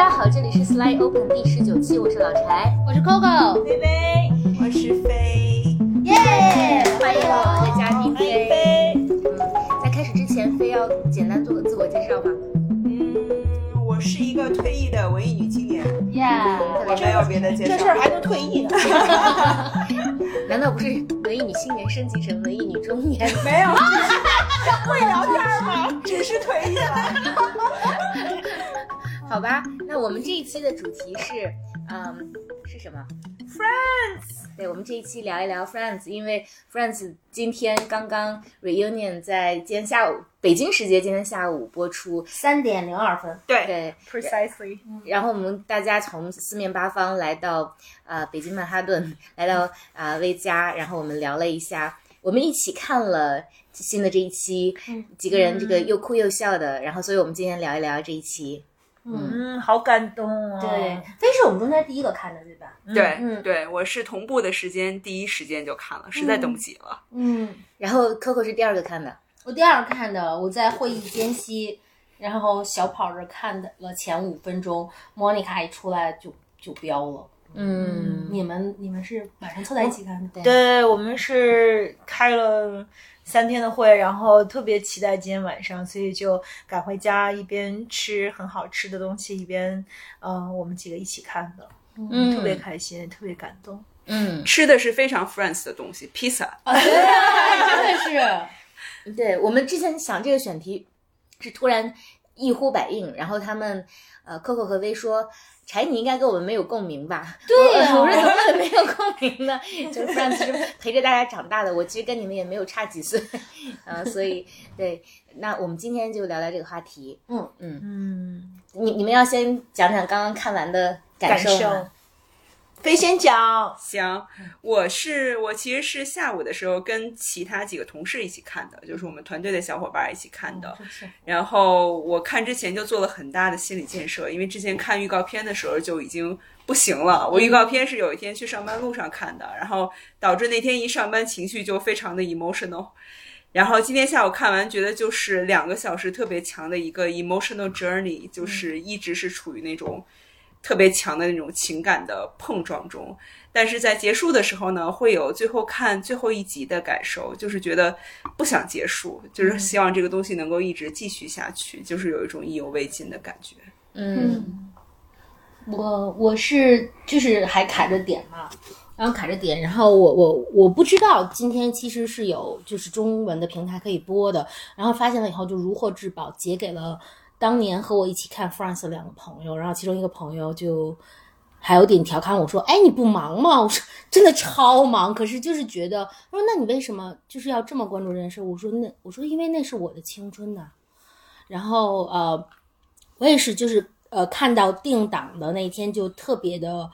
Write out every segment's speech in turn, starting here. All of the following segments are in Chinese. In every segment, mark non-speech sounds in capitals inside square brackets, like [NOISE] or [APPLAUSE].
大家好，这里是 Slide Open 第十九期，我是老柴，我是 Coco，菲菲，我是飞，耶！欢迎我们的嘉宾飞。飞。嗯，在开始之前，飞要简单做个自我介绍吗？嗯，我是一个退役的文艺女青年，耶！我没有别的介绍。这事儿还能退役呢？[LAUGHS] [LAUGHS] 难道不是文艺女青年升级成文艺女中年？[LAUGHS] 没有，会聊天吗？只是退役了。好吧，那我们这一期的主题是，嗯，是什么？Friends，对，我们这一期聊一聊 Friends，因为 Friends 今天刚刚 reunion 在今天下午北京时间今天下午播出，三点零二分，对对，，precisely，然后我们大家从四面八方来到呃北京曼哈顿，来到啊、呃、薇家，然后我们聊了一下，我们一起看了新的这一期，几个人这个又哭又笑的，然后所以我们今天聊一聊这一期。嗯，好感动啊。对，飞是我们中间第一个看的，对吧？对嗯对，我是同步的时间，第一时间就看了，实在等不及了。嗯，然后 Coco 是第二个看的，我第二个看的，我在会议间隙，然后小跑着看的了前五分钟，Monica 一出来就就飙了。嗯，你们你们是晚上凑在一起看的？对，对我们是开了三天的会，然后特别期待今天晚上，所以就赶回家，一边吃很好吃的东西，一边呃我们几个一起看的，嗯特别开心，特别感动。嗯，吃的是非常 Friends 的东西，披萨。真的是。[LAUGHS] 对我们之前想这个选题是突然一呼百应，然后他们呃 Coco 和薇说。柴，你应该跟我们没有共鸣吧？[LAUGHS] 对呀我我说怎么会没有共鸣呢？就是 Friends 是陪着大家长大的，我其实跟你们也没有差几岁，呃，所以对，那我们今天就聊聊这个话题。嗯嗯，嗯，你你们要先讲讲刚刚看完的感感受吗受。飞先讲，行，我是我其实是下午的时候跟其他几个同事一起看的，就是我们团队的小伙伴一起看的。然后我看之前就做了很大的心理建设，因为之前看预告片的时候就已经不行了。我预告片是有一天去上班路上看的，然后导致那天一上班情绪就非常的 emotional。然后今天下午看完，觉得就是两个小时特别强的一个 emotional journey，就是一直是处于那种特别强的那种情感的碰撞中。但是在结束的时候呢，会有最后看最后一集的感受，就是觉得不想结束，就是希望这个东西能够一直继续下去，就是有一种意犹未尽的感觉。嗯我我是就是还卡着点嘛，然后卡着点，然后我我我不知道今天其实是有就是中文的平台可以播的，然后发现了以后就如获至宝，截给了当年和我一起看 France 的两个朋友，然后其中一个朋友就还有点调侃我说：“哎，你不忙吗？”我说：“真的超忙，可是就是觉得，他说那你为什么就是要这么关注这件事？”我说：“那我说因为那是我的青春呐、然后呃，我也是就是呃看到定档的那天就特别的。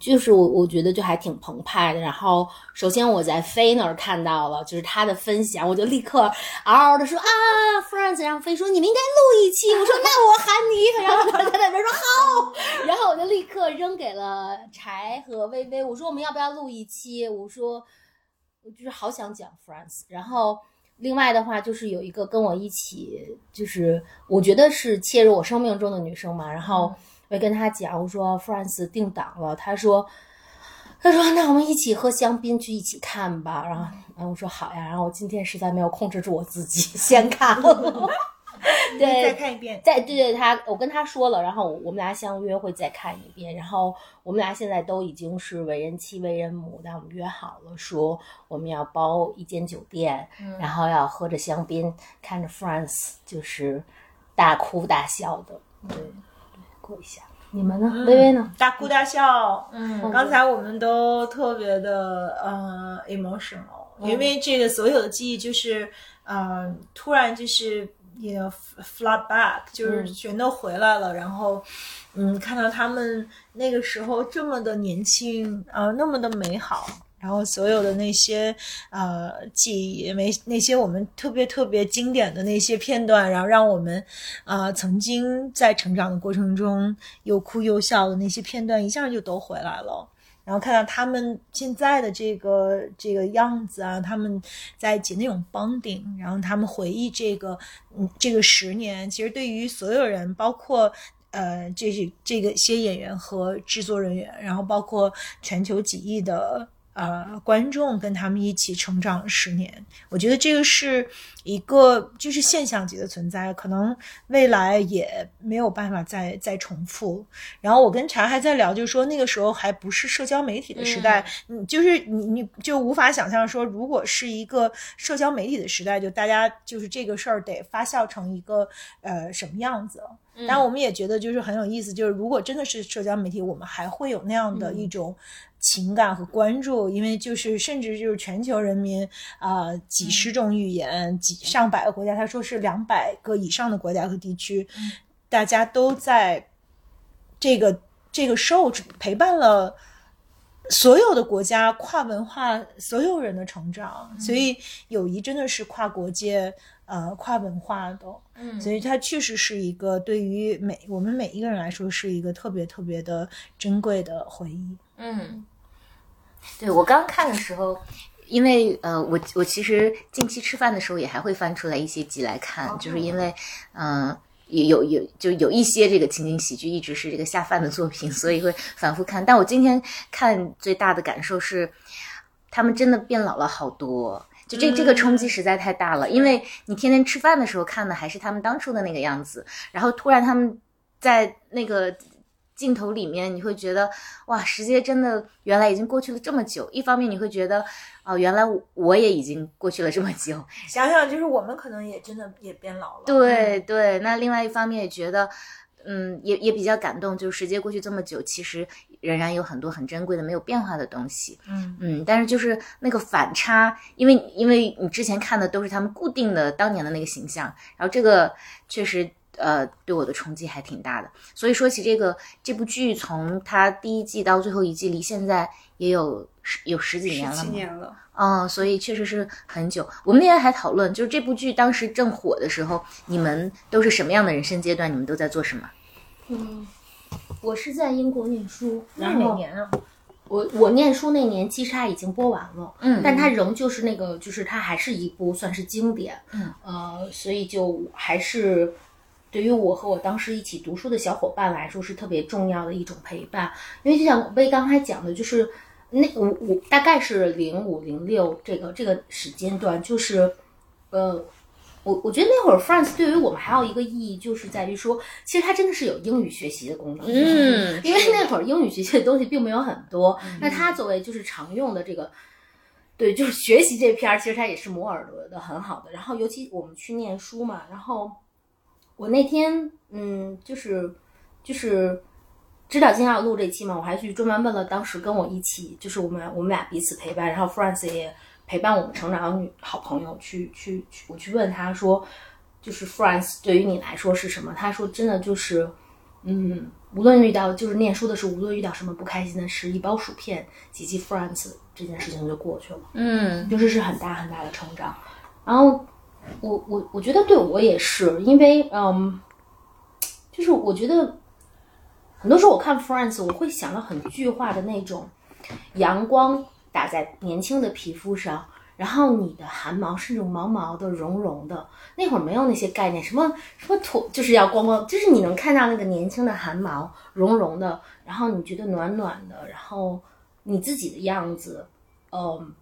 就是我，我觉得就还挺澎湃的。然后，首先我在飞那儿看到了，就是他的分享，我就立刻嗷嗷的说啊，Friends，然后飞说你们应该录一期，我说那我喊你，然后他在那边说好，然后我就立刻扔给了柴和微微，我说我们要不要录一期？我说我就是好想讲 Friends，然后。另外的话，就是有一个跟我一起，就是我觉得是切入我生命中的女生嘛，然后我跟他讲，我说 France 定档了，他说，他说那我们一起喝香槟去一起看吧，然后然后我说好呀，然后我今天实在没有控制住我自己，先看了，[LAUGHS] 对，再看一遍。再对对，他我跟他说了，然后我们俩相约会再看一遍，然后我们俩现在都已经是为人妻为人母，但我们约好了说我们要包一间酒店，然后要喝着香槟，看着 France，就是大哭大笑的，对对，过一下。你们呢？微微呢？大哭大笑。嗯刚才我们都特别的呃 emotional，、因为这个所有的记忆就是呃突然就是也 flood back，就是全都回来了，然后嗯看到他们那个时候这么的年轻，呃那么的美好。然后所有的那些呃记忆，没那些我们特别特别经典的那些片段，然后让我们呃曾经在成长的过程中又哭又笑的那些片段，一下就都回来了。然后看到他们现在的这个这个样子啊，他们在一起那种 bonding，然后他们回忆这个嗯这个十年，其实对于所有人，包括呃，这些这个些演员和制作人员，然后包括全球几亿的呃观众跟他们一起成长十年，我觉得这个是一个就是现象级的存在，可能未来也没有办法再再重复。然后我跟茶还在聊，就是说那个时候还不是社交媒体的时代，嗯，就是你你就无法想象说，如果是一个社交媒体的时代，就大家就是这个事儿得发酵成一个呃什么样子。但我们也觉得就是很有意思，就是如果真的是社交媒体，我们还会有那样的一种情感和关注，因为就是甚至就是全球人民啊、几十种语言、几上百个国家，他说是两百个以上的国家和地区，大家都在这个这个 show 陪伴了。所有的国家跨文化所有人的成长，所以友谊真的是跨国界、呃跨文化的，嗯所以它确实是一个对于每我们每一个人来说是一个特别特别的珍贵的回忆。嗯对我刚看的时候，因为呃，我我其实近期吃饭的时候也还会翻出来一些集来看，就是因为嗯。呃有有就有一些这个情景喜剧一直是这个下饭的作品，所以会反复看。但我今天看最大的感受是，他们真的变老了好多。就这这个冲击实在太大了，因为你天天吃饭的时候看的还是他们当初的那个样子，然后突然他们在那个镜头里面，你会觉得哇，时间真的原来已经过去了这么久。一方面你会觉得啊、原来我我也已经过去了这么久。[LAUGHS] 想想，就是我们可能也真的也变老了。对对，那另外一方面也觉得，嗯，也也比较感动，就是时间过去这么久，其实仍然有很多很珍贵的没有变化的东西。嗯嗯，但是就是那个反差，因为因为你之前看的都是他们固定的当年的那个形象，然后这个确实呃对我的冲击还挺大的。所以说起这个这部剧，从它第一季到最后一季，离现在也有十有十几年了。十几年了，嗯，所以确实是很久。我们那天还讨论，就是这部剧当时正火的时候，你们都是什么样的人生阶段？你们都在做什么？嗯，我是在英国念书，那然后哪年啊？我我念书那年其实它已经播完了，嗯但它仍旧是那个，就是它还是一部算是经典，嗯，呃，所以就还是对于我和我当时一起读书的小伙伴来说是特别重要的一种陪伴，因为就像薇刚才讲的，就是那我我大概是零五零六这个这个时间段，就是呃。我我觉得那会儿 France 对于我们还有一个意义，就是在于说，其实它真的是有英语学习的功能。嗯因为那会儿英语学习的东西并没有很多，那它作为就是常用的这个，对，就是学习这篇儿，其实它也是磨耳朵的很好的。然后尤其我们去念书嘛，然后我那天嗯，就是就是知道今天要录这期嘛，我还去专门问了当时跟我一起，就是我们我们俩彼此陪伴，然后 France 也陪伴我们成长的女好朋友去去去，我去问他说，就是 France 对于你来说是什么？他说真的就是。嗯，无论遇到就是念书的时候，无论遇到什么不开心的事，一包薯片几记 France 这件事情就过去了，嗯就是是很大很大的成长。然后我我我觉得对我也是，因为嗯，就是我觉得很多时候我看 Friends，我会想到很具化的那种阳光打在年轻的皮肤上，然后你的汗毛是那种毛毛的、绒绒的。那会儿没有那些概念，什么什么土就是要光光，就是你能看到那个年轻的汗毛绒绒的，然后你觉得暖暖的，然后你自己的样子，嗯，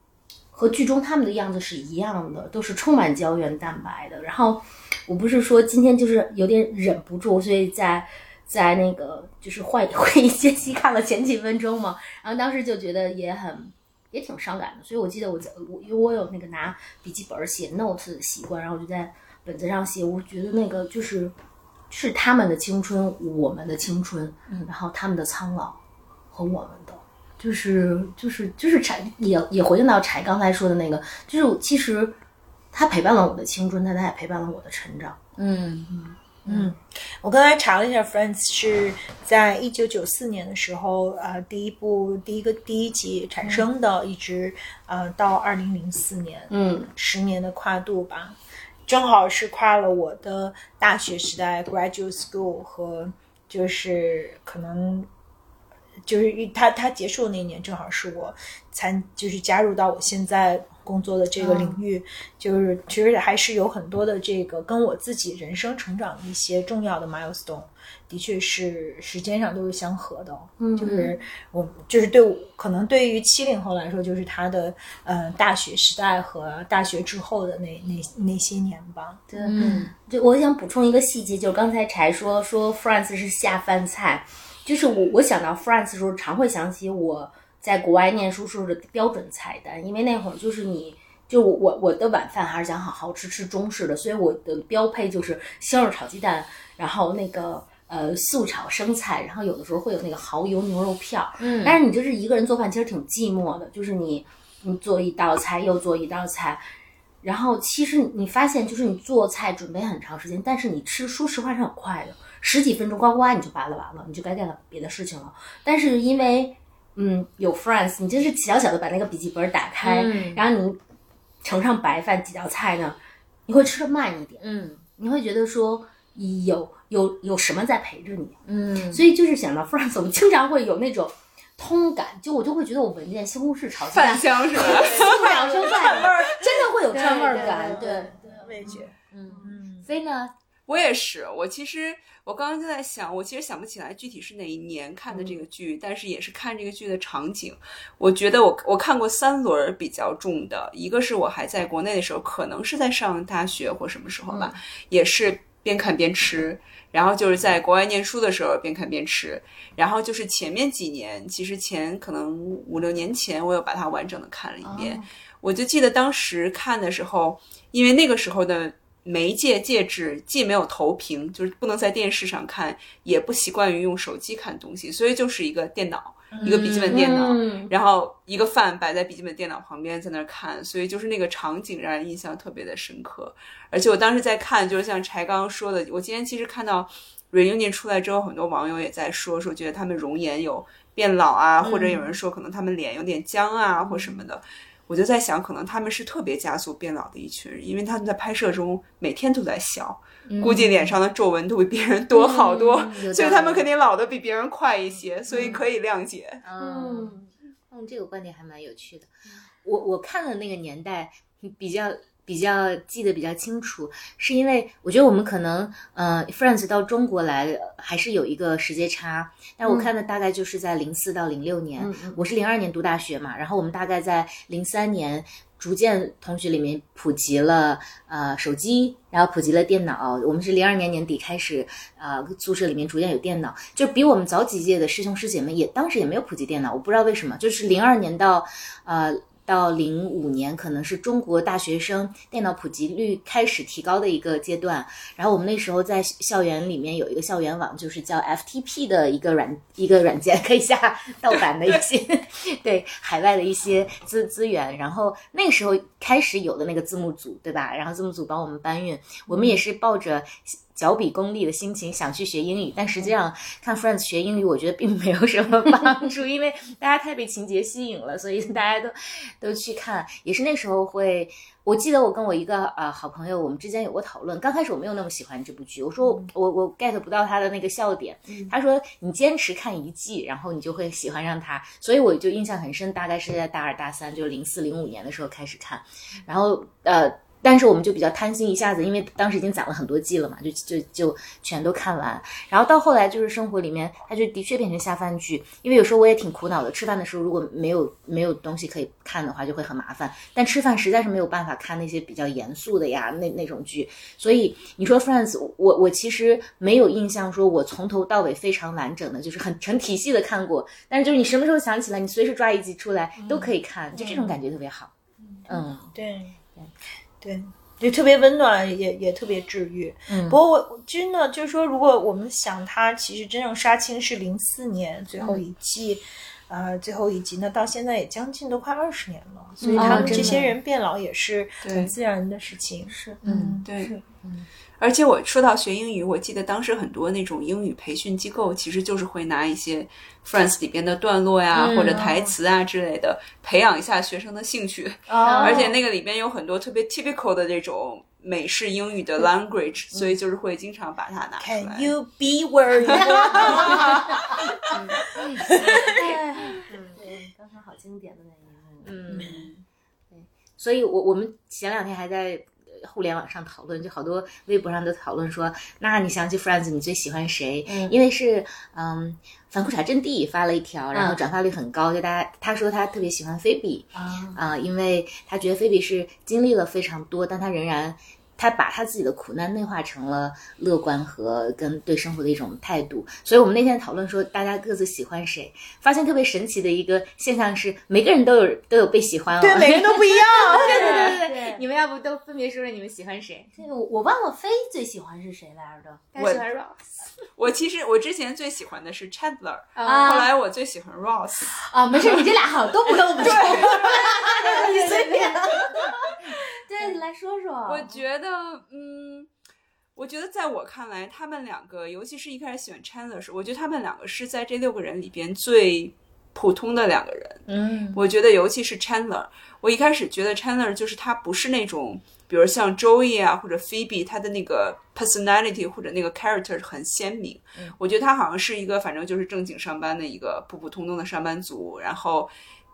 和剧中他们的样子是一样的，都是充满胶原蛋白的。然后我不是说今天就是有点忍不住，所以在在那个就是会会议间隙看了前几分钟嘛，然后当时就觉得也很。也挺伤感的，所以我记得我在我因为我有那个拿笔记本写 notes 的习惯，然后我就在本子上写，我觉得那个就是是他们的青春，我们的青春，嗯，然后他们的苍老和我们的，就是就是就是柴也也回应到柴刚才说的那个，就是其实他陪伴了我的青春，但他也陪伴了我的成长。嗯嗯，我刚才查了一下，Friends 是在一九九四年的时候，呃，第一部第一个第一集产生的，一直呃到二零零四年，嗯十年的跨度吧，正好是跨了我的大学时代 graduate school 和就是可能就是他他结束那年正好是我参就是加入到我现在工作的这个领域，就是其实还是有很多的这个跟我自己人生成长的一些重要的 milestone，的确是时间上都是相合的。嗯，就是我就是对我可能对于七零后来说，就是他的呃大学时代和大学之后的那那那些年吧。对，嗯，就我想补充一个细节，就是刚才柴说说 France 是下饭菜。就是我，我想到 France 的时候，常会想起我在国外念书时候的标准菜单，因为那会儿就是你，就我我我的晚饭还是想好好吃吃中式的，所以我的标配就是西红柿炒鸡蛋，然后那个呃素炒生菜，然后有的时候会有那个蚝油牛肉片儿。嗯，但是你就是一个人做饭，其实挺寂寞的，就是你你做一道菜又做一道菜，然后其实你发现就是你做菜准备很长时间，但是你吃说实话是很快的。十几分钟，呱呱你就扒拉完了，你就该干别的事情了。但是因为，嗯，有 friends，你就是小小的把那个笔记本打开，然后你盛上白饭几道菜呢，你会吃的慢一点，嗯，你会觉得说有有有什么在陪着你，嗯，所以就是想到 friends，我们经常会有那种通感，就我就会觉得我闻见西红柿炒鸡饭香是吧？[LAUGHS] 西红柿炒生菜 [LAUGHS] 真的会有串味儿感，对对，味觉，嗯嗯，所以呢？我也是，我其实我刚刚就在想，我其实想不起来具体是哪一年看的这个剧，但是也是看这个剧的场景。我觉得我我看过三轮比较重的，一个是我还在国内的时候，可能是在上大学或什么时候吧，也是边看边吃。然后就是在国外念书的时候边看边吃。然后就是前面几年，其实前可能五六年前，我有把它完整的看了一遍。我就记得当时看的时候，因为那个时候的。媒介介质既没有投屏，就是不能在电视上看，也不习惯于用手机看东西，所以就是一个电脑，一个笔记本电脑，然后一个饭摆在笔记本电脑旁边在那儿看，所以就是那个场景让人印象特别的深刻。而且我当时在看，就是像柴刚刚说的，我今天其实看到 reunion 出来之后，很多网友也在说，说觉得他们容颜有变老啊，或者有人说可能他们脸有点僵啊，或什么的。我就在想，可能他们是特别加速变老的一群人，因为他们在拍摄中每天都在笑，估计脸上的皱纹都比别人多好多，[LAUGHS] 所以他们肯定老的比别人快一些，所以可以谅解。嗯，嗯，这个观点还蛮有趣的。我我看的那个年代比较。比较记得比较清楚，是因为我觉得我们可能，呃，France 到中国来还是有一个时间差。但我看的大概就是在零四到零六年，我是零二年读大学嘛，然后我们大概在零三年逐渐同学里面普及了呃手机，然后普及了电脑。我们是零二年年底开始，呃，宿舍里面逐渐有电脑，就比我们早几届的师兄师姐们也当时也没有普及电脑，我不知道为什么，就是零二年到呃。到零五年，可能是中国大学生电脑普及率开始提高的一个阶段。然后我们那时候在校园里面有一个校园网，就是叫 FTP 的一个软一个软件，可以下盗版的一些 [LAUGHS] 对海外的一些资资源。然后那时候开始有的那个字幕组，对吧？然后字幕组帮我们搬运，我们也是抱着。脚比功利的心情想去学英语，但实际上看 Friends 学英语，我觉得并没有什么帮助，因为大家太被情节吸引了，所以大家都都去看。也是那时候会，我记得我跟我一个呃好朋友，我们之间有过讨论。刚开始我没有那么喜欢这部剧，我说我我 get 不到他的那个笑点。他说你坚持看一季，然后你就会喜欢上他。所以我就印象很深，大概是在大二大三，就零四零五年的时候开始看，然后呃。但是我们就比较贪心，一下子，因为当时已经攒了很多季了嘛，就就就全都看完。然后到后来就是生活里面，它就的确变成下饭剧。因为有时候我也挺苦恼的，吃饭的时候如果没有没有东西可以看的话，就会很麻烦。但吃饭实在是没有办法看那些比较严肃的呀，那那种剧。所以你说 Friends，我我其实没有印象说我从头到尾非常完整的，就是很成体系的看过。但是就是你什么时候想起来，你随时抓一集出来都可以看，就这种感觉特别好。嗯，对对。就特别温暖，也也特别治愈。嗯，不过我真的就是说，如果我们想，他其实真正杀青是零四年最后一季，呃，最后一集，那到现在也将近都快二十年了，所以他们这些人变老也是很自然的事情。是，嗯，对，嗯。而且我说到学英语，我记得当时很多那种英语培训机构，其实就是会拿一些 Friends 里边的段落呀，或者台词啊之类的，培养一下学生的兴趣。[LAUGHS] 而且那个里边有很多特别 typical 的这种美式英语的 language，所以就是会经常把它拿出来。Can you be where you are？的那一幕。嗯，对，所以我我们前两天还在呃互联网上讨论，就好多微博上都讨论说，那你想起 Friends，你最喜欢谁？嗯因为是嗯，反裤衩阵地发了一条，然后嗯转发率很高，就大家他说他特别喜欢菲比啊，啊、因为他觉得菲比是经历了非常多，但他仍然。他把他自己的苦难内化成了乐观和跟对生活的一种态度，所以我们那天讨论说，大家各自喜欢谁，发现特别神奇的一个现象是，每个人都有都有被喜欢哦。对，每个人都不一样。[LAUGHS] 对对对对对你们要不都分别说说你们喜欢谁？这个我我忘了飞最喜欢是谁来着？我大家喜欢 Ross [LAUGHS] 我其实我之前最喜欢的是 Chandler，、啊后来我最喜欢 Ross。啊，没事，你这俩好像都不跟我们说，[LAUGHS] 你随便。对，来说说。我觉得，嗯，我觉得在我看来，他们两个，尤其是一开始喜欢 Chandler 时，我觉得他们两个是在这六个人里边最普通的两个人。嗯我觉得，尤其是 Chandler，我一开始觉得 Chandler 就是他不是那种，比如像 Joey 啊或者 Phoebe，他的那个 personality 或者那个 character 很鲜明。我觉得他好像是一个，反正就是正经上班的一个普普通通的上班族，然后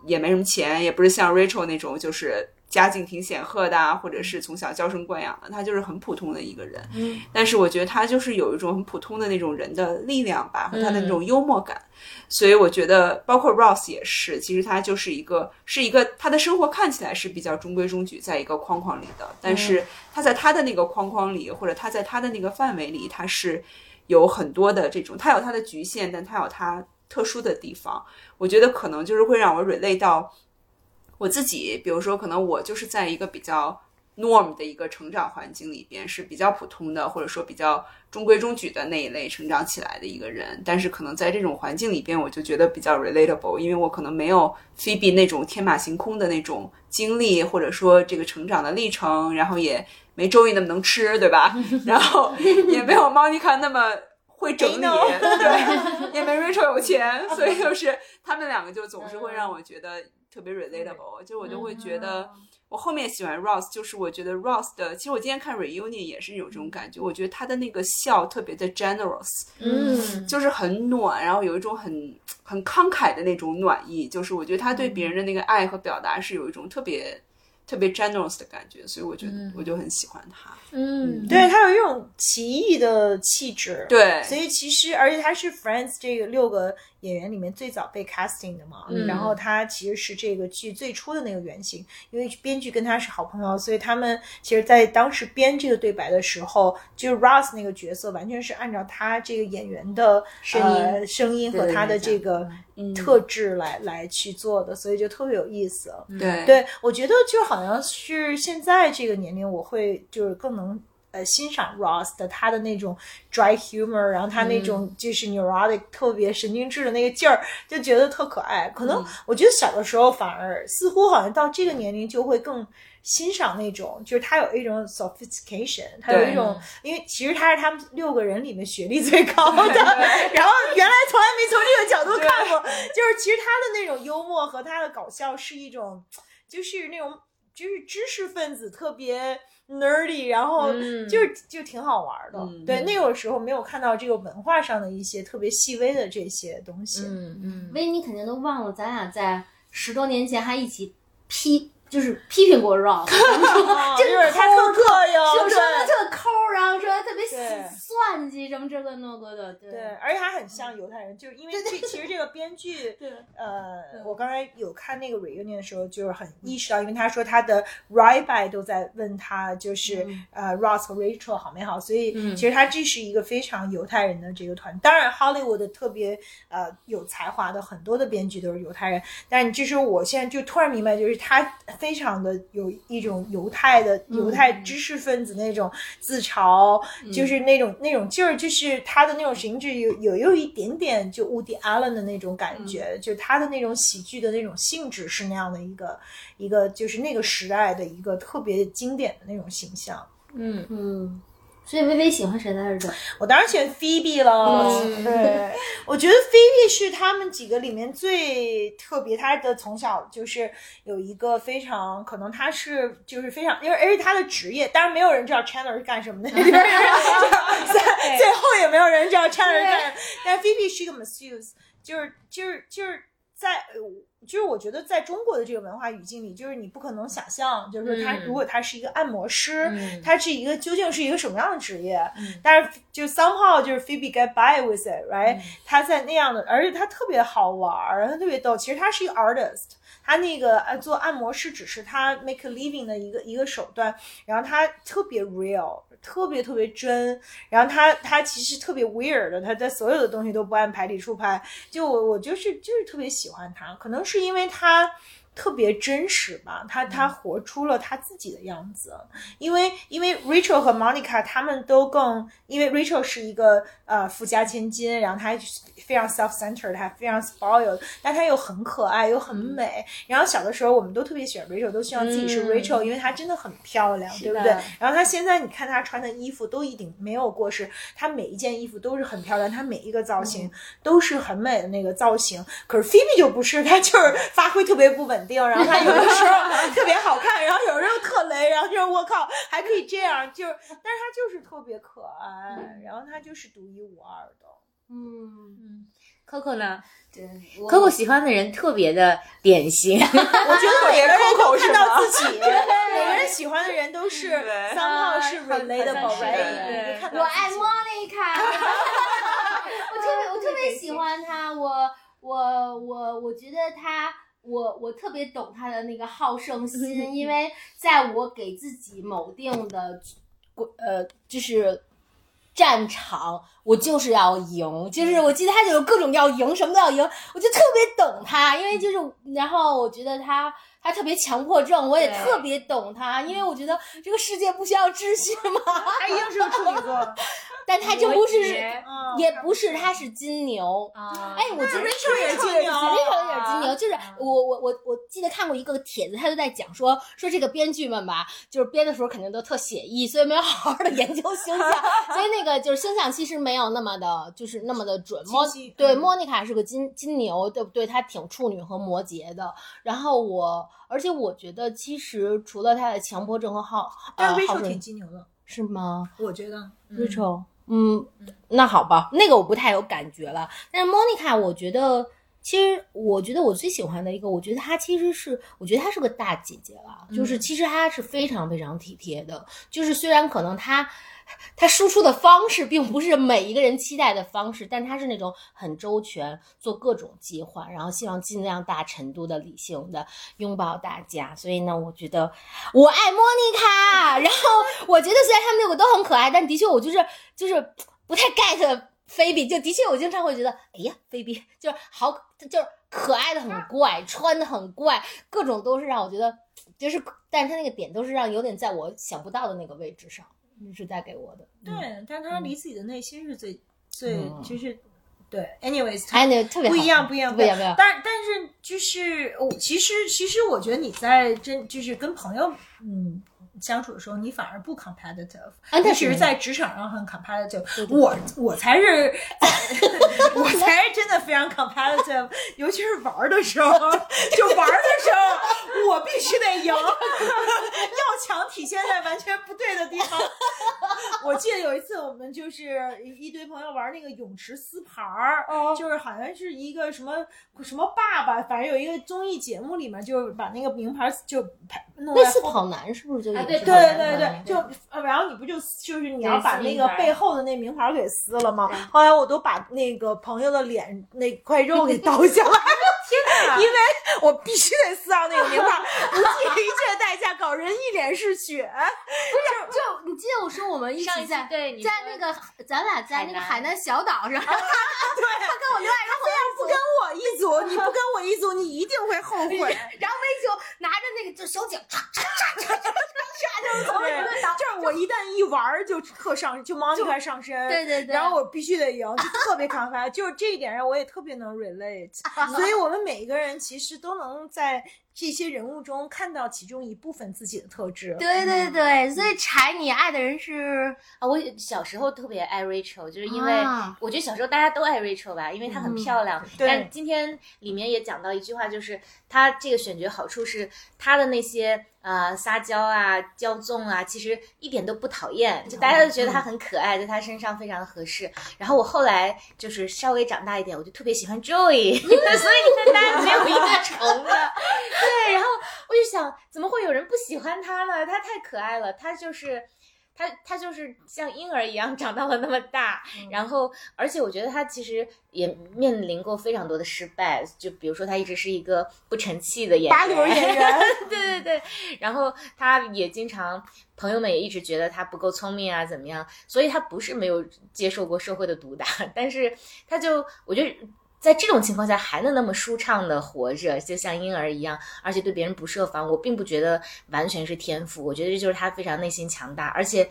也没什么钱，也不是像 Rachel 那种就是家境挺显赫的啊，或者是从小娇生惯养的，他就是很普通的一个人。嗯，但是我觉得他就是有一种很普通的那种人的力量吧，和他的那种幽默感。所以我觉得，包括 Ross 也是，其实他就是一个，是一个他的生活看起来是比较中规中矩，在一个框框里的，但是他在他的那个框框里，或者他在他的那个范围里，他是有很多的这种，他有他的局限，但他有他特殊的地方。我觉得可能就是会让我 relate 到我自己，比如说，可能我就是在一个比较 norm 的一个成长环境里边是比较普通的，或者说比较中规中矩的那一类成长起来的一个人。但是可能在这种环境里边，我就觉得比较 relatable，因为我可能没有 Phoebe 那种天马行空的那种经历，或者说这个成长的历程，然后也没周易那么能吃，对吧？[LAUGHS] 然后也没有 Monica 那么。会整理，[LAUGHS] 对，也没 Rachel 有钱，所以就是他们两个就总是会让我觉得特别 relatable，就我就会觉得。我后面喜欢 Ross，就是我觉得 Ross 的，其实我今天看 reunion 也是有这种感觉，我觉得他的那个笑特别的 generous，嗯。就是很暖，然后有一种很很慷慨的那种暖意，就是我觉得他对别人的那个爱和表达是有一种特别特别 generous 的感觉，所以我觉得我就很喜欢他。嗯，对他有一种奇异的气质，对。所以其实而且他是 Friends 这个六个演员里面最早被 casting 的嘛，嗯。然后他其实是这个剧最初的那个原型，因为编剧跟他是好朋友，所以他们其实在当时编这个对白的时候，就是 Ross 那个角色完全是按照他这个演员的声音呃、声音和他的这个特质来、来去做的，所以就特别有意思。对。对，我觉得就好像是现在这个年龄，我会就是更能呃欣赏 Ross 的他的那种 dry humor，然后他那种就是 neurotic、特别神经质的那个劲儿，就觉得特可爱。可能我觉得小的时候反而似乎好像到这个年龄就会更。欣赏那种，就是他有一种 sophistication，他有一种，因为其实他是他们六个人里面学历最高的，[LAUGHS] 然后原来从来没从这个角度看过，就是其实他的那种幽默和他的搞笑是一种，就是那种就是知识分子特别 nerdy，然后嗯就是就挺好玩的。嗯对，那个时候没有看到这个文化上的一些特别细微的这些东西。嗯嗯，薇，你肯定都忘了，咱俩在十多年前还一起批，就是批评过 Ross，[LAUGHS] 就是他特膈应，说说他对。特抠，然后说他特别对。算计，什么这个那个的，对。对，而且他很像犹太人，就是因为这其实这个编剧，对。呃，我刚才有看那个 reunion 的时候，就是很意识到，因为他说他的 rabbi 都在问他，就是、呃 Ross 和 Rachel 好没好，所以其实他这是一个非常犹太人的这个团。当然，Hollywood 特别呃有才华的很多的编剧都是犹太人，但就是我现在就突然明白，就是他非常的有一种犹太的犹太知识分子那种自嘲，就是那种那种劲儿，就是他的那种形制有有有一点点就 Woody Allen 的那种感觉，就他的那种喜剧的那种性质是那样的一个一个，就是那个时代的一个特别经典的那种形象。嗯。嗯，所以微微喜欢谁来着？我当然选 Phoebe 了，嗯对，[LAUGHS] 我觉得 Phoebe 是他们几个里面最特别，她的从小就是有一个非常可能她是就是非常，因为而且她的职业，当然没有人知道 Chandler 是干什么的，最 [LAUGHS] 最后也没有人知道 Chandler 是干什么，但 Phoebe 是一个 masseuse，就是就是就是。在呃就是我觉得在中国的这个文化语境里，就是你不可能想象，就是说他嗯如果他是一个按摩师，嗯他是一个究竟是一个什么样的职业？但是就 somehow 就是 Phoebe get by with it，right？、他在那样的，而且他特别好玩儿，他特别逗。其实他是一个 artist，他那个呃做按摩师只是他 make a living 的一个一个手段，然后他特别 real，特别特别真，然后他他其实特别 weird 的，他在所有的东西都不按牌理出牌。就我我就是就是特别喜欢他，可能是因为他。特别真实吧，他他活出了他自己的样子，因为因为 Rachel 和 Monica 他们都更，因为 Rachel 是一个呃富家千金，然后她非常 self-centered，她非常 spoiled，但她又很可爱又很美。然后小的时候我们都特别喜欢 Rachel，都希望自己是 Rachel，、因为她真的很漂亮，对不对？然后她现在你看她穿的衣服都一定没有过时，她每一件衣服都是很漂亮，她每一个造型都是很美的那个造型。可是 Phoebe 就不是，她就是发挥特别不稳定，然后他有的时候特别好看，然后有时候特雷，然后就是我靠还可以这样，就是但是他就是特别可爱，然后他就是独一无二的。嗯，Coco 呢对？Coco 喜欢的人特别的典型，我觉得每个人都看到自己，[LAUGHS] 每个人喜欢的人都是对 somehow 是很 relatable，很 right？对你就看到我爱 Monica，[LAUGHS] 我特别我特别喜欢他，我我我我觉得她。我我特别懂他的那个好胜心，因为在我给自己某定的，呃，就是战场，我就是要赢，就是我记得他就有各种要赢，什么都要赢，我就特别懂他，因为就是，然后我觉得他。他特别强迫症，我也特别懂他，因为我觉得这个世界不需要秩序吗？他一定是个处女座，[LAUGHS] 但他这不是也不是，他是金牛。啊哎，我记得 Rachel 也是金牛 Rachel 也是金牛，就是我我我我记得看过一个帖子，他就在讲说说这个编剧们吧，就是编的时候肯定都特写意，所以没有好好的研究 [LAUGHS] 星象，所以那个就是星象其实没有那么的，就是那么的准。莫对嗯莫妮卡是个金金牛，对不对？她挺处女和摩羯的。然后我，而且我觉得其实除了她的强迫症和好，但 Rachel 挺金牛的，是吗？我觉得。Rachel，嗯，那好吧，那个我不太有感觉了。但是 Monica，我觉得，其实我觉得我最喜欢的一个，我觉得她其实是，我觉得她是个大姐姐了，就是其实她是非常非常体贴的，就是虽然可能她。她输出的方式并不是每一个人期待的方式，但她是那种很周全，做各种计划，然后希望尽量大程度的理性的拥抱大家。所以呢，我觉得我爱莫妮卡。[LAUGHS] 然后我觉得虽然他们六个都很可爱，但的确我就是就是不太 get 菲比。就的确我经常会觉得，哎呀，菲比就是好，就是可爱的很怪，穿的很怪，各种都是让我觉得就是，但是他那个点都是让有点在我想不到的那个位置上，是带给我的。对，但他离自己的内心是最最嗯就是对，anyways，哎，那个特别好不一样，不一样，不一样，不一样。但但是就是我其实其实我觉得你在真就是跟朋友嗯相处的时候，你反而不 competitive，你只是在职场上很 competitive。对对我我才是 [LAUGHS] 我才是真的非常 competitive，尤其是玩儿的时候，就玩儿的时候我必须得赢，[LAUGHS] 要强体现在完全不对的地方。[LAUGHS] 我记得有一次我们就是一一堆朋友玩那个泳池撕牌儿，哦就是好像是一个什么什么爸爸，反正有一个综艺节目里面，就是把那个名牌就拍弄类似在后跑男是不是就啊对对对对。嗯，就呃然后你不就就是你要把那个背后的那名牌给撕了吗？后来我都把那个朋友的脸那块肉给 [LAUGHS] 刀下来，[LAUGHS] 天哪！因为我必须得撕掉那个名牌，不计一切代价搞人一脸是血。不是就你记得我说我们一上一次起在对你在那个咱俩在那个海南小岛上，[LAUGHS] 对，他跟我另外一个朋友不跟我一组，你不跟我一组，你一定会后悔。然后威就拿着那个就手警，嚓嚓嚓嚓嚓嚓嚓，就是从对一个岛，就是我一旦一玩儿就特上，就 Monica 上身，对对对然后我必须得赢，就特别抗发，[LAUGHS] 就是这一点上我也特别能 relate，所以我们每一个人其实都能在这些人物中看到其中一部分自己的特质。对对对，所以柴你爱的人是啊，我小时候特别爱 Rachel，就是因为啊我觉得小时候大家都爱 Rachel 吧，因为她很漂亮。对但今天里面也讲到一句话，就是她这个选角好处是她的那些呃撒娇啊、骄纵啊，其实一点都不讨厌，就大家都觉得她很可爱，在她身上非常的合适。然后我后来就是稍微长大一点，我就特别喜欢 Joey，[LAUGHS] 所以你看大家没有一个重的。对，然后我就想，怎么会有人不喜欢他呢？他太可爱了，他就是。他他就是像婴儿一样长到了那么大，然后而且我觉得他其实也面临过非常多的失败，就比如说他一直是一个不成器的演员，八流演员，[LAUGHS] 对对对，然后他也经常，朋友们也一直觉得他不够聪明啊，怎么样？所以他不是没有接受过社会的毒打，但是他就我觉得。在这种情况下还能那么舒畅的活着，就像婴儿一样，而且对别人不设防，我并不觉得完全是天赋，我觉得这就是他非常内心强大，而且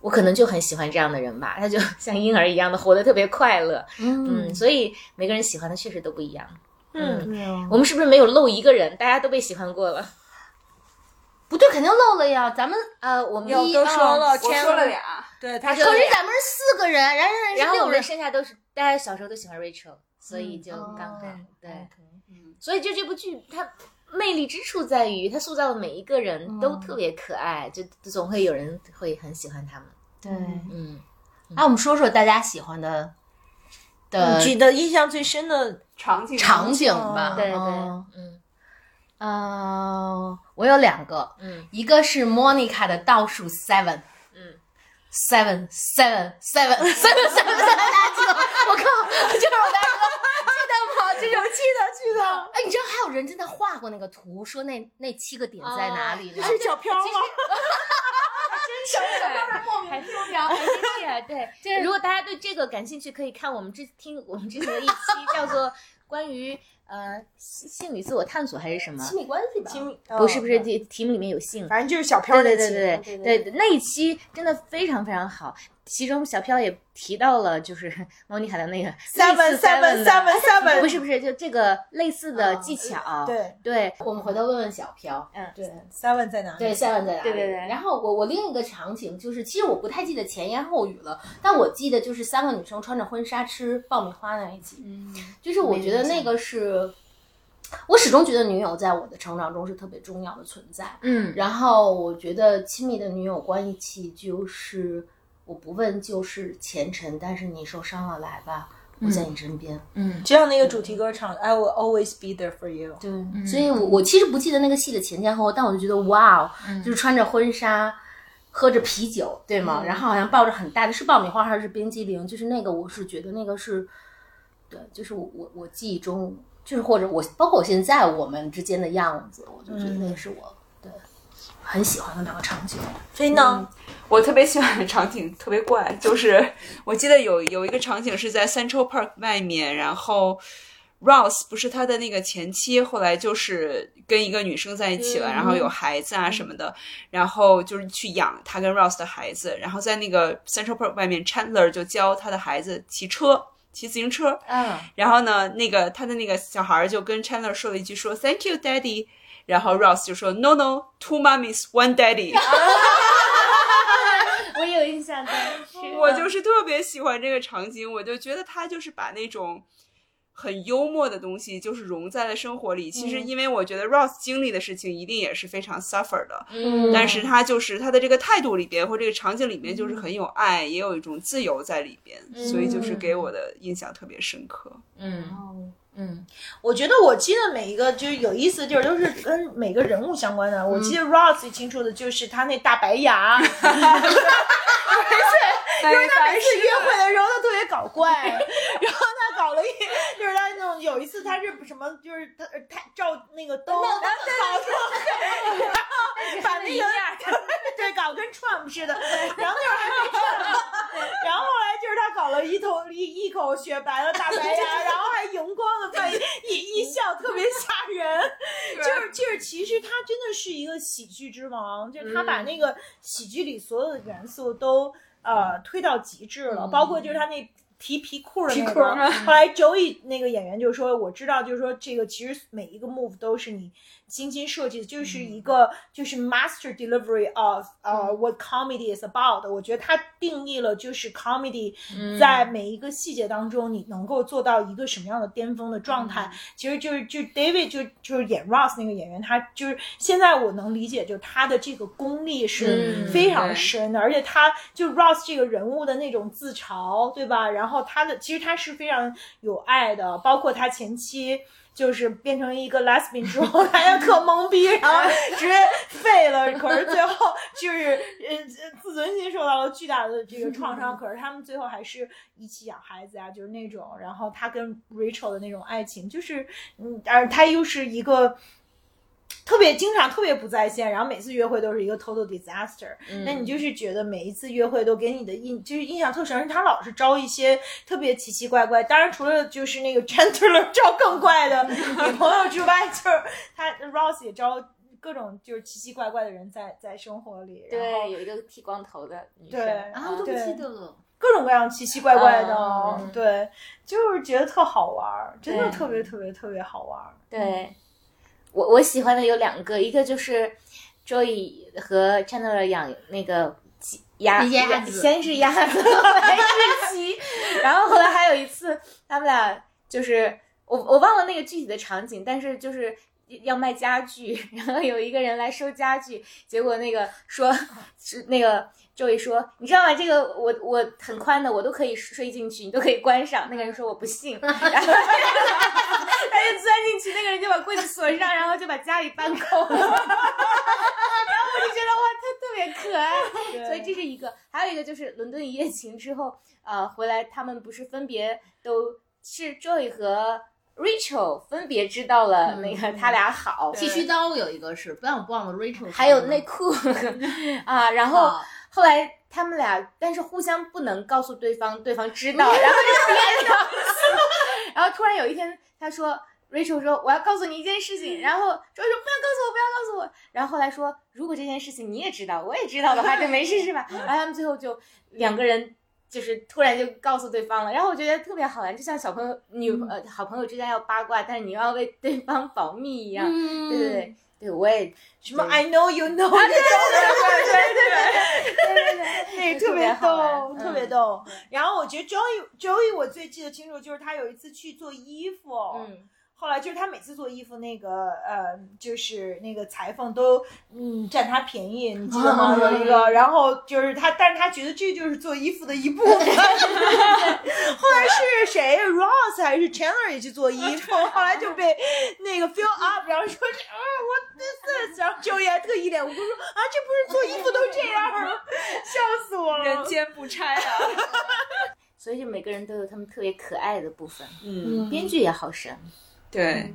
我可能就很喜欢这样的人吧，他就 [LAUGHS] 像婴儿一样的活得特别快乐，嗯，所以每个人喜欢的确实都不一样。嗯，我们是不是没有漏一个人？大家都被喜欢过了。[LAUGHS] 不对，肯定漏了呀。咱们呃，我们都说了，我说了俩，对，他可说是咱们是四个人，然后人然后我们剩下都是大家小时候都喜欢 Rachel，所以就哦刚好、对。嗯，所以就这部剧它魅力之处在于，它塑造的每一个人嗯都特别可爱，就总会有人会很喜欢他们。对。嗯，啊，我们说说大家喜欢的的你记得印象最深的，场景场景吧。对对，嗯嗯呃，我有两个，嗯一个是 Monica 的倒数 seven，嗯，seven seven seven seven seven seven，大家记得？我靠，就是我大哥，记得吗？这种记得记得。哎，你知道还有人真的画过那个图，说那那七个点在哪里？然后是小飘吗？[LAUGHS] 真是还是厉害。对，[LAUGHS] 如果大家对这个感兴趣，可以看我们之听我们之前的一期，叫做关于呃性性与自我探索还是什么？亲密关系吧。亲密不是不是，哦题题目里面有性。反正就是小飘对那期对对对对对，那一期真的非常非常好。其中小飘也提到了，就是 [LAUGHS] 莫妮卡的那个 seven seven seven seven seven，不是不是，就这个类似的技巧。对对，我们回头问问小飘。嗯，对，seven 在哪里？对，seven 在哪里？对对对然后我我另一个场景就是，其实我不太记得前言后语了，但我记得就是三个女生穿着婚纱吃爆米花那一集。嗯，就是我觉得那个是，我始终觉得女友在我的成长中是特别重要的存在。嗯然后我觉得亲密的女友关系就是，我不问就是前程，但是你受伤了来吧，我在你身边。嗯就像那个主题歌唱，I will always be there for you。对，所以我我其实不记得那个戏的前前后后，但我就觉得哇哦，嗯就是穿着婚纱。喝着啤酒，对吗？然后好像抱着很大的是爆米花还是冰激凌？就是那个，我是觉得那个是，对，就是我我我记忆中，就是或者我包括我现在我们之间的样子，我就觉得那是我对很喜欢的两个场景。飞呢？我特别喜欢的场景特别怪，就是我记得有有一个场景是在 Central Park 外面，然后 Ross 不是他的那个前妻，后来就是跟一个女生在一起了，然后有孩子啊什么的，然后就是去养他跟 Ross 的孩子，然后在那个 Central Park 外面，Chandler 就教他的孩子骑车。骑自行车，嗯。然后呢，那个他的那个小孩儿就跟 Chandler 说了一句说 Thank you, Daddy，然后 Ross 就说 No No, two mummies, one daddy。[LAUGHS] 我有印象的，是。我就是特别喜欢这个场景，我就觉得他就是把那种很幽默的东西，就是融在了生活里。其实，因为我觉得 Ross 经历的事情一定也是非常 suffer 的，嗯。但是他就是他的这个态度里边或这个场景里面，就是很有爱，也有一种自由在里边，所以就是给我的印象特别深刻。嗯嗯。我觉得我记得每一个就是有意思的地儿，都是跟每个人物相关的。我记得 Ross 最清楚的就是他那大白牙，[LAUGHS] [LAUGHS] 而且因为他每次约会的时候他特别搞怪，[LAUGHS] 然后他搞了一，就是他那种有一次他是什么，就是他他照那个灯，然后搞成然后把那个对搞跟 Trump 似的，然后那会儿还没 Trump，然后后来就是他搞了一头一一口雪白的大白牙，然后还荧光的 [LAUGHS] 背一一笑特别吓人，[LAUGHS] 就是就是其实他真的是一个喜剧之王，就是他把那个喜剧里所有的元素都呃推到极致了，包括就是他那。提皮裤的那个。[LAUGHS] 后来 Joey 那个演员就说：“我知道，就是说这个其实每一个 move 都是你精心设计的，就是一个就是 master delivery of 呃、what comedy is about。我觉得它定义了就是 comedy 在每一个细节当中，你能够做到一个什么样的巅峰的状态。其实就是就 David 就就是演 Ross 那个演员，他就是现在我能理解，就是他的这个功力是嗯非常深的，而且他就 Ross 这个人物的那种自嘲，对吧？然后他的其实他是非常有爱的，包括他前妻。就是变成一个 lesbian 之后，大家特懵逼，然后直接废了。可是最后就是呃自尊心受到了巨大的这个创伤，[LAUGHS] 可是他们最后还是一起养孩子啊，就是那种。然后他跟 Rachel 的那种爱情，就是嗯，而他又是一个。特别经常特别不在线，然后每次约会都是一个 total disaster、那你就是觉得每一次约会都给你的印就是印象特深，他老是招一些特别奇奇怪怪，当然除了就是那个 Chantler [LAUGHS] 招更怪的女朋友之外，就是他 Ross 也招各种就是奇奇怪怪的人在在生活里，然后对，有一个剃光头的女生，对啊，我都不对记得了。各种各样奇奇怪怪的，嗯。对，就是觉得特好玩儿，真的特别特别特别好玩儿。对，我我喜欢的有两个，一个就是 Joey 和 Chandler 养那个鸡鸭，鸭子先是鸭子，[LAUGHS] 后来是鸡，然后后来还有一次，他们俩就是我我忘了那个具体的场景，但是就是。要卖家具，然后有一个人来收家具，结果那个说，是那个 Joey 说，你知道吗？这个我我很宽的，我都可以睡进去，你都可以关上。那个人说我不信，[LAUGHS] 然后 [LAUGHS] 他就钻进去，那个人就把柜子锁上，然后就把家里搬空了。[LAUGHS] 然后我就觉得哇，他特别可爱。所以这是一个，还有一个就是伦敦一夜情之后，呃，回来他们不是分别都是 Joy 和 Rachel 分别知道了那个他俩好，剃须刀有一个是，不然我忘了 Rachel。还有内裤啊，然后啊后来他们俩，但是互相不能告诉对方，对方知道，[LAUGHS] 然后就 [LAUGHS] 然后突然有一天他说。Rachel 说：“我要告诉你一件事情。”然后 Joy 说：“不要告诉我，不要告诉我。”然后后来说：“如果这件事情你也知道，我也知道的话，就没事是吧？”然后他们最后就两个人就是突然就告诉对方了。然后我觉得特别好玩，就像小朋友、女呃好朋友之间要八卦，但是你要为对方保密一样。嗯对对对，对我也什么 I know you know，对对对对对对，那个特别逗，特别。逗。然后我觉得 Joey Joey 我最记得清楚就是他有一次去做衣服，嗯，后来就是他每次做衣服，那个呃，就是那个裁缝都嗯占他便宜，你记得吗？[LAUGHS] 有一个，然后就是他，但是他觉得这就是做衣服的一部分。[LAUGHS] 后来是谁，Ross 还是 Chandler 也去做衣服，[LAUGHS] 后来就被那个 fill up，然后说啊，what this is，然后 Joey 还特一脸无辜说啊，这不是做衣服都这样吗？笑死我了。人间不拆啊！所以就每个人都有他们特别可爱的部分。嗯，编剧也好神，对，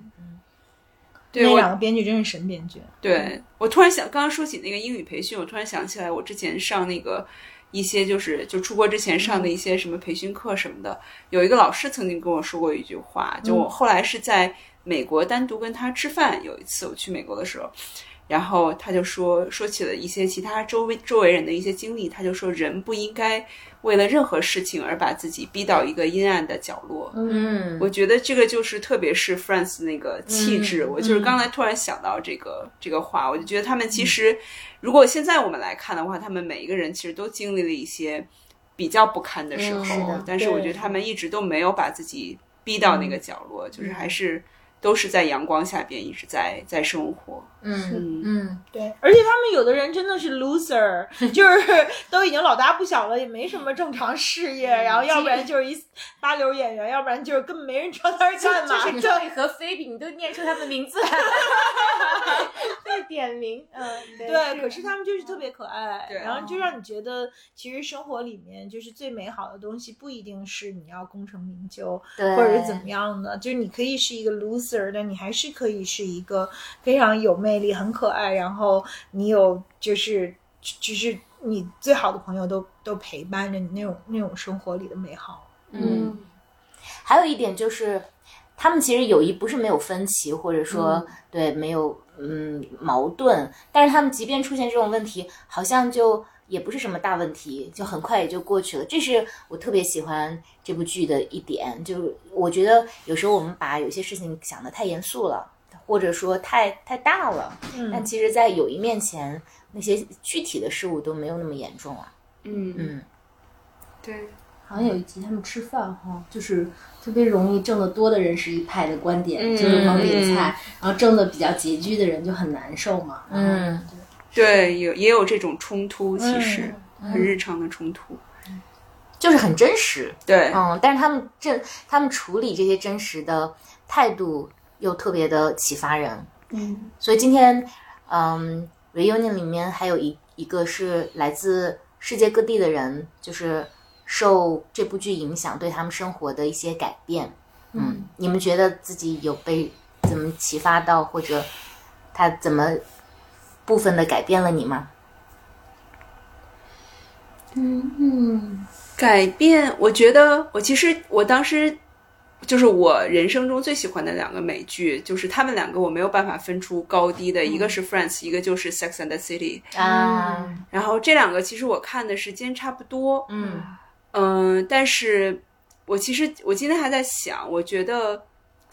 对那我两个编剧真是神编剧。对我突然想，刚刚说起那个英语培训，我突然想起来，我之前上那个一些就是就出国之前上的一些什么培训课什么的，有一个老师曾经跟我说过一句话，就我后来是在美国单独跟他吃饭，有一次我去美国的时候。然后他就说说起了一些其他周围周围人的一些经历，他就说人不应该为了任何事情而把自己逼到一个阴暗的角落。嗯，我觉得这个就是特别是 Friends 那个气质，我就是刚才突然想到这个、这个话，我就觉得他们其实，如果现在我们来看的话，他们每一个人其实都经历了一些比较不堪的时候，嗯是的但是我觉得他们一直都没有把自己逼到那个角落，就是还是都是在阳光下边一直在在生活。嗯嗯，对，而且他们有的人真的是 loser，[LAUGHS] 就是都已经老大不小了，也没什么正常事业，然后要不然就是一八流演员，要不然就是根本没人知道他是干嘛。就是 Joey 和菲比，你都念出他们的名字。[LAUGHS] 来了，被点名。嗯，对，可是他们就是特别可爱，对。然后就让你觉得，其实生活里面就是最美好的东西，不一定是你要功成名就，对。或者是怎么样的，就是你可以是一个 loser，但你还是可以是一个非常有魅力、很可爱，然后你有就是就是你最好的朋友都都陪伴着你那种那种生活里的美好。嗯，还有一点就是，他们其实友谊不是没有分歧，或者说、对没有嗯矛盾，但是他们即便出现这种问题，好像就也不是什么大问题，就很快也就过去了。这是我特别喜欢这部剧的一点，就是我觉得有时候我们把有些事情想的太严肃了，或者说太太大了，但其实，在友谊面前，那些具体的事物都没有那么严重啊。嗯嗯，对，好像有一集他们吃饭哈，就是特别容易挣得多的人是一派的观点，嗯就是光点菜，然后挣的比较拮据的人就很难受嘛。嗯，对，有也有这种冲突，其实、嗯很日常的冲突。就是很真实。对，嗯，但是他们这他们处理这些真实的态度又特别的启发人。嗯所以今天，嗯，reunion 里面还有一一个是来自世界各地的人，就是受这部剧影响，对他们生活的一些改变。嗯，你们觉得自己有被怎么启发到，或者他怎么部分的改变了你吗？嗯嗯改变，我觉得我其实我当时就是我人生中最喜欢的两个美剧，就是他们两个我没有办法分出高低的，一个是 Friends，一个就是 Sex and the City。啊，然后这两个其实我看的时间差不多，嗯。嗯，但是我其实我今天还在想，我觉得《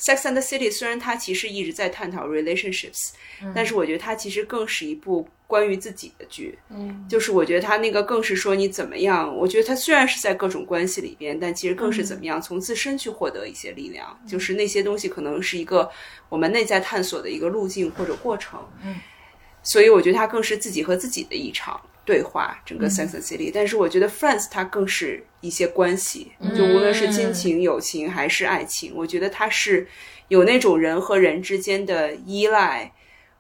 Sex and the City》虽然它其实一直在探讨 relationships，、但是我觉得它其实更是一部关于自己的剧。嗯。就是我觉得它那个更是说你怎么样，我觉得它虽然是在各种关系里边，但其实更是怎么样从自身去获得一些力量，就是那些东西可能是一个我们内在探索的一个路径或者过程。嗯，所以我觉得它更是自己和自己的一场对话，整个 Sex and City。但是我觉得 Friends 它更是一些关系，就无论是亲情、友情还是爱情，我觉得它是有那种人和人之间的依赖。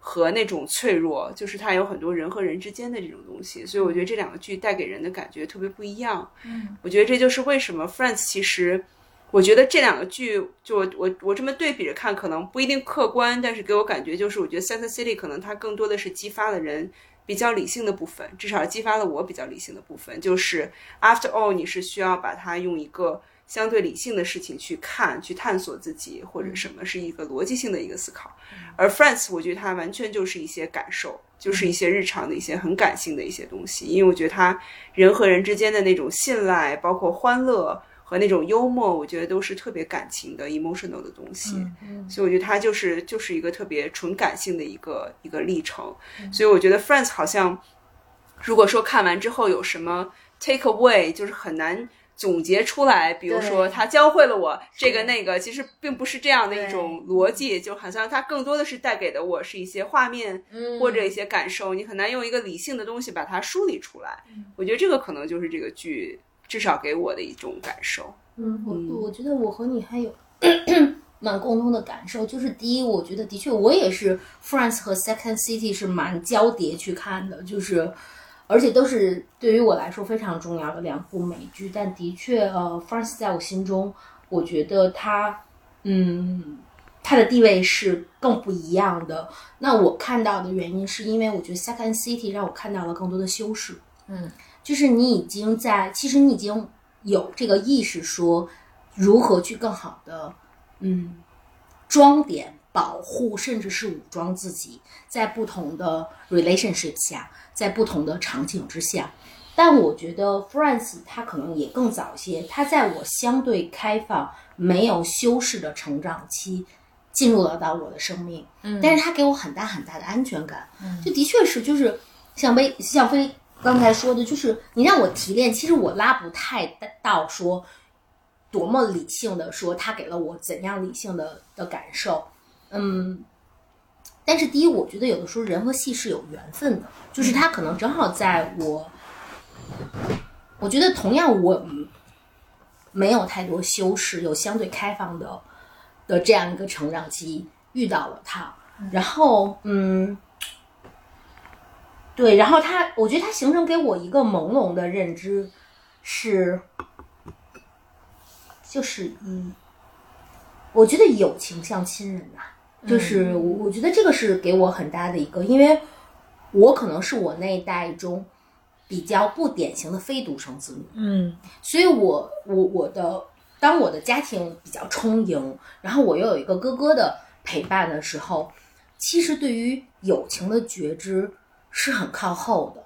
和那种脆弱，就是它有很多人和人之间的这种东西，所以我觉得这两个剧带给人的感觉特别不一样。嗯，我觉得这就是为什么 Friends 其实，我觉得这两个剧，就我我我这么对比着看，可能不一定客观，但是给我感觉就是，我觉得 Sex the City 可能它更多的是激发了人比较理性的部分，至少激发了我比较理性的部分，就是 After all，你是需要把它用一个。相对理性的事情去看、去探索自己，或者什么是一个逻辑性的一个思考。而 Friends，我觉得它完全就是一些感受，就是一些日常的一些很感性的一些东西。因为我觉得它人和人之间的那种信赖，包括欢乐和那种幽默，我觉得都是特别感情的 emotional 的东西。所以我觉得它就是就是一个特别纯感性的一个一个历程。所以我觉得 Friends 好像，如果说看完之后有什么 take away，就是很难。总结出来，比如说他教会了我这个那个，其实并不是这样的一种逻辑，就好像它更多的是带给的我是一些画面或者一些感受，你很难用一个理性的东西把它梳理出来。我觉得这个可能就是这个剧至少给我的一种感受。嗯，我我觉得我和你还有 [CLEARS THROAT] 蛮共同的感受，就是第一，我觉得的确我也是 France 和 Second City 是蛮交叠去看的，就是。而且都是对于我来说非常重要的两部美剧，但的确，呃，France 在我心中，我觉得它，嗯，它的地位是更不一样的。那我看到的原因是因为我觉得 Second City 让我看到了更多的修饰，嗯，就是你已经在，其实你已经有这个意识，说如何去更好的，嗯，装点、保护，甚至是武装自己，在不同的 relationship 下。在不同的场景之下，但我觉得 France 它可能也更早些，它在我相对开放、没有修饰的成长期进入了到我的生命，嗯，但是它给我很大很大的安全感，嗯，就的确是就是像飞像飞刚才说的，就是你让我提炼，其实我拉不太到说多么理性的说他给了我怎样理性的的感受，嗯。但是第一，我觉得有的时候人和戏是有缘分的，就是他可能正好在我，我觉得同样我没有太多修饰，有相对开放的的这样一个成长期遇到了他，然后嗯，对，然后他，我觉得他形成给我一个朦胧的认知是，就是嗯，我觉得友情像亲人呐、就是我，我觉得这个是给我很大的一个，因为我可能是我那一代中比较不典型的非独生子女，嗯所以我我我的当我的家庭比较充盈，然后我又有一个哥哥的陪伴的时候，其实对于友情的觉知是很靠后的。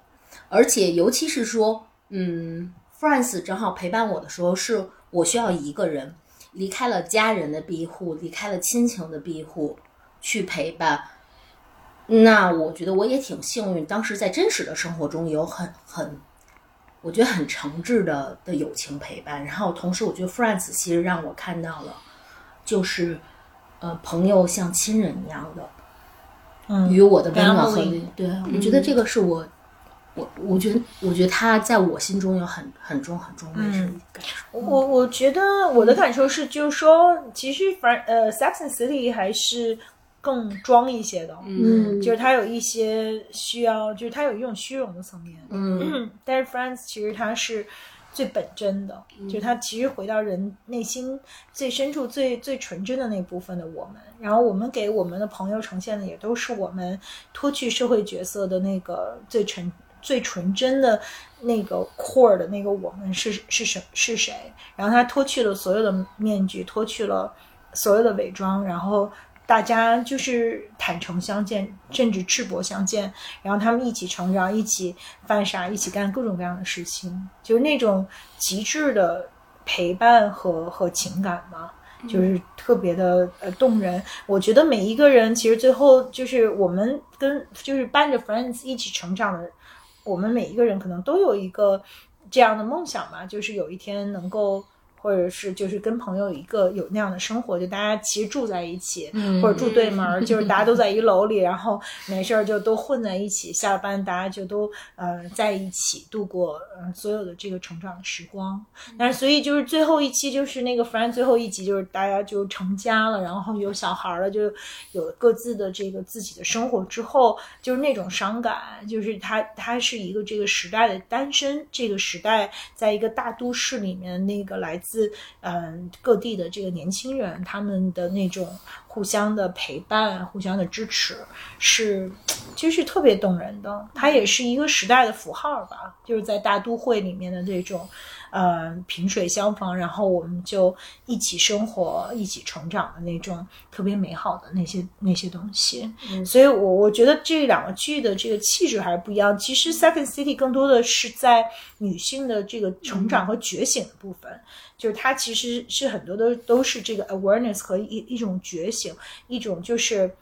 而且尤其是说，嗯，Friends 正好陪伴我的时候，是我需要一个人离开了家人的庇护，离开了亲情的庇护去陪伴。那我觉得我也挺幸运，当时在真实的生活中有很很，我觉得很诚挚的的友情陪伴。然后同时，我觉得 Friends 其实让我看到了，就是呃朋友像亲人一样的。嗯。与我的温暖和 family 力。对，我觉得这个是我，我我觉得，我觉得他在我心中有很很重很重的感受。我我觉得我的感受是，就是说，其实反呃，Sex and City 还是更装一些的，嗯。就是他有一些需要，就是他有一种虚荣的层面，嗯。但是 Friends 其实他是最本真的，就是他其实回到人内心最深处、最最纯真的那部分的我们。然后我们给我们的朋友呈现的也都是我们脱去社会角色的那个最纯、最纯真的那个 core 的那个我们是是什是谁。然后他脱去了所有的面具，脱去了所有的伪装，然后。大家就是坦诚相见，甚至赤膊相见，然后他们一起成长，一起犯傻，一起干各种各样的事情，就是那种极致的陪伴和和情感嘛，就是特别的呃动人。我觉得每一个人其实最后就是我们跟就是伴着 Friends 一起成长的，我们每一个人可能都有一个这样的梦想吧，就是有一天能够。或者是就是跟朋友一个有那样的生活，就大家其实住在一起，嗯或者住对门儿，[LAUGHS] 就是大家都在一楼里，然后没事儿就都混在一起，下了班大家就都呃在一起度过呃所有的这个成长的时光。但是所以就是最后一期就是那个 friend 最后一集就是大家就成家了，然后有小孩了，就有各自的这个自己的生活之后，就是那种伤感，就是他他是一个这个时代的单身，这个时代在一个大都市里面那个来自嗯、呃各地的这个年轻人，他们的那种互相的陪伴、互相的支持，是其实是特别动人的。它也是一个时代的符号吧，就是在大都会里面的这种。呃，萍水相逢，然后我们就一起生活、一起成长的那种特别美好的那些那些东西。所以我我觉得这两个剧的这个气质还是不一样。其实《Second City》更多的是在女性的这个成长和觉醒的部分，就是它其实是很多的都是这个 awareness 和一一种觉醒，一种就是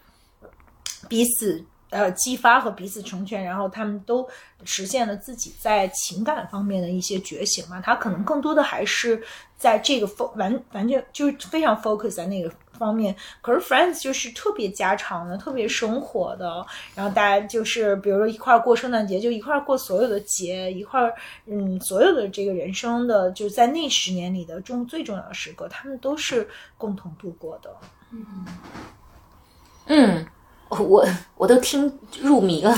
彼此。呃，激发和彼此成全，然后他们都实现了自己在情感方面的一些觉醒嘛。他可能更多的还是在这个 fo 完完全就是非常 focus 在那个方面。可是 Friends 就是特别家常的，特别生活的，然后大家就是比如说一块儿过圣诞节，就一块儿过所有的节，一块儿嗯，所有的这个人生的，就在那十年里的重最重要的时刻，他们都是共同度过的。嗯嗯，[LAUGHS] 我我都听入迷了，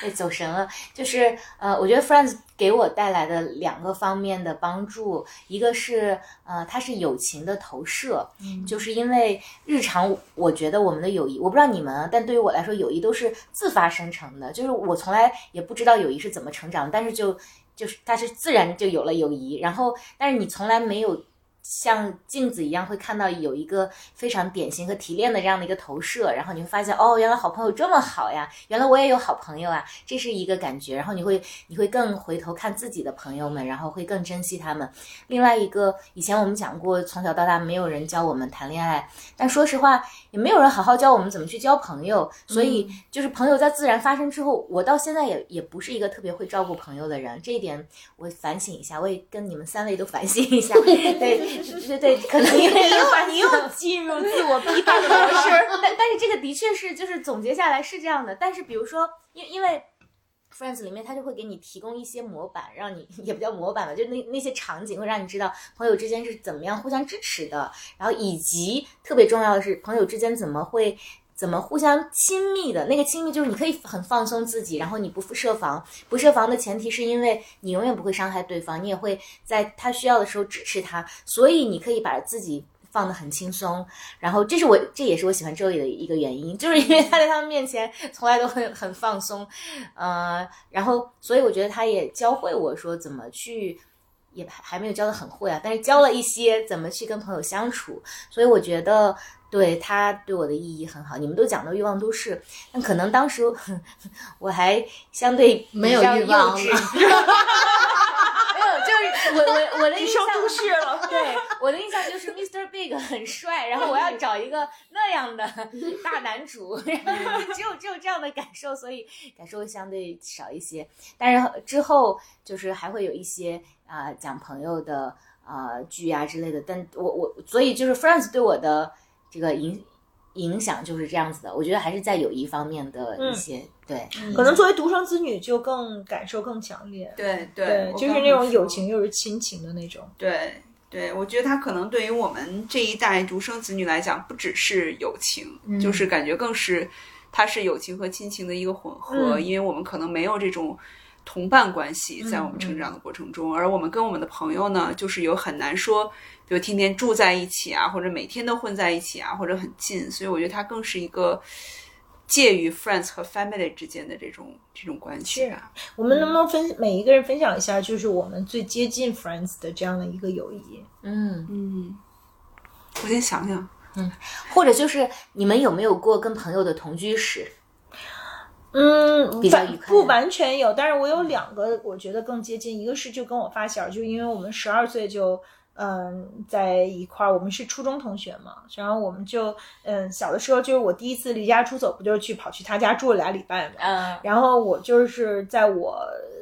对，[LAUGHS] 走神了。就是呃，我觉得 Friends 给我带来的两个方面的帮助，一个是呃，它是友情的投射，就是因为日常我觉得我们的友谊，我不知道你们啊，但对于我来说，友谊都是自发生成的，就是我从来也不知道友谊是怎么成长，但是就就是它是自然就有了友谊，然后但是你从来没有。像镜子一样会看到有一个非常典型和提炼的这样的一个投射，然后你会发现哦，原来好朋友这么好呀，原来我也有好朋友啊，这是一个感觉。然后你会你会更回头看自己的朋友们，然后会更珍惜他们。另外一个，以前我们讲过，从小到大没有人教我们谈恋爱，但说实话，也没有人好好教我们怎么去交朋友。所以就是朋友在自然发生之后，我到现在也也不是一个特别会照顾朋友的人，这一点我反省一下，我也跟你们三位都反省一下。[LAUGHS] 对。对对，可能因为你又你又进入自我批判的模式，[LAUGHS] 但但是这个的确是就是总结下来是这样的。但是比如说，因因为 Friends 里面他就会给你提供一些模板，让你也不叫模板吧，就那那些场景会让你知道朋友之间是怎么样互相支持的，然后以及特别重要的是朋友之间怎么会。怎么互相亲密的那个亲密，就是你可以很放松自己，然后你不设防。不设防的前提是因为你永远不会伤害对方，你也会在他需要的时候支持他，所以你可以把自己放得很轻松。然后这是我，这也是我喜欢周易的一个原因，就是因为他在他们面前从来都很很放松，呃，然后所以我觉得他也教会我说怎么去，也还没有教的很会啊，但是教了一些怎么去跟朋友相处。所以我觉得。对他对我的意义很好。你们都讲到欲望都市，那可能当时我 [LAUGHS] 还相对没有欲望 [LAUGHS] 没有，就是我我我的印象上都市了。对，我的印象就是 Mr. Big 很帅，然后我要找一个那样的大男主，然后只有只有这样的感受，所以感受会相对少一些。但是之后就是还会有一些啊、讲朋友的啊、剧啊之类的，但我我所以就是 Friends 对我的这个影影响就是这样子的，我觉得还是在友谊方面的一些、对。可能作为独生子女就更感受更强烈。对对，我就是那种友情又是亲情的那种。对对，我觉得他可能对于我们这一代独生子女来讲，不只是友情，就是感觉更是它是友情和亲情的一个混合，嗯因为我们可能没有这种。同伴关系在我们成长的过程中，而我们跟我们的朋友呢，就是有很难说，比如天天住在一起啊，或者每天都混在一起啊，或者很近，所以我觉得它更是一个介于 friends 和 family 之间的这种这种关系是啊。我们能不能分每一个人分享一下，就是我们最接近 Friends 的这样的一个友谊？嗯，嗯，我先想想，嗯。或者就是你们有没有过跟朋友的同居史？嗯，完比较愉快不完全有，但是我有两个我觉得更接近，一个是就跟我发小，就因为我们十二岁就嗯在一块儿，我们是初中同学嘛，然后我们就嗯小的时候就是我第一次离家出走，不就是去跑去他家住了俩礼拜嘛，嗯。然后我就是在我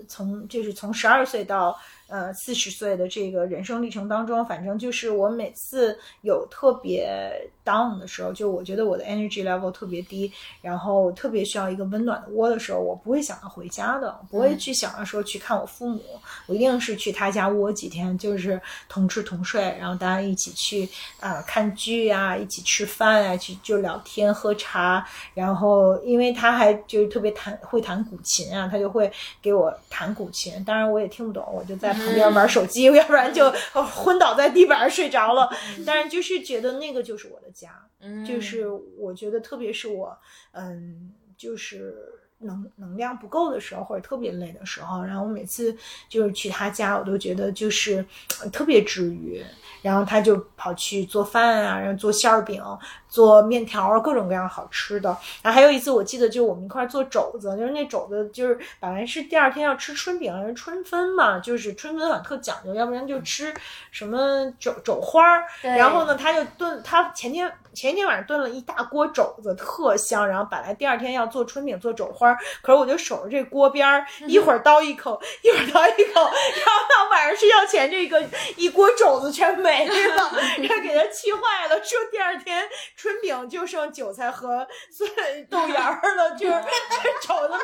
从就是从十二岁到呃四十岁的这个人生历程当中，反正就是我每次有特别 down 的时候，就我觉得我的 energy level 特别低，然后特别需要一个温暖的窝的时候，我不会想要回家的，不会去想要说去看我父母，我一定是去他家窝几天，就是同吃同睡，然后大家一起去啊、呃看剧啊，一起吃饭啊，去就聊天喝茶，然后因为他还就是特别弹会弹古琴啊，他就会给我弹古琴，当然我也听不懂，我就在旁边玩手机，[LAUGHS] 要不然就呃昏倒在地板上睡着了。但是就是觉得那个就是我的家，嗯，就是我觉得特别是我，嗯，就是。能能量不够的时候，或者特别累的时候，然后我每次就是去他家，我都觉得就是呃特别治愈。然后他就跑去做饭啊，然后做馅儿饼、做面条啊，各种各样好吃的。然后还有一次，我记得就是我们一块儿做肘子，就是那肘子就是本来是第二天要吃春饼，还是春分嘛，就是春分好像特讲究，要不然就吃什么肘肘花儿。然后呢，他就炖，他前天前一天晚上炖了一大锅肘子，特香。然后本来第二天要做春饼做肘花儿，可是我就守着这锅边儿，一会儿叨一口，一会儿叨一口，然后到晚上睡觉前这个一锅肘子全没了，[LAUGHS] 然后给他气坏了，说第二天春饼就剩韭菜和蒜豆芽儿了，就是这肘子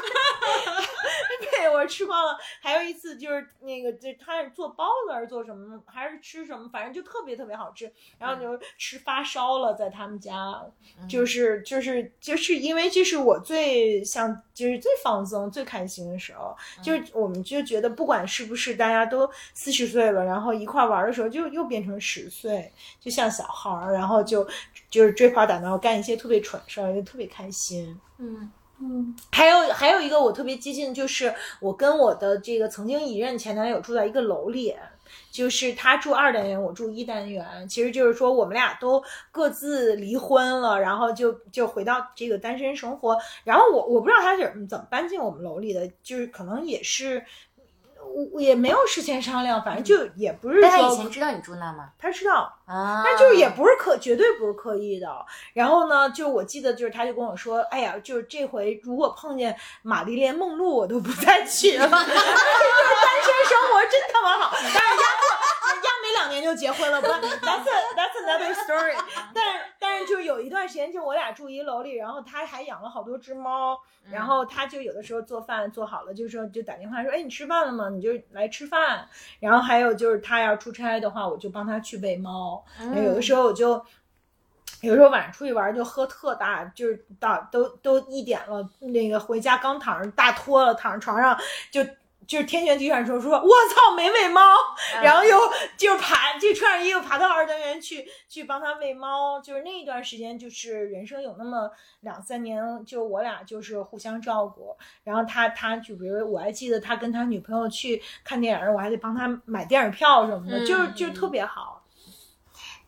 被被我吃光了。还有一次就是那个，这他是做包子还是做什么，还是吃什么，反正就特别特别好吃。然后就吃发烧了，在他们家，就是就是就是因为这是我最像就是最放松、最开心的时候，就是我们就觉得不管是不是大家都四十岁了，然后一块玩的时候，就又变成十岁，就像小孩儿，然后就就是追跑打闹，干一些特别蠢事儿，就特别开心。嗯。还有还有一个我特别接近，就是我跟我的这个曾经一任前男友住在一个楼里，就是他住二单元，我住一单元。其实就是说我们俩都各自离婚了，然后就就回到这个单身生活。然后我我不知道他是怎么搬进我们楼里的，就是可能也是。我也没有事先商量，反正就也不是但他以前知道你住那吗？他知道，啊，但就是也不是刻，绝对不是刻意的。然后呢，就我记得，就是他就跟我说：“哎呀，就是这回如果碰见玛丽莲梦露，我都不再去了。[LAUGHS] 就是单身生活真他妈好。”但是人家不，人家没两年就结婚了，不，[LAUGHS] that's a, that's another story [LAUGHS] 但。是但是就有一段时间，就我俩住一楼里，然后他还养了好多只猫，然后他就有的时候做饭做好了，就说就打电话说：“哎，你吃饭了吗？你就来吃饭。”然后还有就是他要出差的话，我就帮他去喂猫。有的时候我就。有时候晚上出去玩就喝特大，就是到都都一点了，那个回家刚躺上大脱了，躺上床上就就是天旋地转说说，我操没喂猫，然后又就爬就穿上衣服爬到二单元去去帮他喂猫，就是那一段时间就是人生有那么两三年，就我俩就是互相照顾，然后他他就比如我还记得他跟他女朋友去看电影，我还得帮他买电影票什么的，就是就特别好。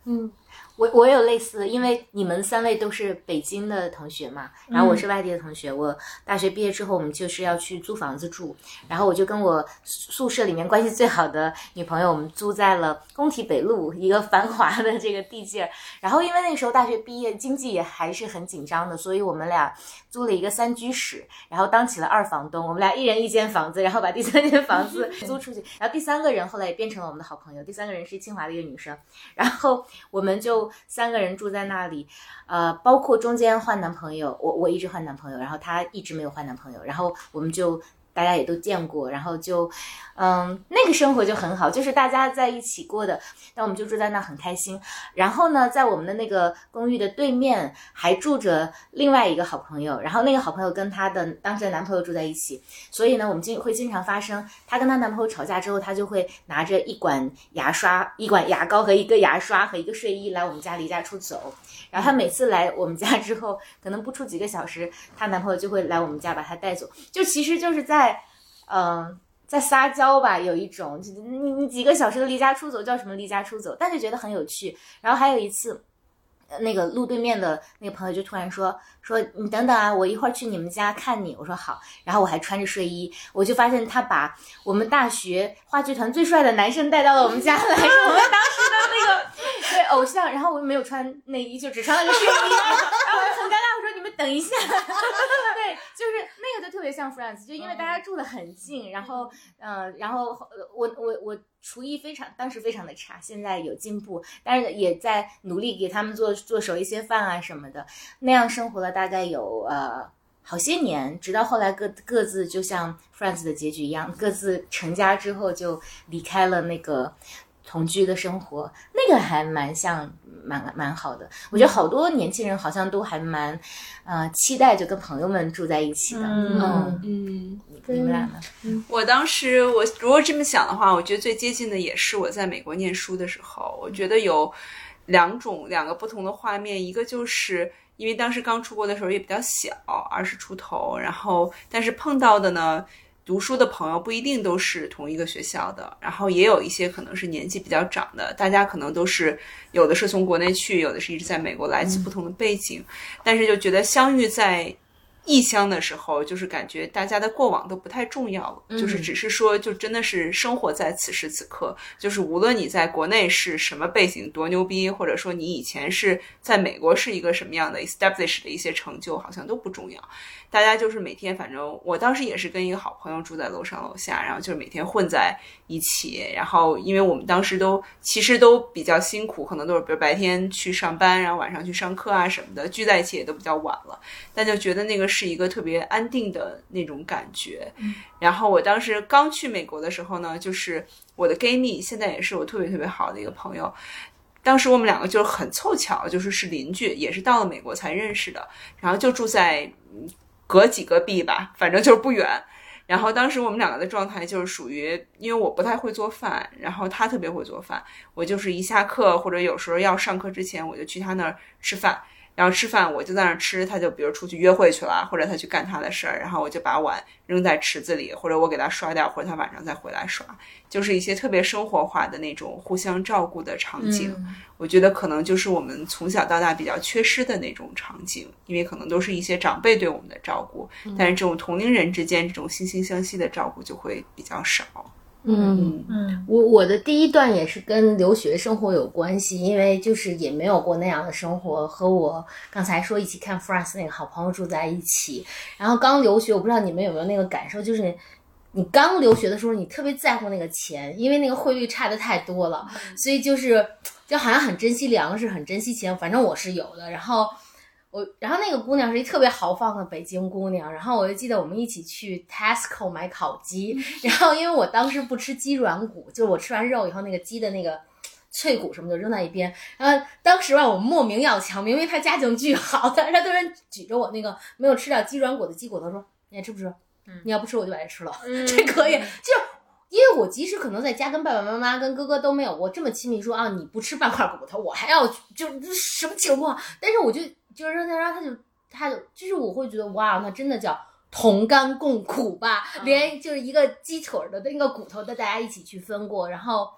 嗯，我我有类似，因为你们三位都是北京的同学嘛，然后我是外地的同学。我大学毕业之后，我们就是要去租房子住，然后我就跟我宿舍里面关系最好的女朋友，我们租在了工体北路一个繁华的这个地界儿。然后因为那时候大学毕业，经济也还是很紧张的，所以我们俩租了一个三居室，然后当起了二房东。我们俩一人一间房子，然后把第三间房子 [LAUGHS] 租出去。然后第三个人后来也变成了我们的好朋友。第三个人是清华的一个女生，然后我们就。三个人住在那里，呃，包括中间换男朋友，我我一直换男朋友，然后他一直没有换男朋友，然后我们就。大家也都见过，然后就，嗯，那个生活就很好，就是大家在一起过的，那我们就住在那很开心。然后呢，在我们的那个公寓的对面还住着另外一个好朋友，然后那个好朋友跟她的当时的男朋友住在一起，所以呢，我们经会经常发生，她跟她男朋友吵架之后，她就会拿着一管牙刷、一管牙膏和一个牙刷和一个睡衣来我们家离家出走。然后她每次来我们家 [LAUGHS] 之后，可能不出几个小时，她男朋友就会来我们家把她带走，就其实就是在。嗯，在撒娇吧，有一种你你几个小时的离家出走叫什么离家出走？但是觉得很有趣。然后还有一次，那个路对面的那个朋友就突然说说你等等啊，我一会儿去你们家看你。我说好。然后我还穿着睡衣，我就发现他把我们大学话剧团最帅的男生带到了我们家来，是 [LAUGHS] 我们当时的那个对偶像。然后我又没有穿内衣，就只穿了个睡衣，然后我就很尴尬，等一下。[LAUGHS] 对，就是那个就特别像 Friends，就因为大家住的很近，然后，嗯，然后我我我厨艺非常，当时非常的差，现在有进步，但是也在努力给他们做做熟一些饭啊什么的，那样生活了大概有呃好些年，直到后来各各自就像 Friends 的结局一样，各自成家之后就离开了那个。同居的生活，那个还蛮像，蛮蛮好的。我觉得好多年轻人好像都还蛮，呃，期待就跟朋友们住在一起的。嗯嗯，你们俩呢？我当时我如果这么想的话，我觉得最接近的也是我在美国念书的时候。我觉得有两种两个不同的画面，一个就是因为当时刚出国的时候也比较小，二十出头，然后但是碰到的呢。读书的朋友不一定都是同一个学校的，然后也有一些可能是年纪比较长的，大家可能都是有的是从国内去，有的是一直在美国，来自不同的背景，但是就觉得相遇在。异乡的时候，就是感觉大家的过往都不太重要了，就是只是说，就真的是生活在此时此刻。就是无论你在国内是什么背景，多牛逼，或者说你以前是在美国是一个什么样的 established 的一些成就，好像都不重要。大家就是每天，反正我当时也是跟一个好朋友住在楼上楼下，然后就是每天混在一起。然后因为我们当时都其实都比较辛苦，可能都是比如白天去上班，然后晚上去上课啊什么的，聚在一起也都比较晚了。但就觉得那个是一个特别安定的那种感觉。然后我当时刚去美国的时候呢，就是我的 gay 蜜，现在也是我特别特别好的一个朋友。当时我们两个就是很凑巧，就是是邻居，也是到了美国才认识的。然后就住在隔几个壁吧，反正就是不远。然后当时我们两个的状态就是属于，因为我不太会做饭，然后他特别会做饭。我就是一下课或者有时候要上课之前，我就去他那儿吃饭。然后吃饭，我就在那儿吃，他就比如出去约会去了，或者他去干他的事儿，然后我就把碗扔在池子里，或者我给他刷掉，或者他晚上再回来刷，就是一些特别生活化的那种互相照顾的场景。我觉得可能就是我们从小到大比较缺失的那种场景，因为可能都是一些长辈对我们的照顾，但是这种同龄人之间这种惺惺相惜的照顾就会比较少。嗯嗯，我我的第一段也是跟留学生活有关系，因为就是也没有过那样的生活，和我刚才说一起看 France 那个好朋友住在一起。然后刚留学，我不知道你们有没有那个感受，就是你刚留学的时候，你特别在乎那个钱，因为那个汇率差的太多了，所以就是就好像很珍惜粮食，很珍惜钱。反正我是有的。然后。我然后那个姑娘是一特别豪放的北京姑娘，然后我就记得我们一起去 Tesco 买烤鸡，[LAUGHS] 然后因为我当时不吃鸡软骨，就是我吃完肉以后那个鸡的那个脆骨什么就扔在一边，然后当时吧我莫名要强，明明他家境巨好，但是他突然举着我那个没有吃掉鸡软骨的鸡骨头说：“你还吃不吃？你要不吃我就把它吃了，这可以。”就因为我即使可能在家跟爸爸妈妈跟哥哥都没有我这么亲密，说啊你不吃半块骨头，我还要就什么情况？但是我就。就是让他，然后他就，他就，就是我会觉得哇，那真的叫同甘共苦吧，连就是一个鸡腿的那个骨头都大家一起去分过，然后，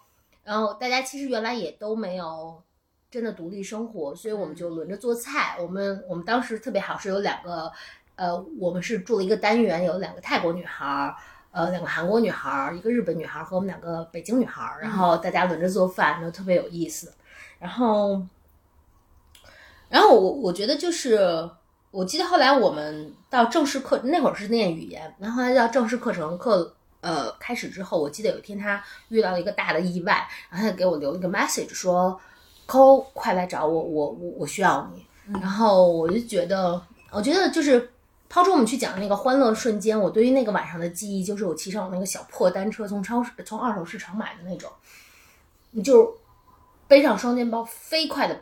然后大家其实原来也都没有真的独立生活，所以我们就轮着做菜。我们我们当时特别好，是有两个，呃，我们是住了一个单元，有两个泰国女孩儿，呃，两个韩国女孩儿，一个日本女孩儿和我们两个北京女孩儿，然后大家轮着做饭，就特别有意思。然后，然后我我觉得就是，我记得后来我们到正式课那会儿是念语言，然后后来到正式课程课呃开始之后，我记得有一天他遇到了一个大的意外，然后他给我留了一个 message 说，Cole 快来找我，我我我需要你。然后我就觉得，我觉得就是抛出我们去讲那个欢乐瞬间，我对于那个晚上的记忆就是我骑上我那个小破单车从超市从二手市场买的那种，你就背上双肩包，飞快的，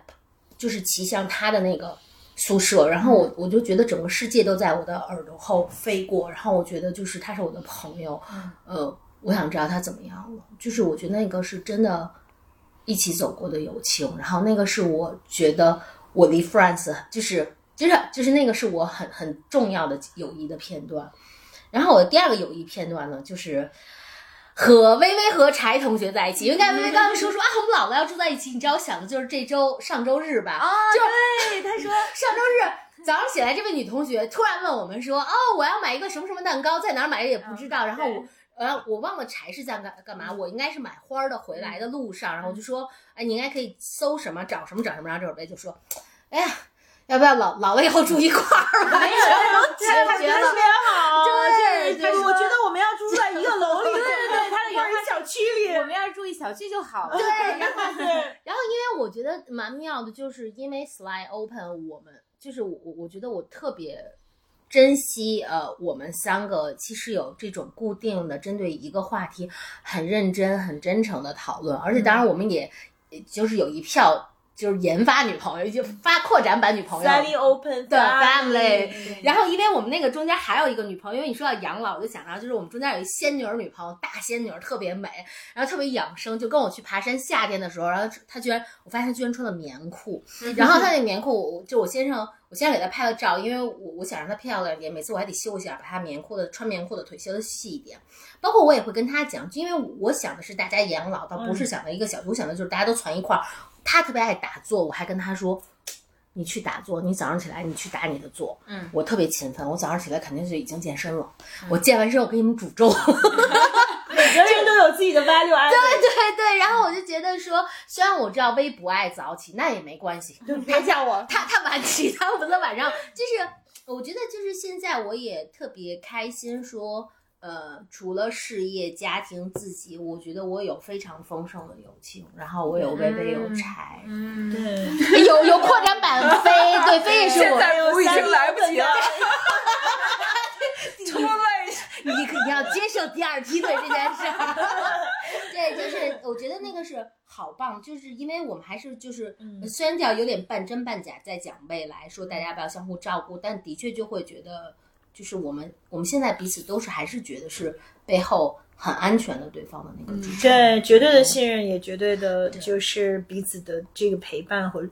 就是骑向他的那个宿舍，然后我我就觉得整个世界都在我的耳朵后飞过，然后我觉得就是他是我的朋友，呃，我想知道他怎么样了，就是我觉得那个是真的一起走过的友情，然后那个是我觉得我离 Friends 就是就是就是那个是我很很重要的友谊的片段，然后我的第二个友谊片段呢就是。和薇薇和柴同学在一起，因为刚才薇薇刚刚说说啊，我们姥姥要住在一起，你知道我想的就是这周上周日吧？啊，就对，他说 [LAUGHS] 上周日早上起来，这位女同学突然问我们说：“哦，我要买一个什么什么蛋糕，在哪儿买也不知道。”然后我。呃，我忘了柴是在干干嘛，我应该是买花儿的，回来的路上，然后我就说，哎，你应该可以搜什么，找什么，找什么，然后这会儿就说，哎呀，要不要老老了以后住一块儿吧？没有，他觉得特别好，对就是我觉得我们要住在一个楼里，对对对，区里，我们要住一小区就好了。对，[LAUGHS] 然后对，然后因为我觉得蛮妙的，就是因为 Slide Open，我们就是我我我觉得我特别珍惜呃，我们三个其实有这种固定的针对一个话题很认真、很真诚的讨论，而且当然我们也、就是有一票就是研发女朋友，就发扩展版女朋友。Open 对 family，family，然后因为我们那个中间还有一个女朋友，因为你说到养老，我就想到就是我们中间有一仙女儿女朋友，大仙女儿特别美，然后特别养生，就跟我去爬山，夏天的时候，然后她居然我发现她居然穿了棉裤，[LAUGHS] 然后她那棉裤，我就我先生我先生给她拍了照，因为我我想让她漂亮一点，每次我还得修一下，把她棉裤的穿棉裤的腿修的细一点，包括我也会跟她讲，因为我想的是大家养老，倒不是想的一个小，我想的就是大家都攒一块儿。她特别爱打坐，我还跟他说。你去打坐，你早上起来你去打你的坐。嗯，我特别勤奋，我早上起来肯定是已经健身了。我健完身，我给你们煮粥。[LAUGHS] 每个人都有自己的 value。对对对，然后我就觉得说，虽然我知道微不爱早起，那也没关系。别叫我，他他晚起，他不能晚上，就是我觉得就是现在我也特别开心说。呃，除了事业、家庭、自己，我觉得我有非常丰盛的友情，然后我有微微有柴，嗯，对，[LAUGHS] 有有扩展版飞，对飞也是我。现在我已经来不及了，too late。[LAUGHS] [LAUGHS] 你你要接受第二梯队这件事儿。对，就是我觉得那个是好棒，就是因为我们还是就是，虽然叫有点半真半假，在讲未来，说大家不要相互照顾，但的确就会觉得，就是我们我们现在彼此都是还是觉得是背后很安全的对方的那个支持。对，绝对的信任，也绝对的就是彼此的这个陪伴和。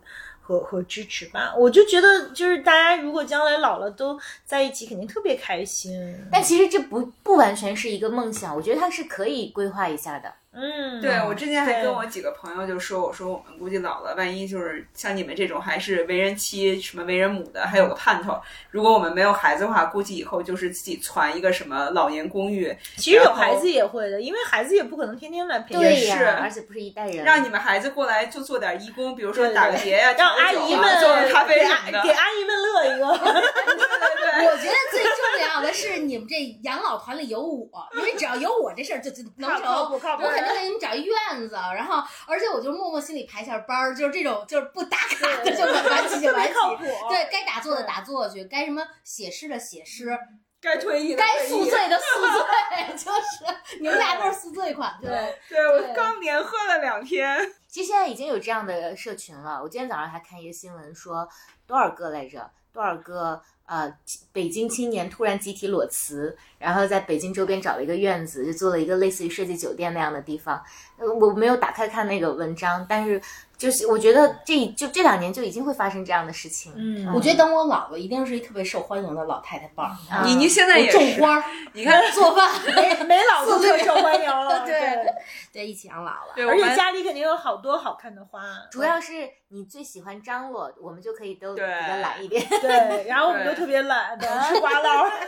和和支持吧，我就觉得就是大家如果将来老了都在一起，肯定特别开心。但其实这不不完全是一个梦想，我觉得它是可以规划一下的。嗯，对我之前还跟我几个朋友就说，我说我们估计老了，万一就是像你们这种还是为人妻、什么为人母的，还有个盼头。如果我们没有孩子的话，估计以后就是自己攒一个什么老年公寓，其实有孩子也会的，因为孩子也不可能天天来陪你。对呀，是而且不是一代人。让你们孩子过来就做点义工，比如说对对打个结呀、让阿姨们做个咖啡给什么的。阿给阿姨们乐一个。[LAUGHS] 我觉得最重要的是你们这养老团里有我，因为只要有我这事儿就就能成。靠谱靠谱我得给你们找一院子，然后而且我就默默心里排下班儿，就是这种就是不打卡的就晚起就晚起，靠谱对该打坐的打坐去，该什么写诗的写诗，该退役的该宿醉的宿醉，[LAUGHS] 就是你们俩都是宿醉款，对。对我刚连喝了两天。其实现在已经有这样的社群了。我今天早上还看一个新闻说，多少个来着？多少个呃，北京青年突然集体裸辞，然后在北京周边找了一个院子，就做了一个类似于设计酒店那样的地方。呃，我没有打开看那个文章，但是就是我觉得这就这两年就已经会发生这样的事情。嗯我觉得等我老了，一定是一特别受欢迎的老太太伴儿。啊你你现在也是，种花、你看，做饭，没没老就特受欢迎了。[LAUGHS] 对对，对，一起养老了。对，而且家里肯定有好多好看的花。主要是你最喜欢张罗，我们就可以都比较懒一点。对，[LAUGHS] 然后我们都特别懒 [LAUGHS] 的吃瓜捞。对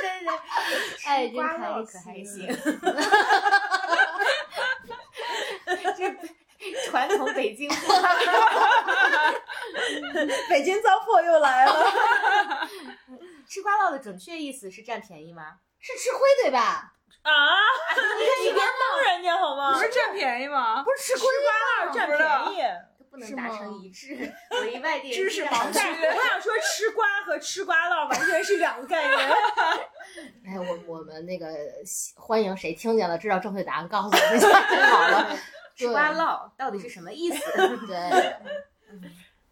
对对，哎，真瓜烙开可还心行。这传统北京话，[LAUGHS] 北京糟粕又来了。[LAUGHS] 吃瓜烙的准确意思是占便宜吗？是吃亏对吧？啊！你别蒙人家好吗？不是占便宜吗？不是吃亏瓜烙占便宜。不能达成一致。我一外地人知识盲区我想说，吃瓜和吃瓜烙完全是两个概念。[LAUGHS] 哎，我我们那个欢迎谁听见了知道正确答案，告诉我们一下就好了。吃瓜烙到底是什么意思？[LAUGHS] 对，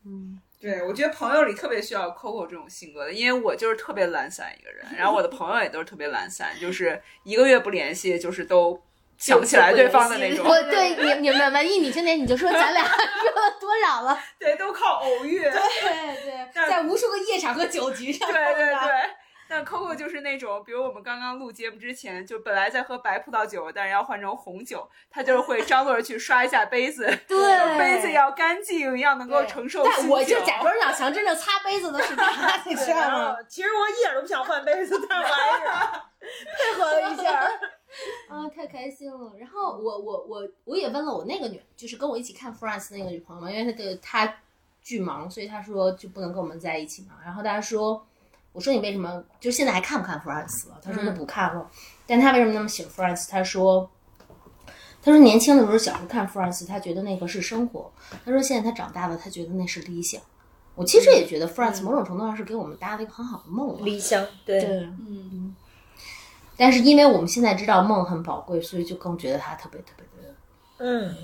嗯，对，我觉得朋友里特别需要 Coco 这种性格的，因为我就是特别懒散一个人，然后我的朋友也都是特别懒散，就是一个月不联系，就是都想不起来对方的那种，我对你你们文艺女青年，你就说咱俩 [LAUGHS] 说了多少了？对，都靠偶遇。对对对，[LAUGHS] 在无数个夜场和酒局上，对对对。但 Coco 就是那种，比如我们刚刚录节目之前，就本来在喝白葡萄酒，但是要换成红酒，他就是会张罗着去刷一下杯子，[LAUGHS] 对杯子要干净，要能够承受但我就假装老强，真正擦杯子的是他，[LAUGHS] 你知道吗？其实我一点都不想换杯子，但是我还是配合了一下。啊，[LAUGHS] 太开心了！然后我我我我也问了我那个女，就是跟我一起看 France 那个女朋友嘛，因为她的她巨忙，所以她说就不能跟我们在一起嘛。然后她说，我说你为什么就现在还看不看 Friends 了？他说他不看了。但他为什么那么喜欢 Friends？他说，他说年轻的时候小时候看 Friends，他觉得那个是生活。他说现在他长大了，他觉得那是理想。我其实也觉得 Friends 某种程度上是给我们搭了一个很好的梦。理想，对对，嗯。但是因为我们现在知道梦很宝贵，所以就更觉得它特别特别的嗯，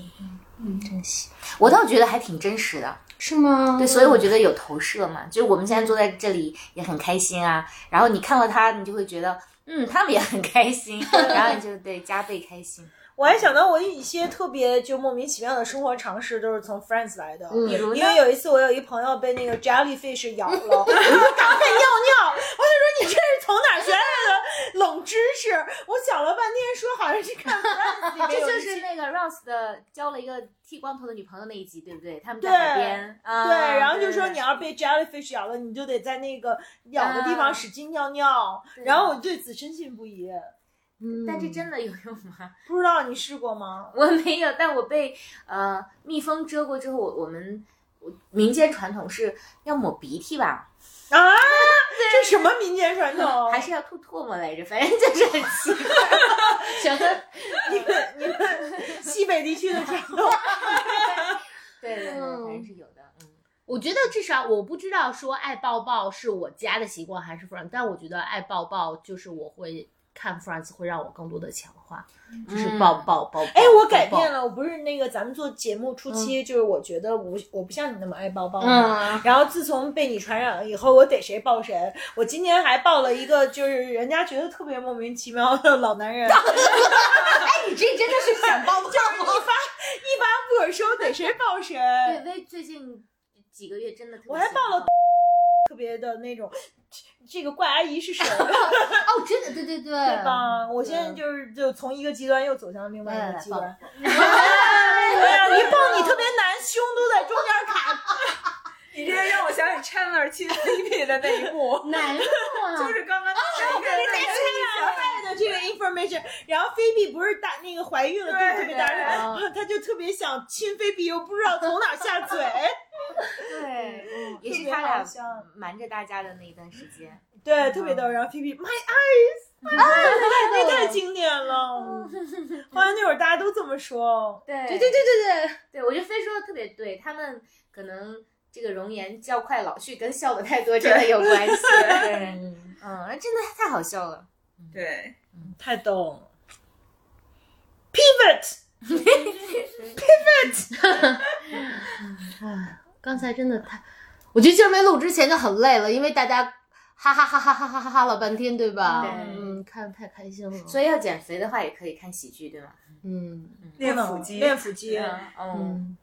嗯珍惜，我倒觉得还挺真实的。是吗？对，所以我觉得有投射嘛，就是我们现在坐在这里也很开心啊，然后你看到他，你就会觉得，嗯，他们也很开心，[LAUGHS] 然后你就得加倍开心。我还想到我一些特别就莫名其妙的生活常识都是从 Friends 来的。嗯比如因为有一次我有一朋友被那个 jellyfish 咬了，我就赶快尿尿。我就说你这是从哪儿学来的冷知识？我想了半天，说好像是看 Friends [LAUGHS] 这就是那个 Ross 的交了一个剃光头的女朋友那一集，对不对？他们在对海边，啊、对，然后就说你要被 jellyfish 咬了，你就得在那个咬的地方啊使劲尿尿。对然后我对此深信不疑。嗯，但这真的有用吗？[LAUGHS] 不知道你试过吗？我没有，但我被呃蜜蜂蛰过之后，我我们民间传统是要抹鼻涕吧，啊，这什么民间传统？[LAUGHS] 还是要吐唾沫来着？反正就是很奇怪。[LAUGHS] 想的你们你们西北地区的传统？对对对，嗯反正是有的。嗯，我觉得至少我不知道说爱抱抱是我家的习惯还是 Friends，但我觉得爱抱抱就是我会看 Friends 会让我更多的强化，就是嗯抱抱抱。哎，我改变。了，我不是那个咱们做节目初期，就是我觉得我我不像你那么爱抱抱嘛。嗯，[LAUGHS] 然后自从被你传染了以后，我逮谁抱谁。我今天还抱了一个，就是人家觉得特别莫名其妙的老男人，[LAUGHS] 哎，你这真的是想抱抱 [LAUGHS] 吗？一发不可收，逮谁抱谁。对，微最近几个月真的特别我还抱了特别的那种，这个怪阿姨是谁？[LAUGHS] 哦，真的，对对对，对吧？我现在就是就从一个极端又走向另外一个极端。哎呀，一抱你特别难，胸都在中间卡。[LAUGHS] 你这让我想起 Chandler 亲 Phoebe 的那一幕，难过 [LAUGHS] 就是刚刚这个 information，然后菲比不是大那个怀孕了，肚子特别大，对然后他就特别想亲菲比，又不知道从哪下嘴，对，嗯也是他俩瞒着大家的那一段时间。对，特别逗。然后菲比 my eyes，啊，[LAUGHS] 那太经典了。[LAUGHS] 好像那会儿大家都这么说。对对对对对对，对，我觉得飞说的特别对，他们可能这个容颜较快老去跟笑的太多真的有关系。对，[LAUGHS] 嗯，嗯，真的太好笑了。对，太逗了。Pivot，刚才真的太，我觉得今儿没录之前就很累了，因为大家哈哈哈哈哈哈哈哈了半天，对吧？对。嗯，看太开心了，所以要减肥的话，也可以看喜剧，对吗？嗯。练腹肌，练腹肌。嗯，嗯。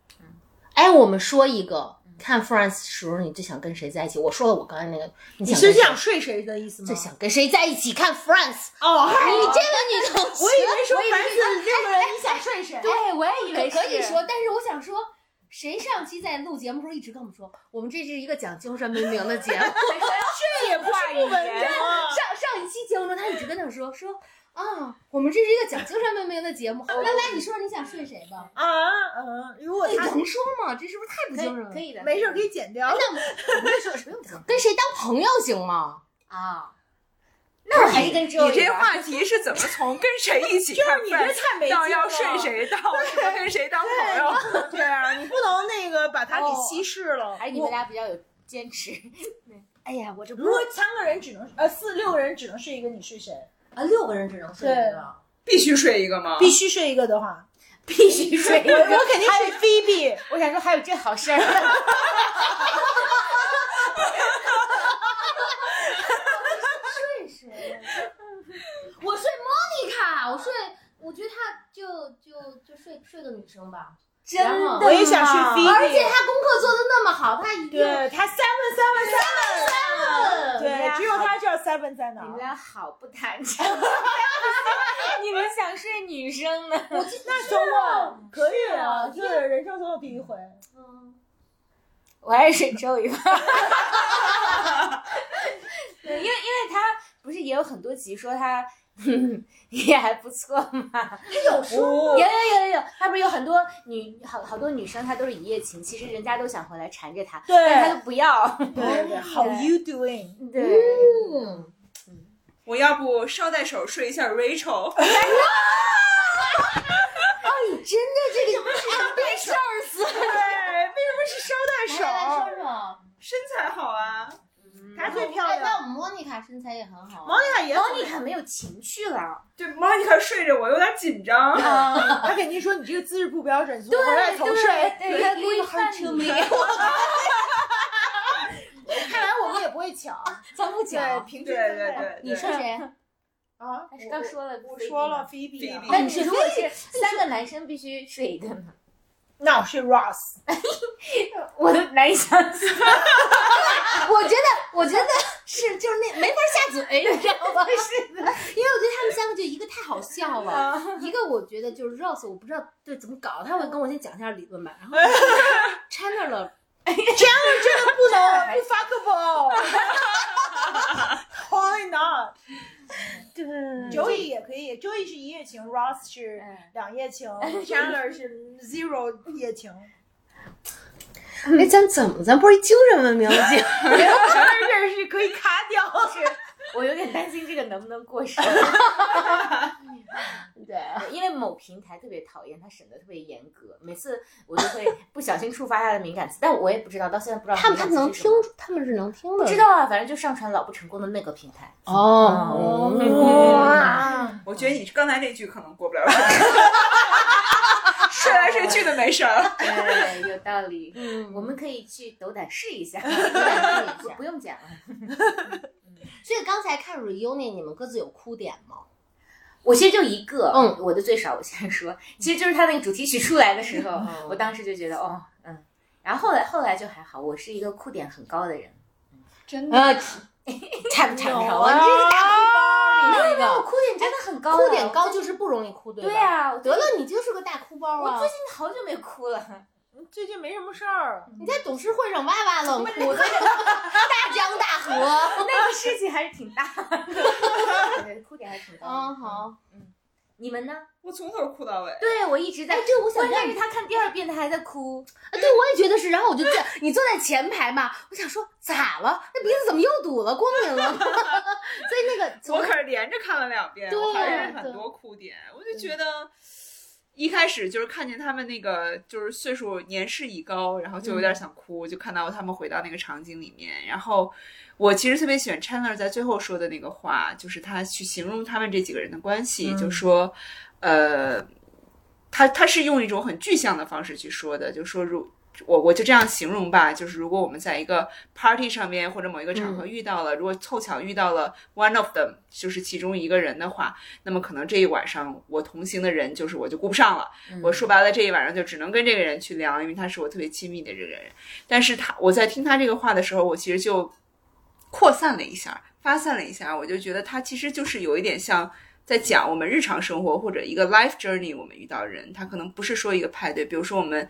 哎，我们说一个，看 Friends 时候，你最想跟谁在一起？我说了，我刚才那个，你你是想睡谁的意思吗？最想跟谁在一起看 Friends？哦，你这个女同学，我以为说我以为凡是六个人，你想睡谁？对，我也以为可以说，但是我想说，谁上期在录节目的时候一直跟我们说，我们这是一个讲精神文明的节目。[LAUGHS] [LAUGHS] 这也不是不文明啊。上上一期节目中，他一直跟他说说啊，我们这是一个讲精神文明的节目。来来，你说说你想睡谁吧？啊，嗯，如果你他能说吗？这是不是太不精神了？可以的，没事儿可以剪掉。那我们说 [LAUGHS] 跟谁当朋友行吗？啊。[LAUGHS] 那我还是跟 Joey 你这话题是怎么从跟谁一起看 [LAUGHS] 就是你这没到要睡谁到什么跟谁当朋友？不能这样，你不能那个把它给哦稀释了。还是你们俩比较有坚持。哎呀，我这如果三个人只能呃四六个人只能睡一个，你睡谁？啊，六个人只能睡一个。必须睡一个吗？必须睡一个的话，[LAUGHS] 必须睡一个。[LAUGHS] 我肯定睡 Phoebe。我想说还有这好事儿。[LAUGHS] 睡谁？我睡 Monica，我睡，我觉得她就就就睡睡个女生吧。真的，我也想而且他功课做的那么好，他一定对他 seven seven seven，嗯对，只有他知道 seven 在哪你们。俩好不坦诚。[LAUGHS] 你们想睡女生呢？我记那周末可以啊，就是人生中的第一回。嗯我还是睡周瑜吧。[LAUGHS] 对，因为因为他不是也有很多集说他 [LAUGHS] 也还不错嘛。他有说有有有有有，他不是有很多女好好多女生，她都是一夜情，其实人家都想回来缠着他，但是他都不要。对对，[LAUGHS] How you doing？对，嗯，我要不捎带手睡一下 Rachel，[LAUGHS] 你真的这个 ambitious，对，为什么是捎带手？身材好啊。她最漂亮。我们莫妮卡身材也很好啊。莫妮卡也莫妮卡没有情趣了。对，Monica 睡着我有点紧张。啊，她肯定说你这个姿势不标准，从回来重睡。对对，规范你，[LAUGHS] 看来我们也不会抢。咱不抢。平均对分配对对，你说谁？啊？刚说了，我说了。Phoebe，Phoebe 啊那你是如果是三个男生必须睡一个呢？那我是 Ross。[LAUGHS] 我都难以想象。[LAUGHS] 我觉得，我觉得是就是那没法下嘴，[LAUGHS] 你知道吗？是的，因为我觉得他们三个就一个太好笑了，一个我觉得就是 Rose，我不知道对怎么搞，他会跟我先讲一下理论吧，然后 Chandler 这样真的不能不 fuckable。Why not？[LAUGHS] 对 Joey 也可以，Joey 是一夜情，Ross 是嗯两夜情，Chandler 是 zero 夜情。哎，咱怎么咱不是一精神文明的节目？Chandler 这是可以卡掉。我有点担心这个能不能过审。[LAUGHS] 对，因为某平台特别讨厌他审的特别严格，每次我就会不小心触发他的敏感词，但我也不知道，到现在不知道他们他们能听他们是能听的，不知道啊，反正就上传老不成功的那个平台。哦。哇！[LAUGHS] 我觉得你刚才那句可能过不了审。睡来睡去的没事儿。对，有道理。嗯我们可以去斗胆试一下，[LAUGHS] 试一下不用讲了。所以刚才看 reunion，你们各自有哭点吗？我其实就一个，嗯我的最少，我先说，其实就是他那个主题曲出来的时候，嗯我当时就觉得，哦，嗯，然后后来后来就还好，我是一个哭点很高的人，真呃，[LAUGHS] 产产有着啊，你这个大哭包，你这个我哭点真的很高，哭点高就是不容易哭，对吧？对啊，我得了，你就是个大哭包啊我最！近好久没哭了，最近没什么事儿。你在董事会上哇哇冷哭，[LAUGHS] 大江大河。[LAUGHS] 那个事情还是挺大的，对哭点还是挺大的。嗯，好。你们呢？我从头哭到尾。对，我一直在，这我想关键是他看第二遍他还在哭，啊，对，我也觉得是。然后我就坐，[LAUGHS] 你坐在前排嘛，我想说咋了？那鼻子怎么又堵了？过敏了吗？所以那个从我可是连着看了两遍，我还是对很多哭点。我就觉得一开始就是看见他们那个就是岁数年事已高，然后就有点想哭，就看到他们回到那个场景里面。然后我其实特别喜欢 Chandler 在最后说的那个话，就是他去形容他们这几个人的关系，就说呃。他他是用一种很具象的方式去说的，就说如我我就这样形容吧，就是如果我们在一个 party 上面或者某一个场合遇到了，如果凑巧遇到了 one of them，就是其中一个人的话，那么可能这一晚上我同行的人就是我就顾不上了。我说白了，这一晚上就只能跟这个人去聊，因为他是我特别亲密的这个人。但是他我在听他这个话的时候，我其实就扩散了一下，发散了一下，我就觉得他其实就是有一点像。在讲我们日常生活或者一个 life journey，我们遇到人，他可能不是说一个派对，比如说我们。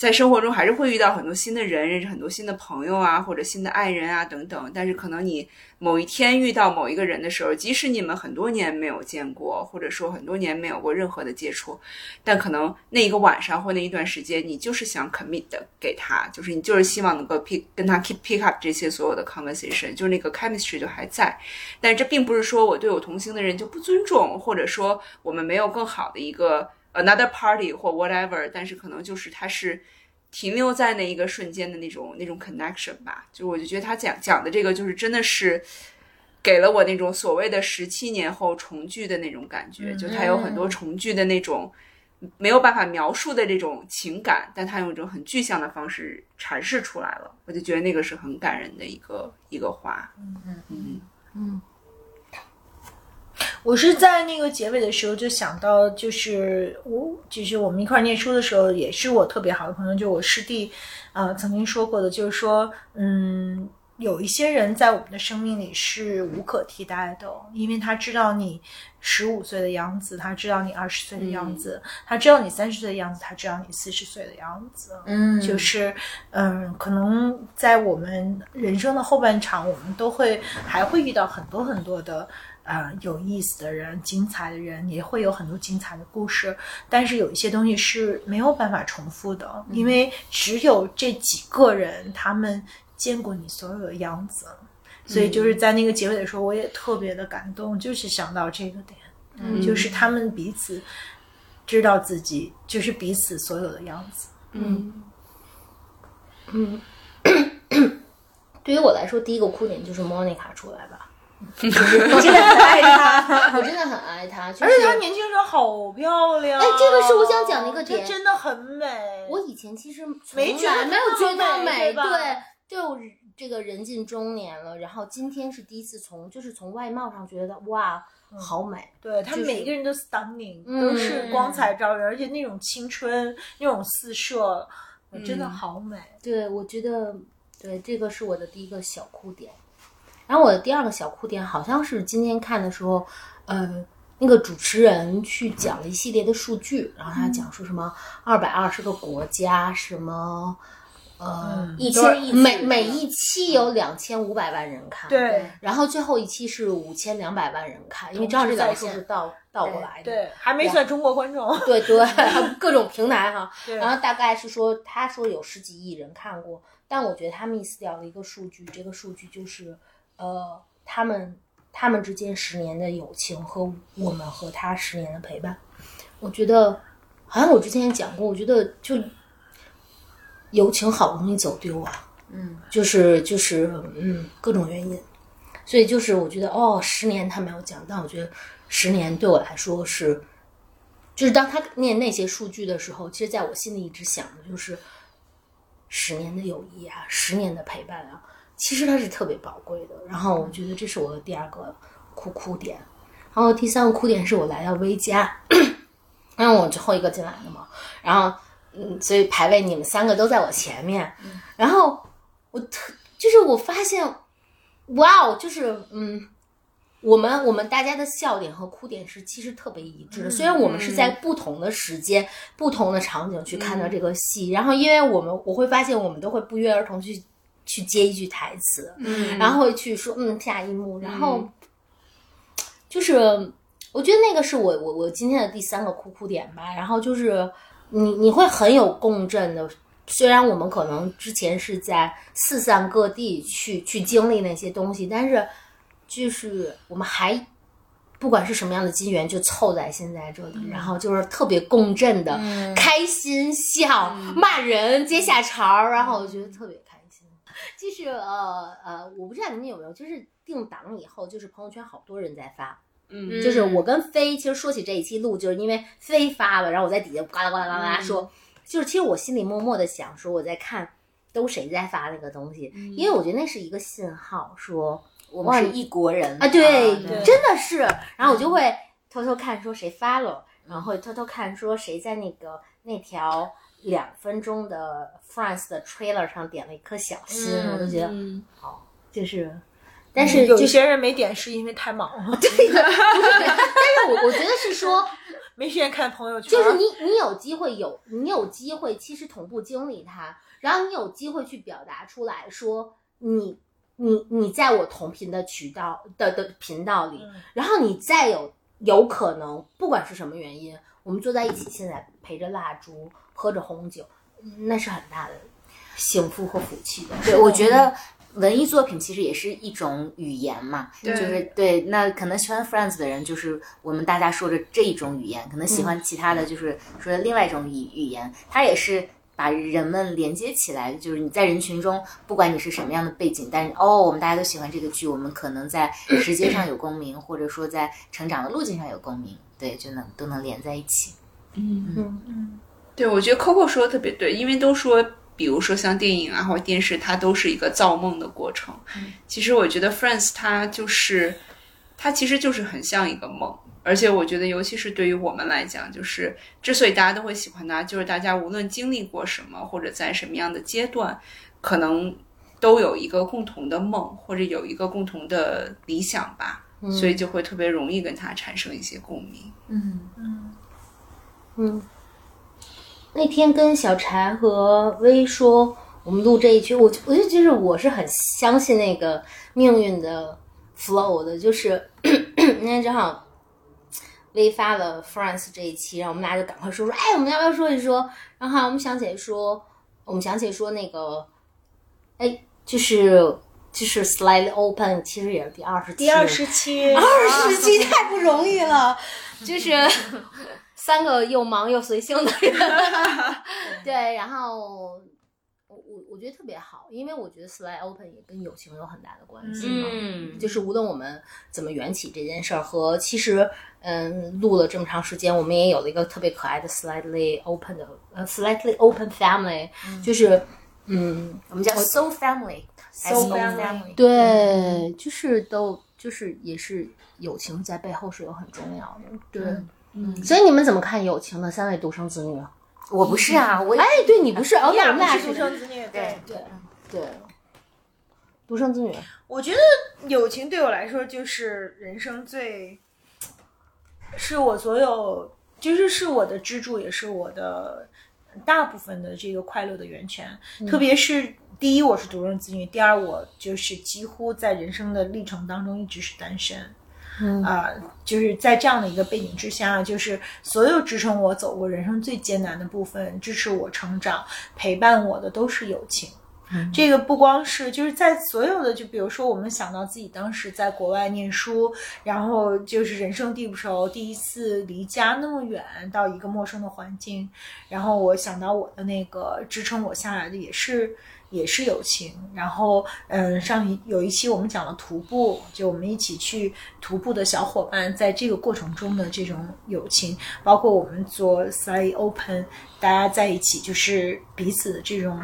在生活中还是会遇到很多新的人，认识很多新的朋友啊，或者新的爱人啊等等。但是可能你某一天遇到某一个人的时候，即使你们很多年没有见过，或者说很多年没有过任何的接触，但可能那一个晚上或那一段时间，你就是想 commit 的给他，就是你就是希望能够 pick 跟他 keep pick up 这些所有的 conversation，就是那个 chemistry 就还在。但这并不是说我对我同行的人就不尊重，或者说我们没有更好的一个。Another party 或 whatever，但是可能就是它是停留在那一个瞬间的那种那种 connection 吧。就我就觉得他讲讲的这个就是真的是给了我那种所谓的十七年后重聚的那种感觉。就他有很多重聚的那种没有办法描述的这种情感，但他用一种很具象的方式阐释出来了。我就觉得那个是很感人的一个一个话。嗯嗯嗯嗯。我是在那个结尾的时候就想到，就是我，就是我们一块念书的时候，也是我特别好的朋友，就我师弟，呃，曾经说过的，就是说，嗯，有一些人在我们的生命里是无可替代的，因为他知道你十五岁的样子，他知道你二十岁的样子，他知道你三十岁的样子，他知道你四十岁的样子，嗯，就是，嗯，可能在我们人生的后半场，我们都会还会遇到很多很多的。啊，有意思的人，精彩的人，也会有很多精彩的故事。但是有一些东西是没有办法重复的，因为只有这几个人，他们见过你所有的样子。所以就是在那个结尾的时候，我也特别的感动，就是想到这个点，就是他们彼此知道自己，就是彼此所有的样子。嗯嗯，[COUGHS] 对于我来说，第一个哭点就是 Monica 出来吧。我真的很爱她，我真的很爱他，而且她年轻时候好漂亮。哎，这个是我想讲的一个点，真的很美。我以前其实没觉得没有觉得美，对，就这个人近中年了，然后今天是第一次从就是从外貌上觉得哇，好美。对他每个人都 stunning，都是光彩照人，而且那种青春，那种四射，真的好美。对，我觉得对这个是我的第一个小哭点。然后我的第二个小哭点好像是今天看的时候，呃，那个主持人去讲了一系列的数据，然后他讲说什么二百二十个国家，什么呃一千亿每每一期有两千五百万人看，对，然后最后一期是五千两百万人看，因为正好这两个数是倒倒过来的，对，还没算中国观众，对对，[LAUGHS] 各种平台哈，然后大概是说他说有十几亿人看过，但我觉得他 miss 掉了一个数据，这个数据就是。呃，他们他们之间十年的友情和我们和他十年的陪伴，我觉得好像我之前也讲过，我觉得就友情好容易走丢啊，嗯，就是就是嗯各种原因，所以就是我觉得哦，十年他没有讲，但我觉得十年对我来说是，就是当他念那些数据的时候，其实在我心里一直想的就是十年的友谊啊，十年的陪伴啊。其实它是特别宝贵的，然后我觉得这是我的第二个哭哭点，然后第三个哭点是我来到微家，因为我最后一个进来的嘛，然后嗯，所以排位你们三个都在我前面，然后我特就是我发现，哇哦，就是嗯，我们我们大家的笑点和哭点是其实特别一致的，虽然我们是在不同的时间、不同的场景去看到这个戏，然后因为我们我会发现我们都会不约而同去。去接一句台词，嗯，然后会去说，嗯，下一幕，然后就是我觉得那个是我我我今天的第三个哭哭点吧。然后就是你你会很有共振的，虽然我们可能之前是在四散各地去去经历那些东西，但是就是我们还不管是什么样的机缘，就凑在现在这里，然后就是特别共振的，开心笑骂人接下茬儿，然后我觉得特别。就是呃呃，我不知道你们有没有，就是定档以后，就是朋友圈好多人在发，嗯，就是我跟飞，其实说起这一期录，就是因为飞发了，然后我在底下呱啦呱啦呱啦说，就是其实我心里默默的想说，我在看都谁在发那个东西，因为我觉得那是一个信号，说我们是一国人啊，对，对真的是。然后我就会偷偷看说谁发了，然后偷偷看说谁在那个那条两分钟的 France 的 trailer 上点了一颗小心，我都觉得嗯，好，就是。但是有就是，些人没点是因为太忙了，[LAUGHS] 对但是我我觉得是说，[LAUGHS] 没时间看朋友圈。就是你你有机会有你有机会，其实同步经历它，然后你有机会去表达出来说你你你在我同频的渠道的的频道里，嗯然后你再有有可能不管是什么原因，我们坐在一起，现在陪着蜡烛，喝着红酒，嗯那是很大的幸福和福气的。对，我觉得文艺作品其实也是一种语言嘛，对就是对。那可能喜欢 Friends 的人，就是我们大家说的这一种语言；可能喜欢其他的就是说另外一种语语言。它也是把人们连接起来，就是你在人群中，不管你是什么样的背景，但是哦，我们大家都喜欢这个剧，我们可能在时间上有共鸣，或者说在成长的路径上有共鸣，对，就能都能连在一起。对，我觉得 Coco 说的特别对，因为都说，比如说像电影啊或者电视，它都是一个造梦的过程。其实我觉得 Friends 它就是，它其实就是很像一个梦。而且我觉得，尤其是对于我们来讲，就是之所以大家都会喜欢它，就是大家无论经历过什么，或者在什么样的阶段，可能都有一个共同的梦，或者有一个共同的理想吧，所以就会特别容易跟它产生一些共鸣。嗯嗯嗯，那天跟小柴和薇说，我们录这一期，我我就觉得我是很相信那个命运的 flow 的，就是 [COUGHS] 那天正好薇发了 France 这一期，然后我们俩就赶快说说，哎，我们要不要说一说？然后我们想起来说，我们想起来说那个，哎，就是就是 slightly open，其实也是第二十期，第二十期，[LAUGHS] 二十期太不容易了，就是三个又忙又随性的人。[LAUGHS] 对，然后我我我觉得特别好，因为我觉得 slide open 也跟友情有很大的关系嘛。嗯就是无论我们怎么缘起这件事儿，和其实嗯录了这么长时间，我们也有了一个特别可爱的 slightly open 的呃 slightly open family，、就是嗯我们叫 Soul Family。Soul Soul Family 对，就是都就是也是友情在背后是有很重要的，对，嗯，所以你们怎么看友情的三位独生子女？我不是啊，我哎，对你不是，哦，你俩不那我们俩是独生子女，对对对。对，独生子女，我觉得友情对我来说就是人生最，是我所有，就是是我的支柱，也是我的大部分的这个快乐的源泉。特别是第一，我是独生子女；第二，我就是几乎在人生的历程当中一直是单身。嗯啊、就是在这样的一个背景之下，就是所有支撑我走过人生最艰难的部分，支持我成长、陪伴我的都是友情。这个不光是就是在所有的，就比如说我们想到自己当时在国外念书，然后就是人生地不熟，第一次离家那么远到一个陌生的环境，然后我想到我的那个支撑我下来的也是也是友情。然后嗯，上一有一期我们讲了徒步，就我们一起去徒步的小伙伴，在这个过程中的这种友情，包括我们做 Side Open，大家在一起就是彼此的这种。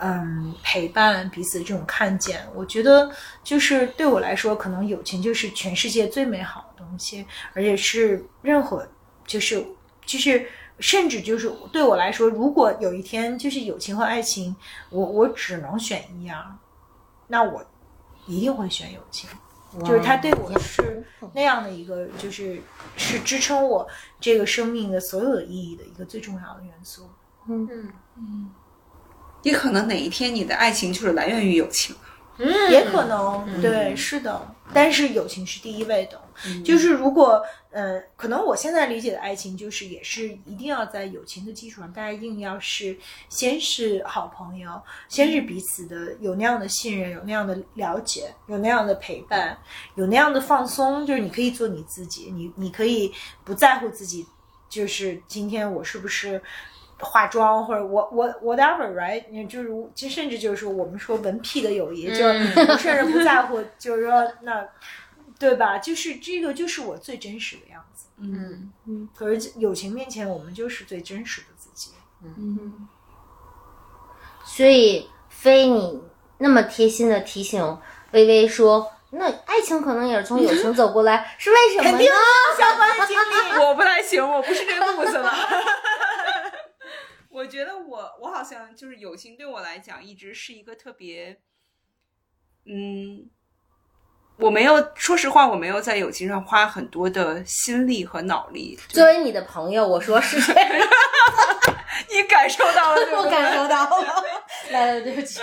嗯，陪伴彼此这种看见，我觉得就是对我来说，可能友情就是全世界最美好的东西，而且是任何就是就是甚至就是对我来说，如果有一天就是友情和爱情，我我只能选一样，那我一定会选友情。就是它对我是那样的一个，就是是支撑我这个生命的所有的意义的一个最重要的元素。嗯嗯也可能哪一天你的爱情就是来源于友情。嗯也可能，对，是的，但是友情是第一位的。就是如果，呃，可能我现在理解的爱情，就是也是一定要在友情的基础上，大家一定要是先是好朋友，先是彼此的有那样的信任，有那样的了解，有那样的陪伴，有那样的放松，就是你可以做你自己，你你可以不在乎自己，就是今天我是不是。化妆或者我我 whatever，right？你就是就甚至就是我们说文屁的友谊，就是我甚至不在乎，就是说那对吧？就是这个就是我最真实的样子。嗯嗯可是友情面前，我们就是最真实的自己。嗯，所以非你那么贴心的提醒微微说，那爱情可能也是从友情走过来，是为什么呢？相关的经历。[LAUGHS] 我不太行，我不是这个路子了。[LAUGHS] 我觉得我我好像就是友情对我来讲一直是一个特别，嗯，我没有说实话，我没有在友情上花很多的心力和脑力。[LAUGHS] 作为你的朋友，我说是这样，你感受到了，对不我感受到了。[LAUGHS] 来来，对不起。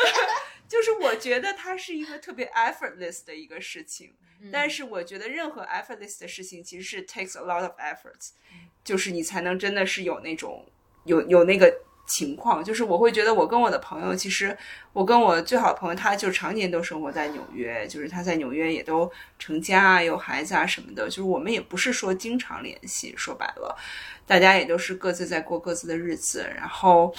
就是我觉得它是一个特别 effortless 的一个事情，嗯但是我觉得任何 effortless 的事情其实是 takes a lot of efforts，就是你才能真的是有那种有有那个情况。就是我会觉得我跟我的朋友，其实我跟我最好的朋友，他就常年都生活在纽约，就是他在纽约也都成家啊，有孩子啊什么的，就是我们也不是说经常联系，说白了，大家也都是各自在过各自的日子，然后。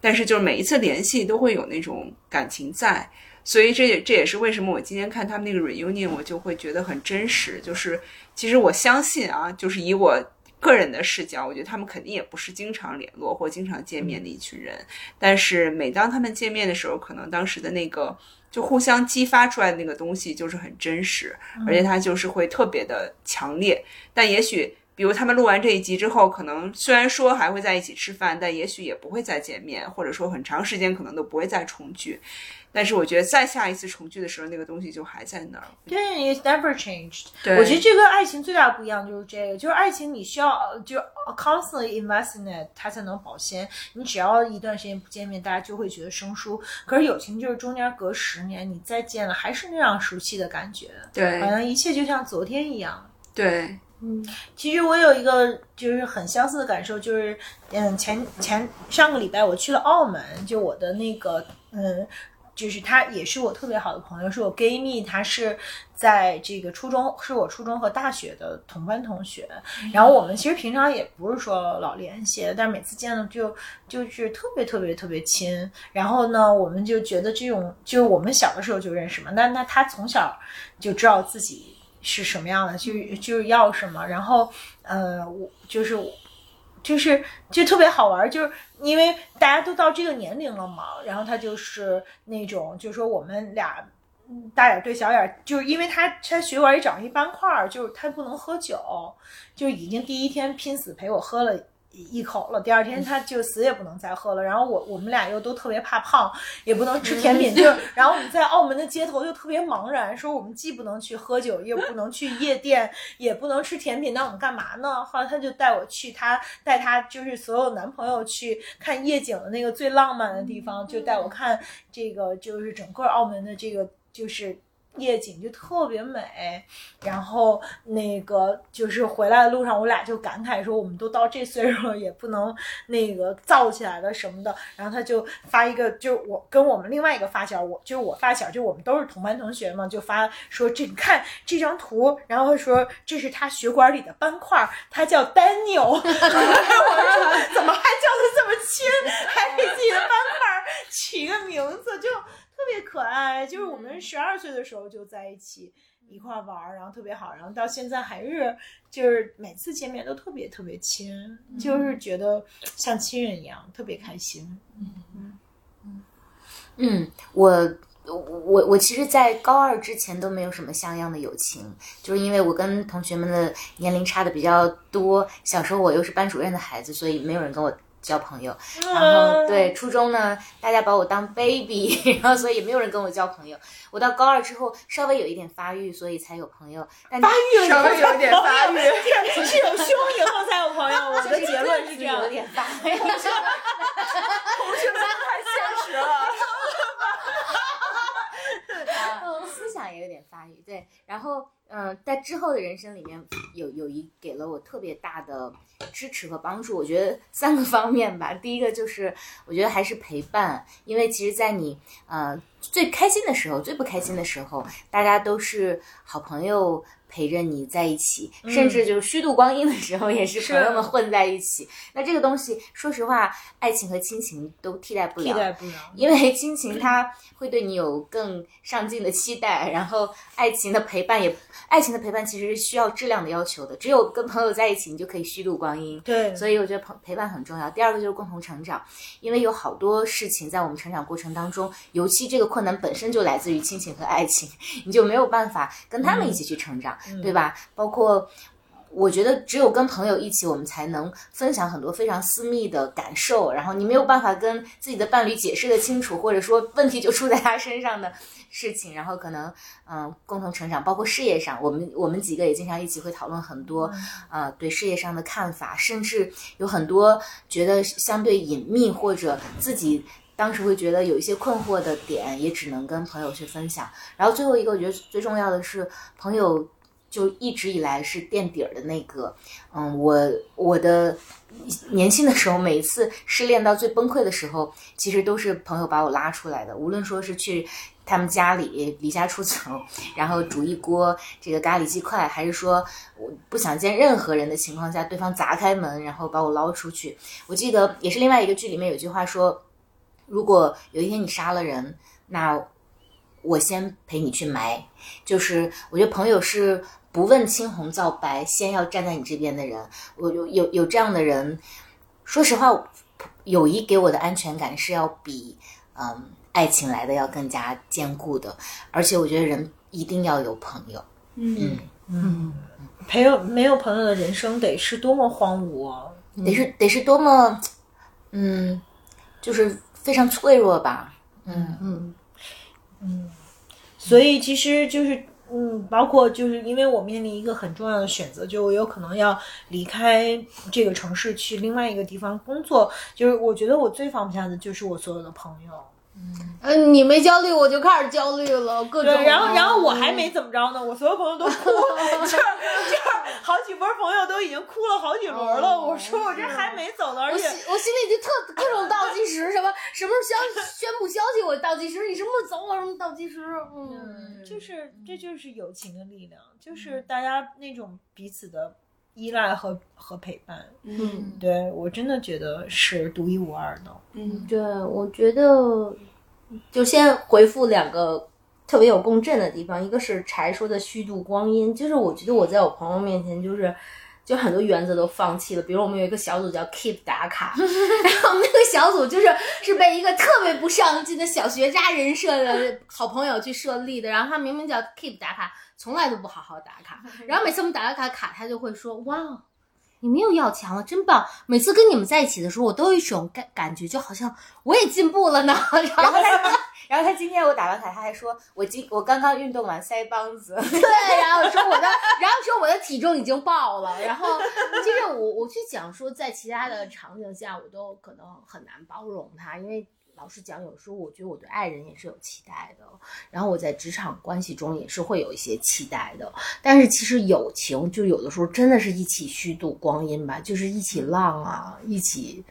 但是就是每一次联系都会有那种感情在，所以这也这也是为什么我今天看他们那个 reunion，我就会觉得很真实。就是其实我相信啊，就是以我个人的视角，我觉得他们肯定也不是经常联络或经常见面的一群人。但是每当他们见面的时候，可能当时的那个就互相激发出来的那个东西就是很真实，而且它就是会特别的强烈。但也许。比如他们录完这一集之后，可能虽然说还会在一起吃饭，但也许也不会再见面，或者说很长时间可能都不会再重聚。但是我觉得再下一次重聚的时候，那个东西就还在那儿。对，it's never changed。对我觉得这个爱情最大的不一样就是这个，就是爱情你需要呃就 constantly invest in it，它才能保鲜。你只要一段时间不见面，大家就会觉得生疏。可是友情就是中间隔十年，你再见了还是那样熟悉的感觉，对好像一切就像昨天一样。对，嗯其实我有一个就是很相似的感受，就是嗯前前上个礼拜我去了澳门，就我的那个嗯。就是他也是我特别好的朋友，是我 gay 蜜，他是在这个初中，是我初中和大学的同班同学。然后我们其实平常也不是说老联系，但是每次见了就就是特别特别特别亲。然后呢，我们就觉得这种就是我们小的时候就认识嘛，那那他从小就知道自己是什么样的，就就是要什么。然后呃，我就是就是就特别好玩，就是因为大家都到这个年龄了嘛，然后他就是那种，就是说我们俩大眼对小眼，就是因为他他血管里长一斑块儿，就是他不能喝酒，就已经第一天拼死陪我喝了。一口了，第二天他就死也不能再喝了。然后我我们俩又都特别怕胖，也不能吃甜品，就 [LAUGHS] 然后我们在澳门的街头就特别茫然，说我们既不能去喝酒，又不能去夜店，也不能吃甜品，那我们干嘛呢？后来他就带我去他带他就是所有男朋友去看夜景的那个最浪漫的地方，就带我看这个就是整个澳门的这个就是。夜景就特别美，然后那个就是回来的路上，我俩就感慨说，我们都到这岁数了，也不能那个造起来了什么的。然后他就发一个，就我跟我们另外一个发小，我就是我发小，就我们都是同班同学嘛，就发说这你看这张图，然后说这是他血管里的斑块，他叫 Daniel。[LAUGHS] 我说怎么还叫的这么亲，还给自己的斑块起个名字，就。特别可爱，就是我们十二岁的时候就在一起一块玩儿，然后特别好，然后到现在还是就是每次见面都特别特别亲，就是觉得像亲人一样，特别开心。嗯，我我我其实，在高二之前都没有什么像样的友情，就是因为我跟同学们的年龄差的比较多。小时候我又是班主任的孩子，所以没有人跟我交朋友。然后对初中呢，大家把我当 baby，[LAUGHS] 然后所以没有人跟我交朋友。我到高二之后稍微有一点发育，所以才有朋友。但发育稍微有点发育是是有胸以后才有朋友。[LAUGHS] 我的结论是这样有。点发育。同学们太现实了。[LAUGHS] 啊，思想也有点发育，对。然后，嗯、在之后的人生里面，有有一给了我特别大的支持和帮助。我觉得 [LAUGHS] 三个方面吧。第一个就是，我觉得还是陪伴，因为其实，在你呃最开心的时候、最不开心的时候，大家都是好朋友陪着你在一起，甚至就是虚度光阴的时候，也是朋友们混在一起。那这个东西，说实话，爱情和亲情都替代不了，替代不了。因为亲情它会对你有更上进的期待，然后爱情的陪伴也，爱情的陪伴其实是需要质量的要求的。只有跟朋友在一起，你就可以虚度光阴。对，所以我觉得陪陪伴很重要。第二个就是共同成长，因为有好多事情在我们成长过程当中，尤其这个困难本身就来自于亲情和爱情，你就没有办法跟他们一起去成长，对吧？包括。我觉得只有跟朋友一起，我们才能分享很多非常私密的感受。然后你没有办法跟自己的伴侣解释的清楚，或者说问题就出在他身上的事情。然后可能嗯，共同成长，包括事业上，我们我们几个也经常一起会讨论很多呃对事业上的看法，甚至有很多觉得相对隐秘或者自己当时会觉得有一些困惑的点，也只能跟朋友去分享。然后最后一个，我觉得最重要的是朋友。就一直以来是垫底儿的那个，嗯，我我的年轻的时候，每一次失恋到最崩溃的时候，其实都是朋友把我拉出来的。无论说是去他们家里离家出走，然后煮一锅这个咖喱鸡块，还是说我不想见任何人的情况下，对方砸开门然后把我捞出去。我记得也是另外一个剧里面有句话说，如果有一天你杀了人，那我先陪你去埋。就是我觉得朋友是。不问青红皂白，先要站在你这边的人，我有有有这样的人。说实话，友谊给我的安全感是要比嗯爱情来的要更加坚固的。而且我觉得人一定要有朋友。嗯嗯，朋友没有朋友的人生得是多么荒芜啊！得是得是多么嗯，就是非常脆弱吧。嗯嗯嗯，所以其实就是。嗯，包括就是因为我面临一个很重要的选择，就我有可能要离开这个城市去另外一个地方工作。就是我觉得我最放不下的就是我所有的朋友。嗯，你没焦虑，我就开始焦虑了。各种，然后然后我还没怎么着呢，我所有朋友都哭，[LAUGHS] 就是就是好几波朋友都已经哭了好几轮了。我说我这还没走呢，而且我心里就特各种倒计时，什么什么消宣布消息，我倒计时，你什么时候走，我什么倒计时。嗯，就是这就是友情的力量，就是大家那种彼此的依赖和和陪伴。嗯，对我真的觉得是独一无二的。嗯，对，我觉得。就先回复两个特别有共振的地方，一个是柴说的虚度光阴，就是我觉得我在我朋友面前就是，就很多原则都放弃了。比如我们有一个小组叫 Keep 打卡，[LAUGHS] 然后我们那个小组就是是被一个特别不上进的小学渣人设的好朋友去设立的，然后他明明叫 Keep 打卡，从来都不好好打卡，[LAUGHS] 然后每次我们打了卡卡，他就会说哇。你们又要强了，真棒！每次跟你们在一起的时候，我都有一种感感觉，就好像我也进步了呢。[LAUGHS] 然后他，[LAUGHS] 然后他今天我打完卡，他还说我今我刚刚运动完腮帮子。[LAUGHS] 对，然后说我的，然后说我的体重已经爆了。然后就是我我去讲说，在其他的场景下，我都可能很难包容他，因为。老实讲，有时候我觉得我对爱人也是有期待的，然后我在职场关系中也是会有一些期待的。但是其实友情就有的时候真的是一起虚度光阴吧，就是一起浪啊，一起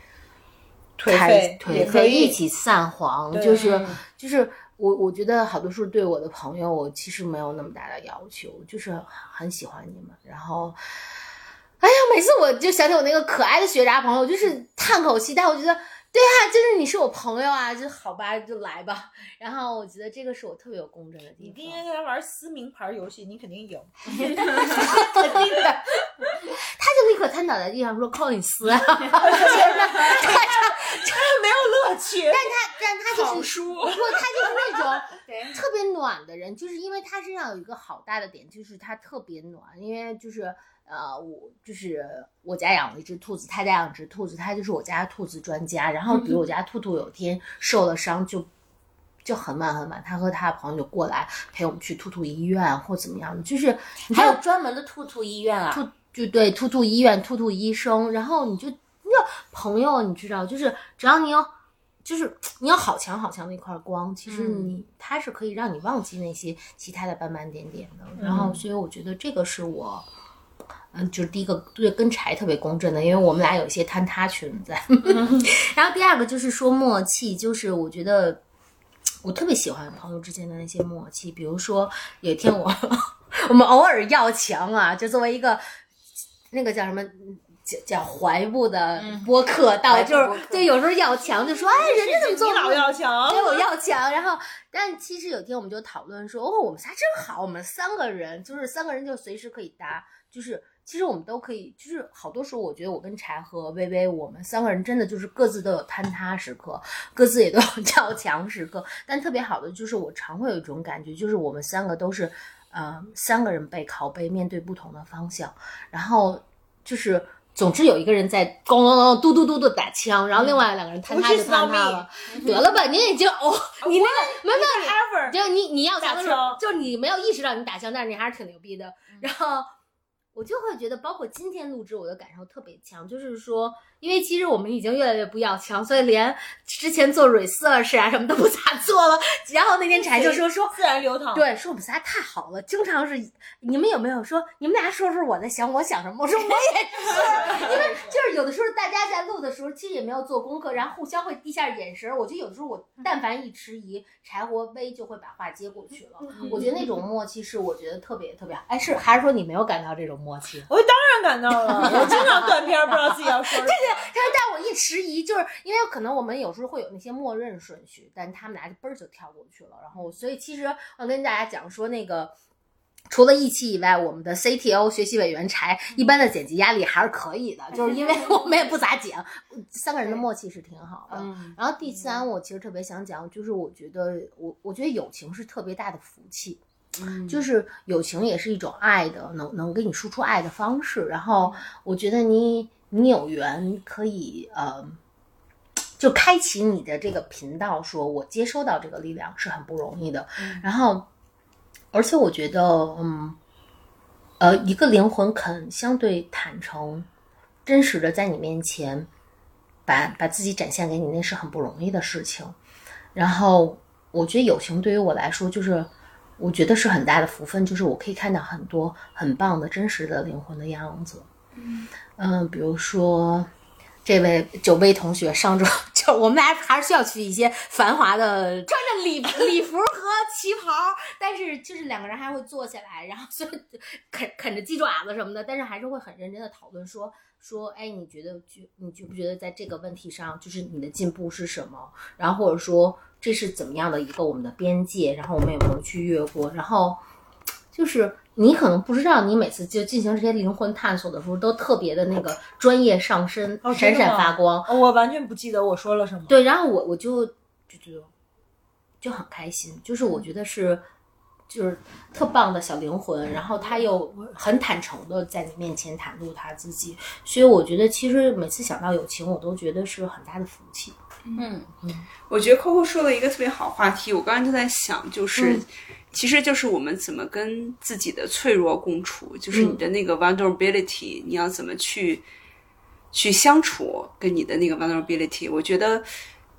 颓废颓废，一起散黄。就是就是我我觉得好多时候对我的朋友，我其实没有那么大的要求，就是很喜欢你们。然后，哎呀，每次我就想起我那个可爱的学渣朋友，就是叹口气，但我觉得。对啊，就是你是我朋友啊，就好吧，就来吧。然后我觉得这个是我特别有公正的地方。你今天跟他玩撕名牌游戏，你肯定赢。[LAUGHS] 肯定的，他就立刻瘫倒在地上说：“靠你撕啊！[LAUGHS] ”天哪，他这没有乐趣。但他，但他就是输，不，他就是那种 [LAUGHS] 特别暖的人，就是因为他身上有一个好大的点，就是他特别暖，因为就是。呃，我就是我家养了一只兔子，他家养只兔子，他就是我家兔子专家。然后，比如我家兔兔有天受了伤，就就很晚很晚，他和他的朋友就过来陪我们去兔兔医院或怎么样的，就是还有专门的兔兔医院啊，兔就对兔兔医院、兔兔医生。然后你就那朋友，你知道，就是只要你有，就是你有好强好强的一块光，其实你它是可以让你忘记那些其他的斑斑点点的。然后，所以我觉得这个是我。嗯，就是第一个对跟柴特别公正的，因为我们俩有一些坍塌存在。[LAUGHS] 然后第二个就是说默契，就是我觉得我特别喜欢朋友之间的那些默契。比如说有一天我 [LAUGHS] 我们偶尔要强啊，就作为一个那个叫什么。叫叫怀步的播客到，就是就有时候要强，就说哎，人家怎么做老要强，对我要强。然后，但其实有天我们就讨论说，哦，我们仨真好，我们三个人就是三个人就随时可以搭，就是其实我们都可以，就是好多时候我觉得我跟柴和微微，我们三个人真的就是各自都有坍塌时刻，各自也都有 [LAUGHS] 较强时刻。但特别好的就是我常会有一种感觉，就是我们三个都是，呃，三个人背靠背面对不同的方向，然后就是。总之有一个人在咣咣咣嘟嘟嘟嘟打枪，然后另外两个人坍塌就坍塌了。[LAUGHS] 得了吧，你已经哦，[LAUGHS] 你那个没有，就你你要打枪，就你没有意识到你打枪，但是你还是挺牛逼的。然后我就会觉得，包括今天录制，我的感受特别强，就是说。因为其实我们已经越来越不要强，所以连之前做 research 啊什么都不咋做了。然后那天柴就说说自然流淌，对，说我们仨太好了，经常是你们有没有说你们俩说说我在想我想什么？我说我也是，[LAUGHS] 因为就是有的时候大家在录的时候其实也没有做功课，然后互相会递下眼神。我觉得有的时候我但凡一迟疑，柴火微就会把话接过去了。我觉得那种默契是我觉得特别特别好。哎，是还是说你没有感到这种默契？我当然感到了，我经常断片不知道自己要说什么。[LAUGHS] 但是但我一迟疑，就是因为可能我们有时候会有那些默认顺序，但他们俩就嘣儿就跳过去了。然后，所以其实我跟大家讲说，那个除了一期以外，我们的 CTO 学习委员柴一般的剪辑压力还是可以的，[LAUGHS] 就是因为我们也不咋剪，三个人的默契是挺好的。然后第三，我其实特别想讲，就是我觉得我我觉得友情是特别大的福气。就是友情也是一种爱的，能能给你输出爱的方式。然后我觉得你你有缘可以呃，就开启你的这个频道，说我接收到这个力量是很不容易的。然后，而且我觉得嗯，呃，一个灵魂肯相对坦诚、真实的在你面前把把自己展现给你，那是很不容易的事情。然后，我觉得友情对于我来说就是。我觉得是很大的福分，就是我可以看到很多很棒的真实的灵魂的样子。嗯比如说这位酒杯同学，上周就我们俩还是需要去一些繁华的，穿着礼礼服和旗袍，但是就是两个人还会坐下来，然后所以啃啃着鸡爪子什么的，但是还是会很认真的讨论说说，哎，你觉得觉你觉不觉得在这个问题上，就是你的进步是什么？然后或者说。这是怎么样的一个我们的边界？然后我们有没有去越过？然后就是你可能不知道，你每次就进行这些灵魂探索的时候，都特别的那个专业上身，闪闪发光。我完全不记得我说了什么。对，然后我我就就就就很开心，就是我觉得是就是特棒的小灵魂，然后他又很坦诚的在你面前袒露他自己，所以我觉得其实每次想到友情，我都觉得是很大的福气。嗯嗯，我觉得 Coco 说了一个特别好话题，我刚才就在想，就是，其实就是我们怎么跟自己的脆弱共处，就是你的那个 vulnerability，你要怎么去去相处，跟你的那个 vulnerability，我觉得。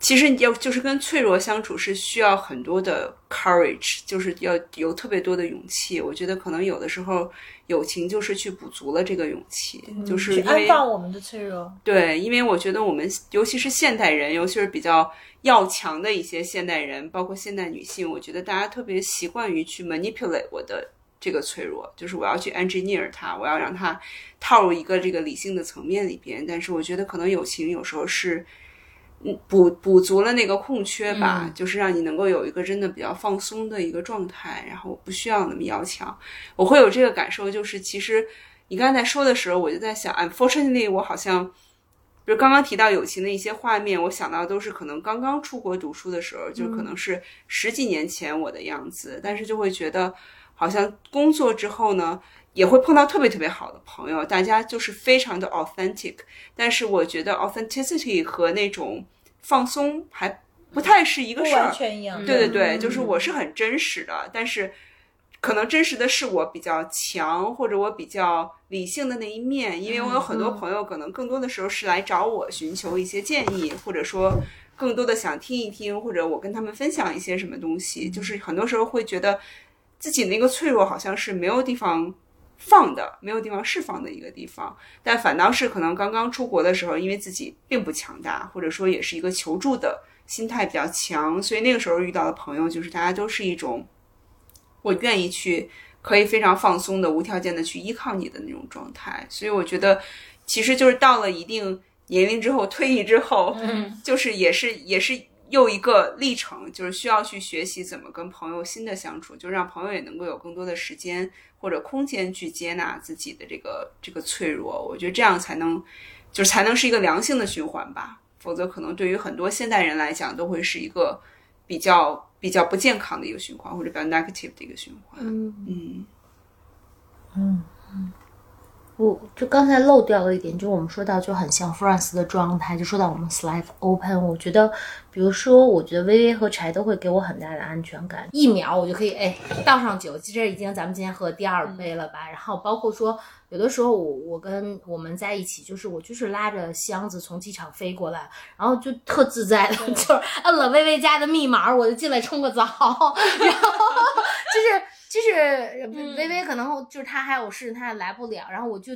其实要就是跟脆弱相处是需要很多的 courage，就是要有特别多的勇气。我觉得可能有的时候友情就是去补足了这个勇气，就是去安放我们的脆弱。对，因为我觉得我们尤其是现代人，尤其是比较要强的一些现代人，包括现代女性，我觉得大家特别习惯于去 manipulate 我的这个脆弱，就是我要去 engineer 它，我要让它套入一个这个理性的层面里边。但是我觉得可能友情有时候是。嗯，补补足了那个空缺吧，就是让你能够有一个真的比较放松的一个状态，然后不需要那么要强。我会有这个感受，就是其实你刚才说的时候，我就在想，unfortunately，我好像，比如刚刚提到友情的一些画面，我想到都是可能刚刚出国读书的时候，就可能是十几年前我的样子，但是就会觉得好像工作之后呢。也会碰到特别特别好的朋友，大家就是非常的 authentic。但是我觉得 authenticity 和那种放松还不太是一个事儿。完全一样。对对对，就是我是很真实的，但是可能真实的是我比较强或者我比较理性的那一面，因为我有很多朋友，可能更多的时候是来找我寻求一些建议，或者说更多的想听一听，或者我跟他们分享一些什么东西。就是很多时候会觉得自己那个脆弱好像是没有地方。放的没有地方释放的一个地方，但反倒是可能刚刚出国的时候，因为自己并不强大，或者说也是一个求助的心态比较强，所以那个时候遇到的朋友就是大家都是一种，我愿意去可以非常放松的、无条件的去依靠你的那种状态。所以我觉得，其实就是到了一定年龄之后，退役之后，嗯，[LAUGHS] 就是也是也是又一个历程，就是需要去学习怎么跟朋友新的相处，就让朋友也能够有更多的时间或者空间去接纳自己的这个这个脆弱。我觉得这样才能，就是才能是一个良性的循环吧。否则，可能对于很多现代人来讲，都会是一个比较比较不健康的一个循环，或者比较 negative 的一个循环。嗯。嗯。嗯我就刚才漏掉了一点，就我们说到就很像 France 的状态，就说到我们 Slide Open，我觉得，比如说，我觉得微微和柴都会给我很大的安全感，一秒我就可以哎倒上酒，其实已经咱们今天喝第二杯了吧，然后包括说有的时候我我跟我们在一起，就是我就是拉着箱子从机场飞过来，然后就特自在的，就是摁了微微家的密码，我就进来冲个澡，[LAUGHS] 然后就是。就是微微可能就是他还有事，他也来不了，然后我就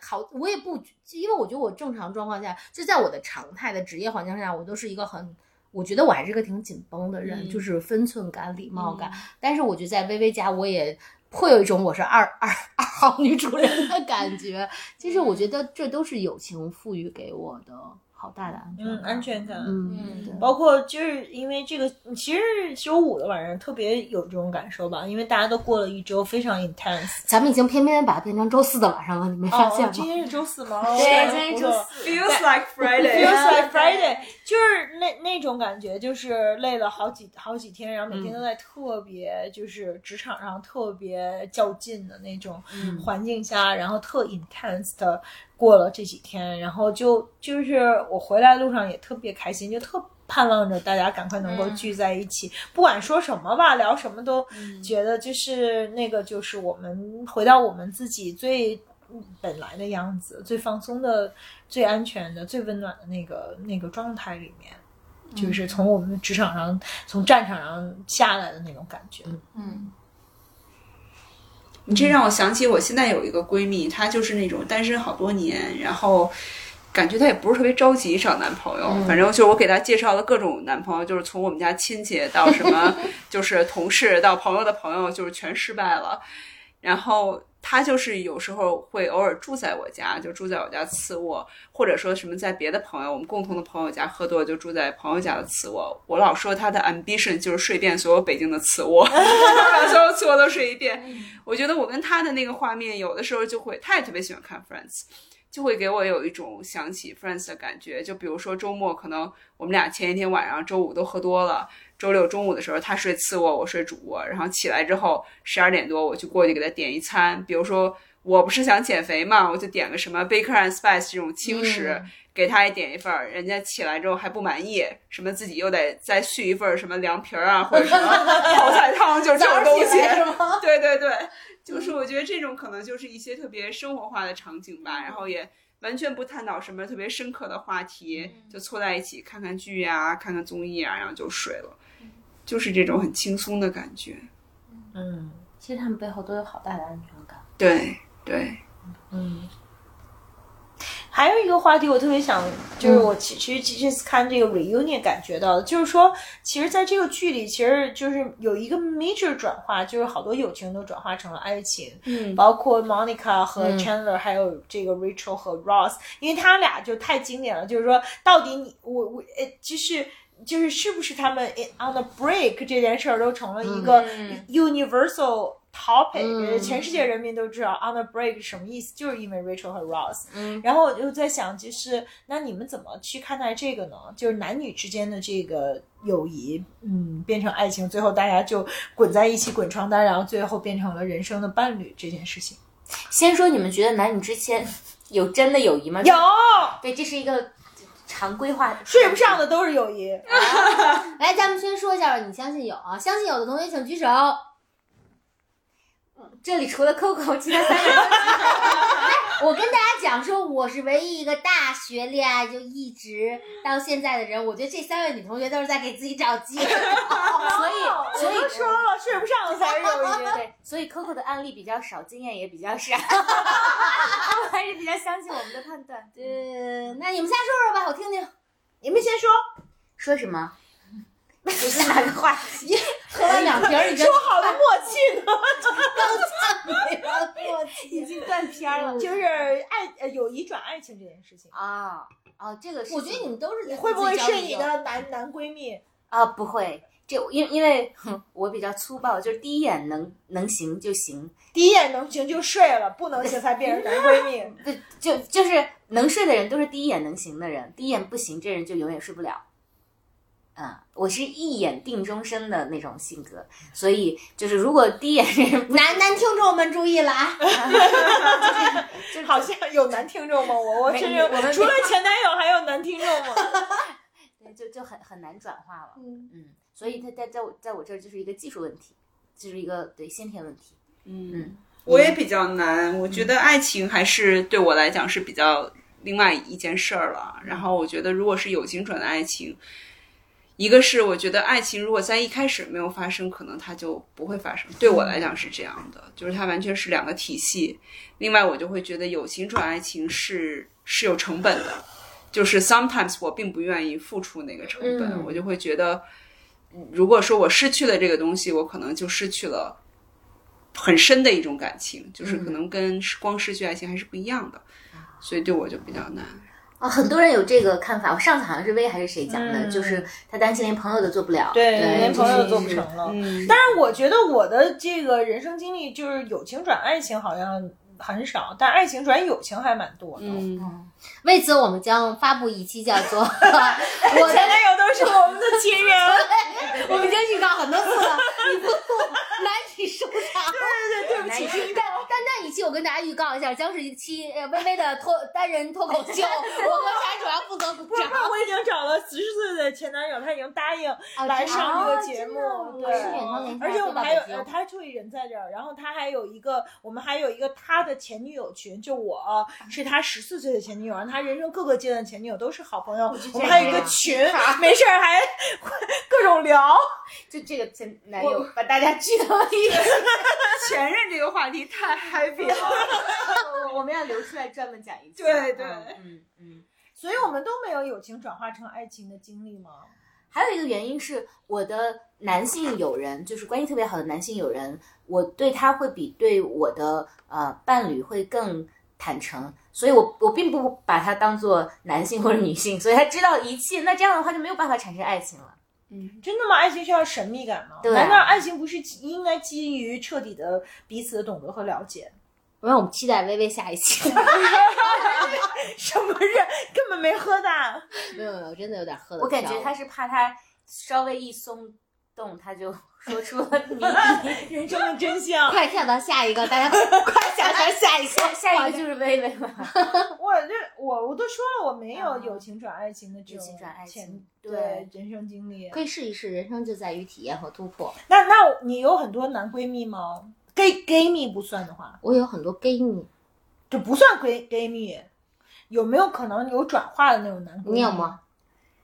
好，我也不，因为我觉得我正常状况下，就在我的常态的职业环境下，我都是一个很，我觉得我还是个挺紧绷的人，嗯就是分寸感、礼貌感。但是我觉得在微微家，我也会有一种我是二二二号女主人的感觉。其实我觉得这都是友情赋予给我的好大的安全嗯，感。安全感。嗯，包括就是因为这个，其实周五的晚上特别有这种感受吧，因为大家都过了一周非常 intense。咱们已经偏偏把它变成周四的晚上了，你没发现哦，吗？今天是周四吗？对哦今天是周四。，feels like Friday。Feels like Friday，就是那那种感觉，就是累了好几好几天，然后每天都在特别就是职场上特别较劲的那种环境下，然后特 intense 的过了这几天，然后就就是我回来路上也特别开心，就特。盼望着大家赶快能够聚在一起，不管说什么吧，聊什么都觉得就是那个，就是我们回到我们自己最本来的样子，最放松的、最安全的、最温暖的那个那个状态里面，就是从我们职场上、从战场上下来的那种感觉。嗯你这让我想起我现在有一个闺蜜，她就是那种单身好多年，然后感觉她也不是特别着急找男朋友，反正就是我给她介绍了各种男朋友，就是从我们家亲戚到什么 [LAUGHS] 就是同事到朋友的朋友，就是全失败了。然后她就是有时候会偶尔住在我家，就住在我家次卧，或者说什么在别的朋友我们共同的朋友家喝多了就住在朋友家的次卧。我老说他的 ambition 就是睡遍所有北京的次卧，[LAUGHS] 把所有次卧都睡一遍。我觉得我跟他的那个画面，有的时候就会，他也特别喜欢看 Friends，就会给我有一种想起 Friends 的感觉。就比如说周末，可能我们俩前一天晚上周五都喝多了，周六中午的时候他睡次卧，我睡主卧，然后起来之后十二点多我就过去给他点一餐，比如说我不是想减肥嘛，我就点个什么 Baker and Spice 这种轻食。给他也点一份儿，人家起来之后还不满意，什么自己又得再续一份儿什么凉皮儿啊，或者什么 [LAUGHS] 泡菜汤，就这种东西。对对对，就是我觉得这种可能就是一些特别生活化的场景吧，然后也完全不探讨什么特别深刻的话题，就凑在一起看看剧呀、看看综艺啊，然后就睡了，就是这种很轻松的感觉。嗯其实他们背后都有好大的安全感。对对，嗯。还有一个话题，我特别想，就是我其其实这次看这个 reunion 感觉到的，就是说，其实在这个剧里，其实就是有一个 major 转化，就是好多友情都转化成了爱情，嗯包括 Monica 和嗯 Chandler，、还有这个 Rachel 和 Ross，因为他俩就太经典了，就是说，到底你我我呃，就是。就是是不是他们 in- on the break 这件事儿都成了一个嗯 universal topic，、嗯全世界人民都知道 on the break 是什么意思，就是因为 Rachel 和 Ross。嗯然后我就在想，就是那你们怎么去看待这个呢？就是男女之间的这个友谊，嗯，变成爱情，最后大家就滚在一起滚床单，然后最后变成了人生的伴侣这件事情。先说你们觉得男女之间有真的友谊吗？有对，这是一个常规化的。睡不上的都是友谊，来，咱们先说一下，你相信有啊？相信有的同学请举手。嗯这里除了 Coco，[LAUGHS] 其他三个人都举手。哎我跟大家讲说，我是唯一一个大学恋爱就一直到现在的人。我觉得这三位女同学都是在给自己找借口，[LAUGHS] 所以所以说了，睡不上的才是友谊。对，所以 Coco 的案例比较少，经验也比较少，我还是比较相信我们的判断。呃，那你们仨说说吧，我听听。你们先说，说什么？不是哪个话题？喝完两瓶儿已经说好的默契呢？[LAUGHS] 刚赞美了默契，已经断片儿了就是爱呃友谊转爱情这件事情，啊啊！这个事我觉得情你们都是你会不会是你的男男闺蜜？啊不会，这因因为哼我比较粗暴，就是第一眼能能行就行，第一眼能行就睡了，不能行才变成男闺蜜。[LAUGHS] 对，就就是能睡的人都是第一眼能行的人，第一眼不行，这人就永远睡不了。嗯，我是一眼定终身的那种性格，所以就是如果第一眼男男听众们注意了啊！[LAUGHS] 好像有男听众吗？我我是除了前男友还有男听众吗？[LAUGHS] 对，就就很很难转化了。嗯嗯，所以他在在我在我这儿就是一个技术问题，就是一个对先天问题。嗯，我也比较难，我觉得爱情还是对我来讲是比较另外一件事儿了。然后我觉得，如果是友情转的爱情，一个是我觉得爱情如果在一开始没有发生，可能它就不会发生。对我来讲是这样的，就是它完全是两个体系。另外，我就会觉得友情转爱情是是有成本的，就是 sometimes 我并不愿意付出那个成本，嗯我就会觉得，如果说我失去了这个东西，我可能就失去了。很深的一种感情，就是可能跟光失去爱情还是不一样的，所以对我就比较难。啊，很多人有这个看法。我上次好像是薇还是谁讲的，嗯就是他担心连朋友都做不了。对，对，连朋友都做不成了。嗯，但是我觉得我的这个人生经历，就是友情转爱情好像很少，但爱情转友情还蛮多的。嗯，为此，我们将发布一期叫做 [LAUGHS] “我的前男友都是我们的亲人。[LAUGHS] 我们已经预告很多次了，你不录收场。对对，对对不起，听众。但那一期我跟大家预告一下，将是一期呃微微的脱单人脱口秀，我和柴主要负责鼓不是，掌。我已经找了十岁的前男友，他已经答应来上这个节目。对，而且我们还有，他特意人在这儿，然后他还有一个，我们还有一个他的前女友群，就我是他十四岁的前女友，然后他人生各个阶段前女友都是好朋友。我们还有一个群，没事儿还各种聊。就这个前男友把大家聚到一起，前任这个话题太 happy 了。[LAUGHS] 我们要留出来专门讲一期。对对嗯嗯。所以我们都没有友情转化成爱情的经历吗？还有一个原因是我的男性友人，就是关系特别好的男性友人，我对他会比对我的呃伴侣会更坦诚，所以我我并不把他当做男性或者女性，所以他知道一切，那这样的话就没有办法产生爱情了。真的吗？爱情需要神秘感吗？对啊难道爱情不是应该基于彻底的彼此的懂得和了解？让我们期待微微下一期。[LAUGHS] 什么人根本没喝大？没有没有，真的有点喝的。我感觉他是怕他稍微一松动，他就说出了谜底。[LAUGHS] 人生的真相。快跳到下一个，大家 [LAUGHS] 快想想下一个。下下一个就是薇薇了。[LAUGHS] 我这我我都说了，我没有啊友情转爱情的这种情转爱情前对对人生经历。可以试一试，人生就在于体验和突破。那那你有很多男闺蜜吗？gay gay 蜜不算的话，我有很多 gay 蜜，就不算 gay gay 蜜。有没有可能有转化的那种男闺蜜？你有吗？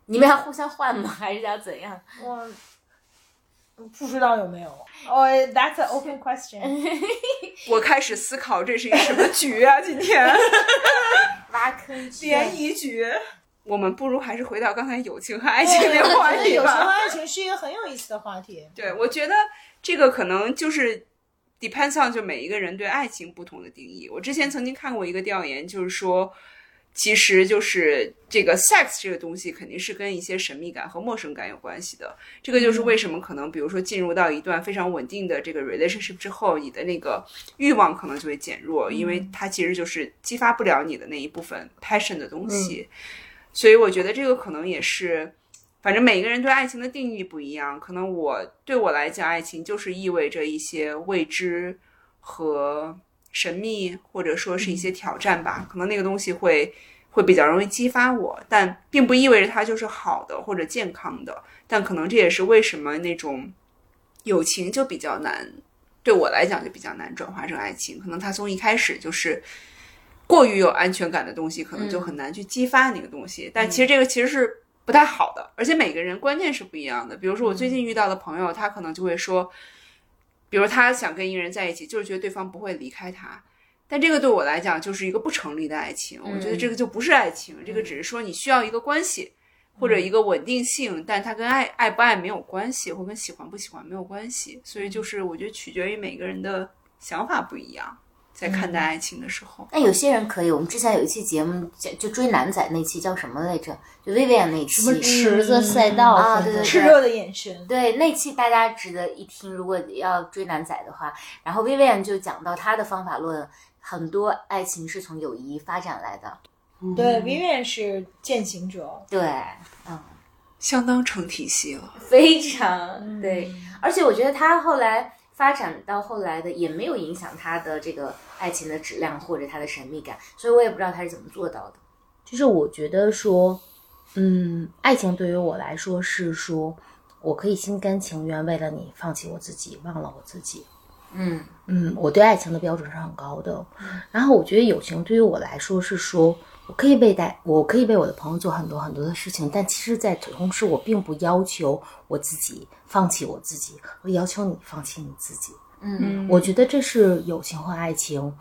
你们要互相换吗？还是要怎样？我不知道有没有。[LAUGHS] 哦、t h a t s an open question。[LAUGHS] 我开始思考这是一个什么局啊？今天 [LAUGHS] 挖坑区联谊局。我们不如还是回到刚才友情和爱情那个话题吧友情和。爱情是一个很有意思的话题。对，我觉得这个可能就是 depends on 就每一个人对爱情不同的定义。我之前曾经看过一个调研，就是说，其实就是这个 sex 这个东西肯定是跟一些神秘感和陌生感有关系的。这个就是为什么可能比如说进入到一段非常稳定的这个 relationship 之后，你的那个欲望可能就会减弱，因为它其实就是激发不了你的那一部分 passion 的东西。所以我觉得这个可能也是。反正每个人对爱情的定义不一样，可能我对我来讲，爱情就是意味着一些未知和神秘，或者说是一些挑战吧。可能那个东西会会比较容易激发我，但并不意味着它就是好的或者健康的。但可能这也是为什么那种友情就比较难，对我来讲就比较难转化成爱情。可能它从一开始就是。过于有安全感的东西，可能就很难去激发那个东西。但其实这个其实是不太好的，而且每个人观念是不一样的。比如说我最近遇到的朋友，他可能就会说，比如他想跟一个人在一起，就是觉得对方不会离开他。但这个对我来讲就是一个不成立的爱情，我觉得这个就不是爱情，这个只是说你需要一个关系，或者一个稳定性，但它跟爱爱不爱没有关系，或跟喜欢不喜欢没有关系。所以就是我觉得取决于每个人的想法不一样，在看待爱情的时候。那有些人可以，我们之前有一期节目叫就追男仔那期叫什么来着？就薇薇安那期，什么池子赛道啊对对对炽热的眼神，对，那期大家值得一听。如果要追男仔的话，然后薇薇安就讲到他的方法论，很多爱情是从友谊发展来的。对，Vivian 是践行者，对，嗯，相当成体系了。非常对，而且我觉得他后来发展到后来的也没有影响他的这个爱情的质量或者他的神秘感，所以我也不知道他是怎么做到的。就是我觉得说，嗯，爱情对于我来说是说，我可以心甘情愿为了你放弃我自己，忘了我自己。嗯嗯，我对爱情的标准是很高的。然后我觉得友情对于我来说是说，我可以为带，我可以为我的朋友做很多很多的事情，但其实，在同时，我并不要求我自己放弃我自己，我要求你放弃你自己。嗯我觉得这是友情和爱情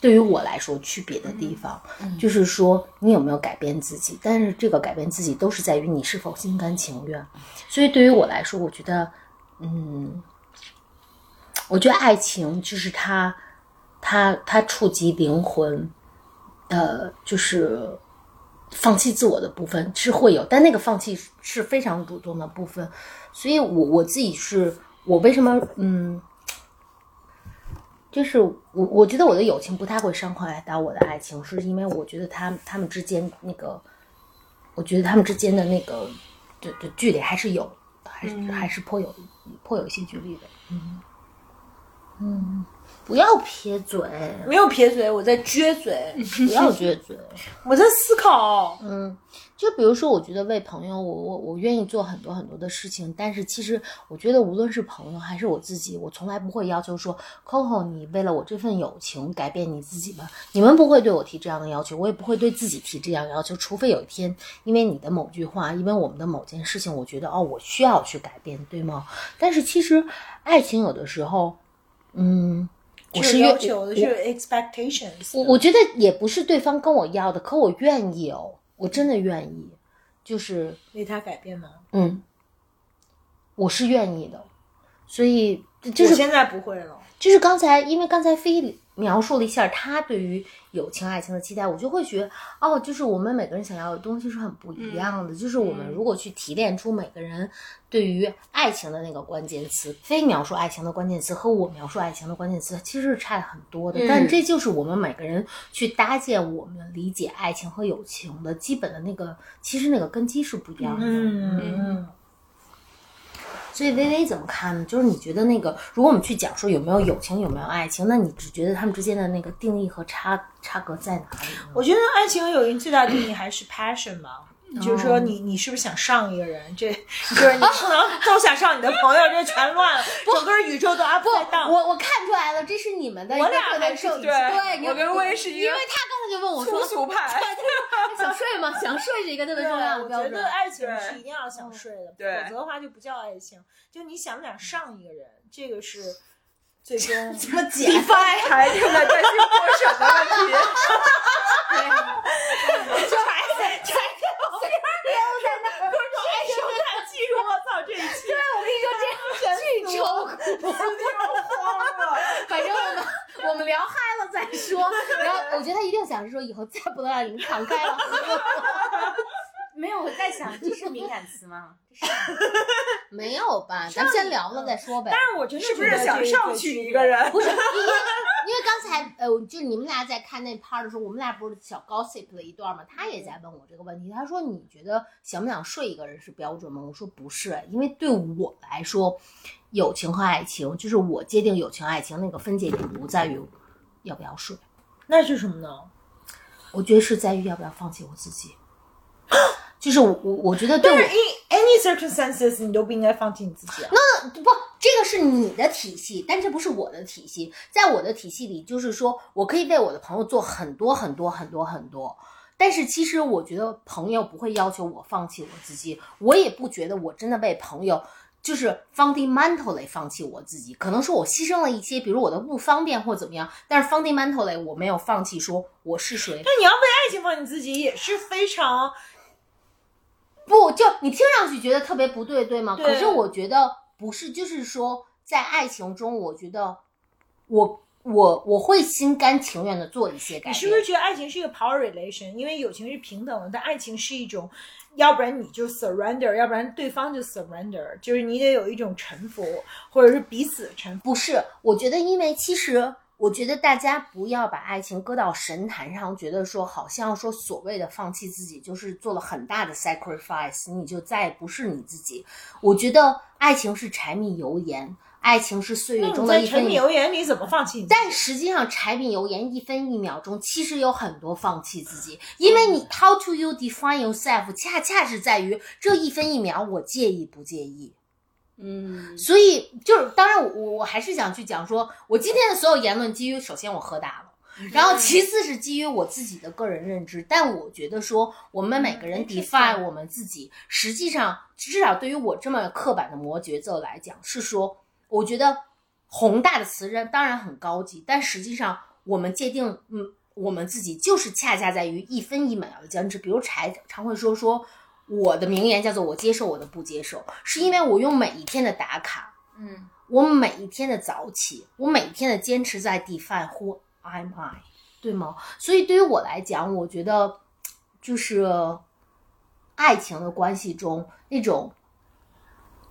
对于我来说区别的地方，就是说你有没有改变自己，但是这个改变自己都是在于你是否心甘情愿。所以对于我来说，我觉得，嗯，我觉得爱情就是它，它它触及灵魂，呃，就是放弃自我的部分是会有，但那个放弃是非常主动的部分。所以我我自己是我为什么嗯。就是我，我觉得我的友情不太会伤害到我的爱情，是因为我觉得他他们之间那个，我觉得他们之间的那个的的距离还是有，还是、还是颇有颇有一些距离的。嗯嗯，不要撇嘴，没有撇嘴，我在撅嘴，[LAUGHS] 不要撅嘴。[LAUGHS] 我在思考。嗯，就比如说，我觉得为朋友，我我我愿意做很多很多的事情，但是其实我觉得，无论是朋友还是我自己，我从来不会要求说，Coco，你为了我这份友情改变你自己吧。你们不会对我提这样的要求，我也不会对自己提这样的要求，除非有一天，因为你的某句话，因为我们的某件事情，我觉得哦，我需要去改变，对吗？但是其实爱情有的时候，嗯，我就是要求的，是 expectations 我我觉得也不是对方跟我要的，可我愿意哦，我真的愿意，就是为他改变吗？嗯，我是愿意的，所以就是我现在不会了。就是刚才，因为刚才飞描述了一下他对于友情、爱情的期待，我就会觉得，哦，就是我们每个人想要的东西是很不一样的。就是我们如果去提炼出每个人对于爱情的那个关键词，非描述爱情的关键词和我描述爱情的关键词，其实是差很多的。但这就是我们每个人去搭建我们理解爱情和友情的基本的那个，其实那个根基是不一样的。嗯嗯，所以微微怎么看呢？就是你觉得那个，如果我们去讲说有没有友情，有没有爱情，那你只觉得他们之间的那个定义和差差隔在哪里？我觉得爱情和友情最大的定义还是 passion 吧。就是说你，你是不是想上一个人？这就是你不能都想上你的朋友，这全乱了，整个宇宙都 upside down。我我看出来了，这是你们的一个我俩特还受对对，你我跟魏是一个因为他刚才就问我说俗派，想睡吗？想睡是一个特别重要的我标准觉得。爱情是一定要想睡的，否则的话就不叫爱情。就你想不想上一个人，这个是最终 [LAUGHS] 怎么解？还正在担心过审的问题。[LAUGHS] 生产技术，我，跟你说，这样巨愁苦。慌了，反正我们我们聊嗨了再说。然后我觉得他一定想是说，以后再不能让你们敞开了。没有，我在想，这是敏感词吗？没有吧？咱们先聊了再说呗。但是我真的是不是想上去一个人？不是，因为刚才呃，就你们俩在看那 part 的时候，我们俩不是小 gossip 了一段吗？他也在问我这个问题，他说你觉得想不想睡一个人是标准吗？我说不是，因为对我来说，友情和爱情就是我界定友情爱情那个分界点不在于要不要睡，那是什么呢？我觉得是在于要不要放弃我自己。就是我我我觉得对我但是 in any circumstances 你都不应该放弃你自己啊。不，这个是你的体系，但这不是我的体系。在我的体系里，就是说我可以为我的朋友做很多很多很多很多，但是其实我觉得朋友不会要求我放弃我自己，我也不觉得我真的为朋友。就是 fundamentally 放弃我自己，可能说我牺牲了一些，比如我的不方便或怎么样，但是 fundamentally 我没有放弃，说我是谁。那你要为爱情放弃自己，也是非常不，就你听上去觉得特别不对，对吗？对可是我觉得不是，就是说在爱情中，我觉得我我我会心甘情愿的做一些改变。你是不是觉得爱情是一个 power relation？因为友情是平等的，但爱情是一种，要不然你就 surrender，要不然对方就 surrender，就是你得有一种臣服，或者是彼此臣服。不是，我觉得，因为其实，我觉得大家不要把爱情搁到神坛上，觉得说好像说所谓的放弃自己，就是做了很大的 sacrifice，你就再也不是你自己。我觉得爱情是柴米油盐，爱情是岁月那中你在柴米的一分一油盐里怎么放弃？但实际上，柴米油盐一分一秒钟，其实有很多放弃自己，因为你 how to you define yourself，恰恰是在于这一分一秒，我介意不介意。嗯所以就是，当然我我还是想去讲说，我今天的所有言论基于首先我喝大了。然后，其次是基于我自己的个人认知，但我觉得说，我们每个人嗯 define 我们自己，实际上至少对于我这么刻板的摩羯座来讲，是说，我觉得宏大的词人当然很高级，但实际上我们界定，嗯，我们自己就是恰恰在于一分一秒的坚持。比如柴常会说说，我的名言叫做“我接受我的不接受”，是因为我用每一天的打卡，嗯，我每一天的早起，我每一天的坚持在 define who am I，对吗？所以对于我来讲，我觉得就是爱情的关系中那种，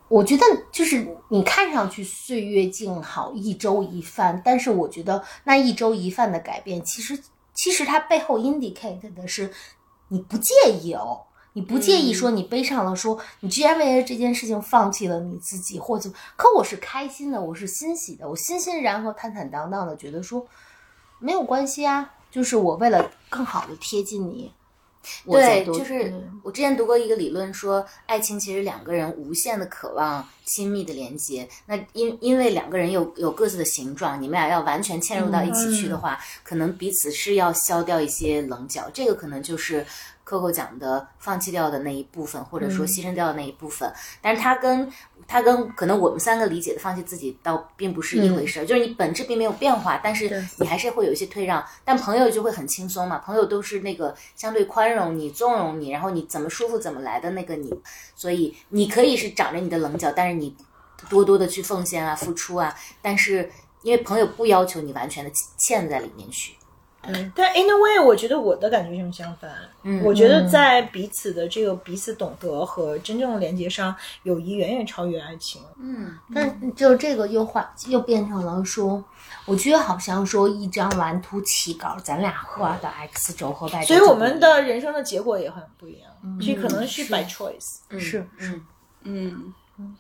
我觉得就是你看上去岁月静好，一粥一饭，但是我觉得那一粥一饭的改变，其实其实它背后 indicate 的是你不介意哦。你不介意说你背上了，说你居然为了这件事情放弃了你自己，或者可我是开心的，我是欣喜的，我欣欣然和坦坦荡荡的觉得说没有关系啊，就是我为了更好的贴近你，我对，就是嗯我之前读过一个理论说，爱情其实两个人无限的渴望亲密的连接。那因因为两个人有有各自的形状，你们俩要完全嵌入到一起去的话，可能彼此是要消掉一些棱角。这个可能就是 Coco 讲的放弃掉的那一部分，或者说牺牲掉的那一部分。但是它跟它跟可能我们三个理解的放弃自己倒并不是一回事儿，就是你本质并没有变化，但是你还是会有一些退让。但朋友就会很轻松嘛，朋友都是那个相对宽容你、纵容你，然后你怎么舒服怎么来的那个你，所以你可以是长着你的棱角，但是你多多的去奉献啊、付出啊，但是因为朋友不要求你完全的嵌在里面去。但 in a way，我觉得我的感觉是相反。嗯我觉得在彼此的这个彼此懂得和真正的连接上，友谊远远超越爱情。嗯但就这个又换又变成了说，我觉得好像说一张蓝图起稿，咱俩画的 x 轴和 y 轴，所以我们的人生的结果也很不一样，这可能是 by choice。是嗯嗯，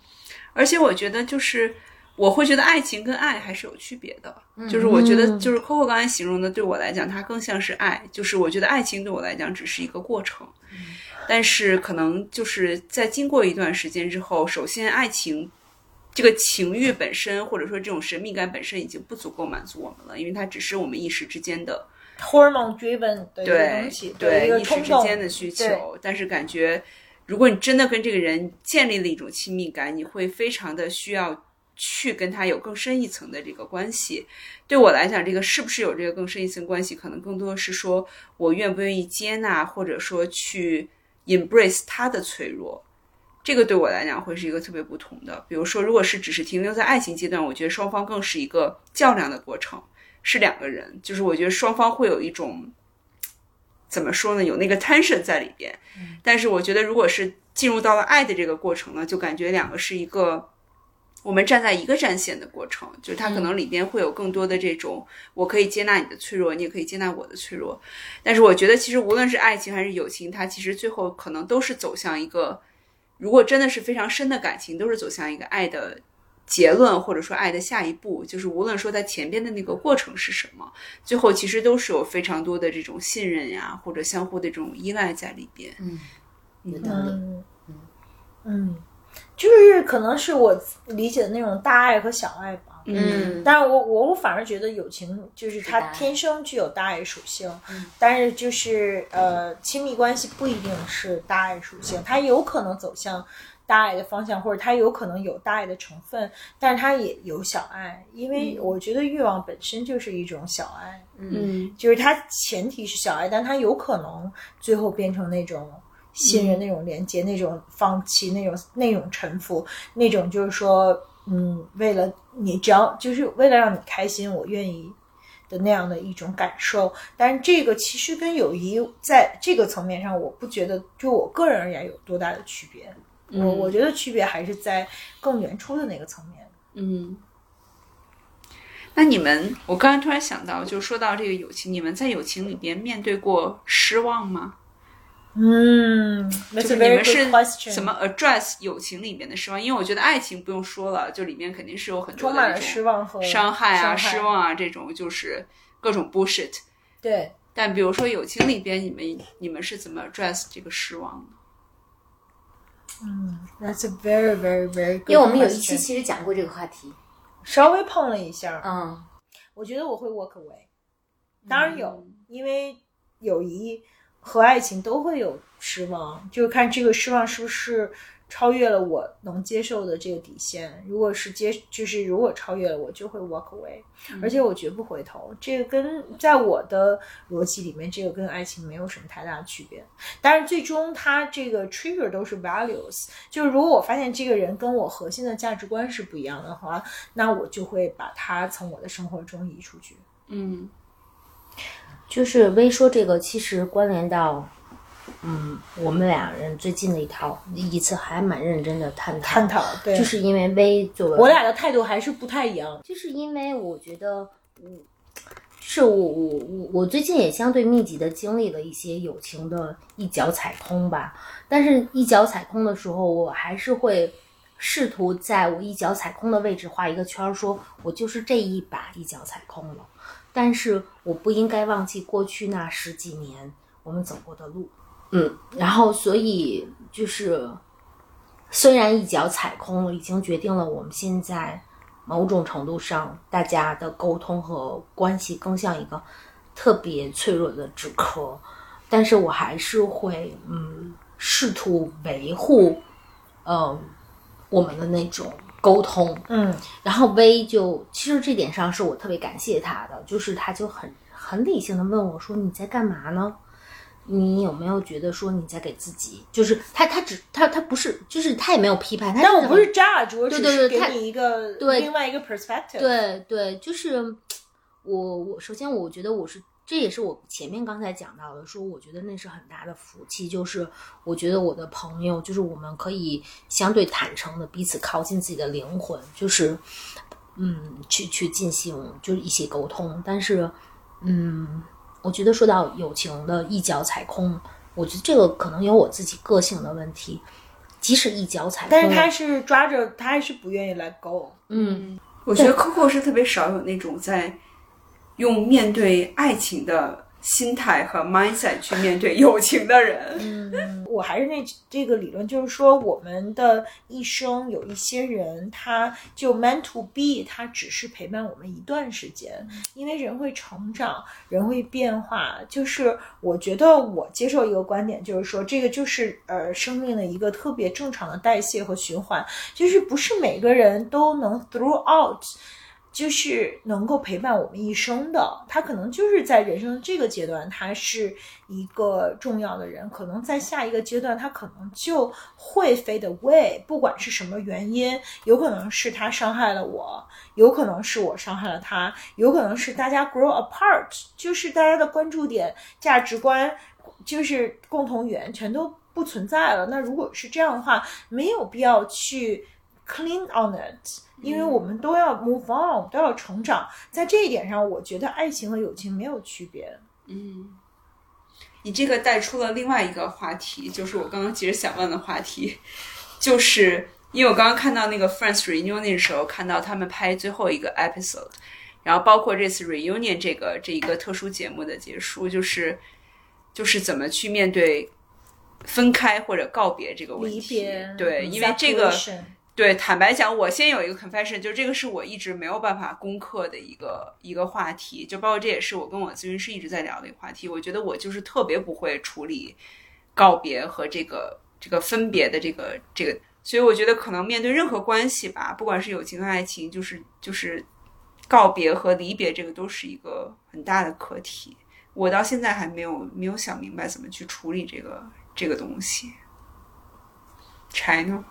而且我觉得就是。我会觉得爱情跟爱还是有区别的，就是我觉得就是 Coco 刚才形容的，对我来讲，它更像是爱，就是我觉得爱情对我来讲只是一个过程，但是可能就是在经过一段时间之后，首先爱情这个情欲本身，或者说这种神秘感本身已经不足够满足我们了，因为它只是我们一时之间的 hormone driven 的对东西，一对一时之间的需求，但是感觉如果你真的跟这个人建立了一种亲密感，你会非常的需要去跟他有更深一层的这个关系。对我来讲，这个是不是有这个更深一层关系，可能更多是说我愿不愿意接纳，或者说去 embrace 他的脆弱。这个对我来讲会是一个特别不同的。比如说，如果是只是停留在爱情阶段，我觉得双方更是一个较量的过程，是两个人，就是我觉得双方会有一种怎么说呢，有那个 tension 在里边。但是我觉得，如果是进入到了爱的这个过程呢，就感觉两个是一个我们站在一个战线的过程，就是它可能里边会有更多的这种，我可以接纳你的脆弱，你也可以接纳我的脆弱。但是我觉得，其实无论是爱情还是友情，它其实最后可能都是走向一个，如果真的是非常深的感情，都是走向一个爱的。结论或者说爱的下一步，就是无论说在前边的那个过程是什么，最后其实都是有非常多的这种信任呀，或者相互的这种依赖在里边。嗯，有道理。嗯嗯，就是可能是我理解的那种大爱和小爱吧。嗯。但是我我我反而觉得友情就是它天生具有大爱属性，嗯。但是就是呃亲密关系不一定是大爱属性，它有可能走向大爱的方向，或者它有可能有大爱的成分，但是它也有小爱，因为我觉得欲望本身就是一种小爱，嗯。就是它前提是小爱，但它有可能最后变成那种信任、那种连接、那种放弃、那种那种臣服、那种就是说，嗯，为了你，只要就是为了让你开心，我愿意的那样的一种感受。但是这个其实跟友谊在这个层面上，我不觉得就我个人而言有多大的区别。我我觉得区别还是在更原初的那个层面。嗯，那你们，我刚才突然想到，就说到这个友情，你们在友情里边面对过失望吗？嗯，就是你们是怎么 address 友情里面的失望？因为我觉得爱情不用说了，就里面肯定是有很多充满了失望和伤害啊、失望啊这种，就是各种 bullshit。对，但比如说友情里边，你们你们是怎么 address 这个失望的？嗯，That's a very very very good。因为我们有一期其实讲过这个话题，稍微碰了一下。嗯，我觉得我会 walk away。当然有，因为友谊和爱情都会有失望，就看这个失望是不是超越了我能接受的这个底线。如果是接，就是如果超越了，我就会 walk away，而且我绝不回头。这个跟在我的逻辑里面，这个跟爱情没有什么太大的区别。但是最终它这个 trigger 都是 values，就是如果我发现这个人跟我核心的价值观是不一样的话，那我就会把他从我的生活中移出去。嗯。就是微说这个，其实关联到，嗯，我们俩人最近的一套一次还蛮认真的探讨，探讨，对，就是因为微作为我俩的态度还是不太一样，就是因为我觉得，嗯，是我我我我最近也相对密集的经历了一些友情的一脚踩空吧，但是一脚踩空的时候，我还是会试图在我一脚踩空的位置画一个圈，说我就是这一把一脚踩空了。但是我不应该忘记过去那十几年我们走过的路，嗯，然后所以就是，虽然一脚踩空了，已经决定了我们现在某种程度上大家的沟通和关系更像一个特别脆弱的纸壳，但是我还是会嗯试图维护，嗯，我们的那种。沟通，嗯，然后 V 就其实这点上是我特别感谢他的，就是他就很很理性的问我说你在干嘛呢？你有没有觉得说你在给自己，就是他他只他他不是，就是他也没有批判，他但我不是 judge，我只是给你一个对另外一个 perspective，对对，就是我我首先我觉得我是。这也是我前面刚才讲到的，说我觉得那是很大的福气，就是我觉得我的朋友，就是我们可以相对坦诚的彼此靠近自己的灵魂，就是嗯，去去进行就是一些沟通。但是，嗯，我觉得说到友情的一脚踩空，我觉得这个可能有我自己个性的问题，即使一脚踩空，但是他是抓着，他还是不愿意来 go。嗯，我觉得 Coco 是特别少有那种在。用面对爱情的心态和 mindset 去面对友情的人，嗯，我还是那这个理论，就是说，我们的一生有一些人，他就 meant to be，他只是陪伴我们一段时间，因为人会成长，人会变化。就是我觉得我接受一个观点，就是说，这个就是呃生命的一个特别正常的代谢和循环，就是不是每个人都能 throughout。就是能够陪伴我们一生的，他可能就是在人生这个阶段，他是一个重要的人。可能在下一个阶段，他可能就会 fade away。不管是什么原因，有可能是他伤害了我，有可能是我伤害了他，有可能是大家 grow apart，就是大家的关注点、价值观，就是共同语言全都不存在了。那如果是这样的话，没有必要去 clean on it。因为我们都要 move on，都要成长，在这一点上，我觉得爱情和友情没有区别。嗯，你这个带出了另外一个话题，就是我刚刚其实想问的话题，就是因为我刚刚看到那个 Friends reunion 的时候，看到他们拍最后一个 episode，然后包括这次 reunion 这个这一个特殊节目的结束，就是就是怎么去面对分开或者告别这个问题。对，因为这个。对，坦白讲，我先有一个 confession，就是这个是我一直没有办法攻克的一个一个话题，就包括这也是我跟我咨询师一直在聊的一个话题。我觉得我就是特别不会处理告别和这个这个分别的这个这个，所以我觉得可能面对任何关系吧，不管是友情和爱情，就是就是告别和离别，这个都是一个很大的课题。我到现在还没有没有想明白怎么去处理这个这个东西。柴呢？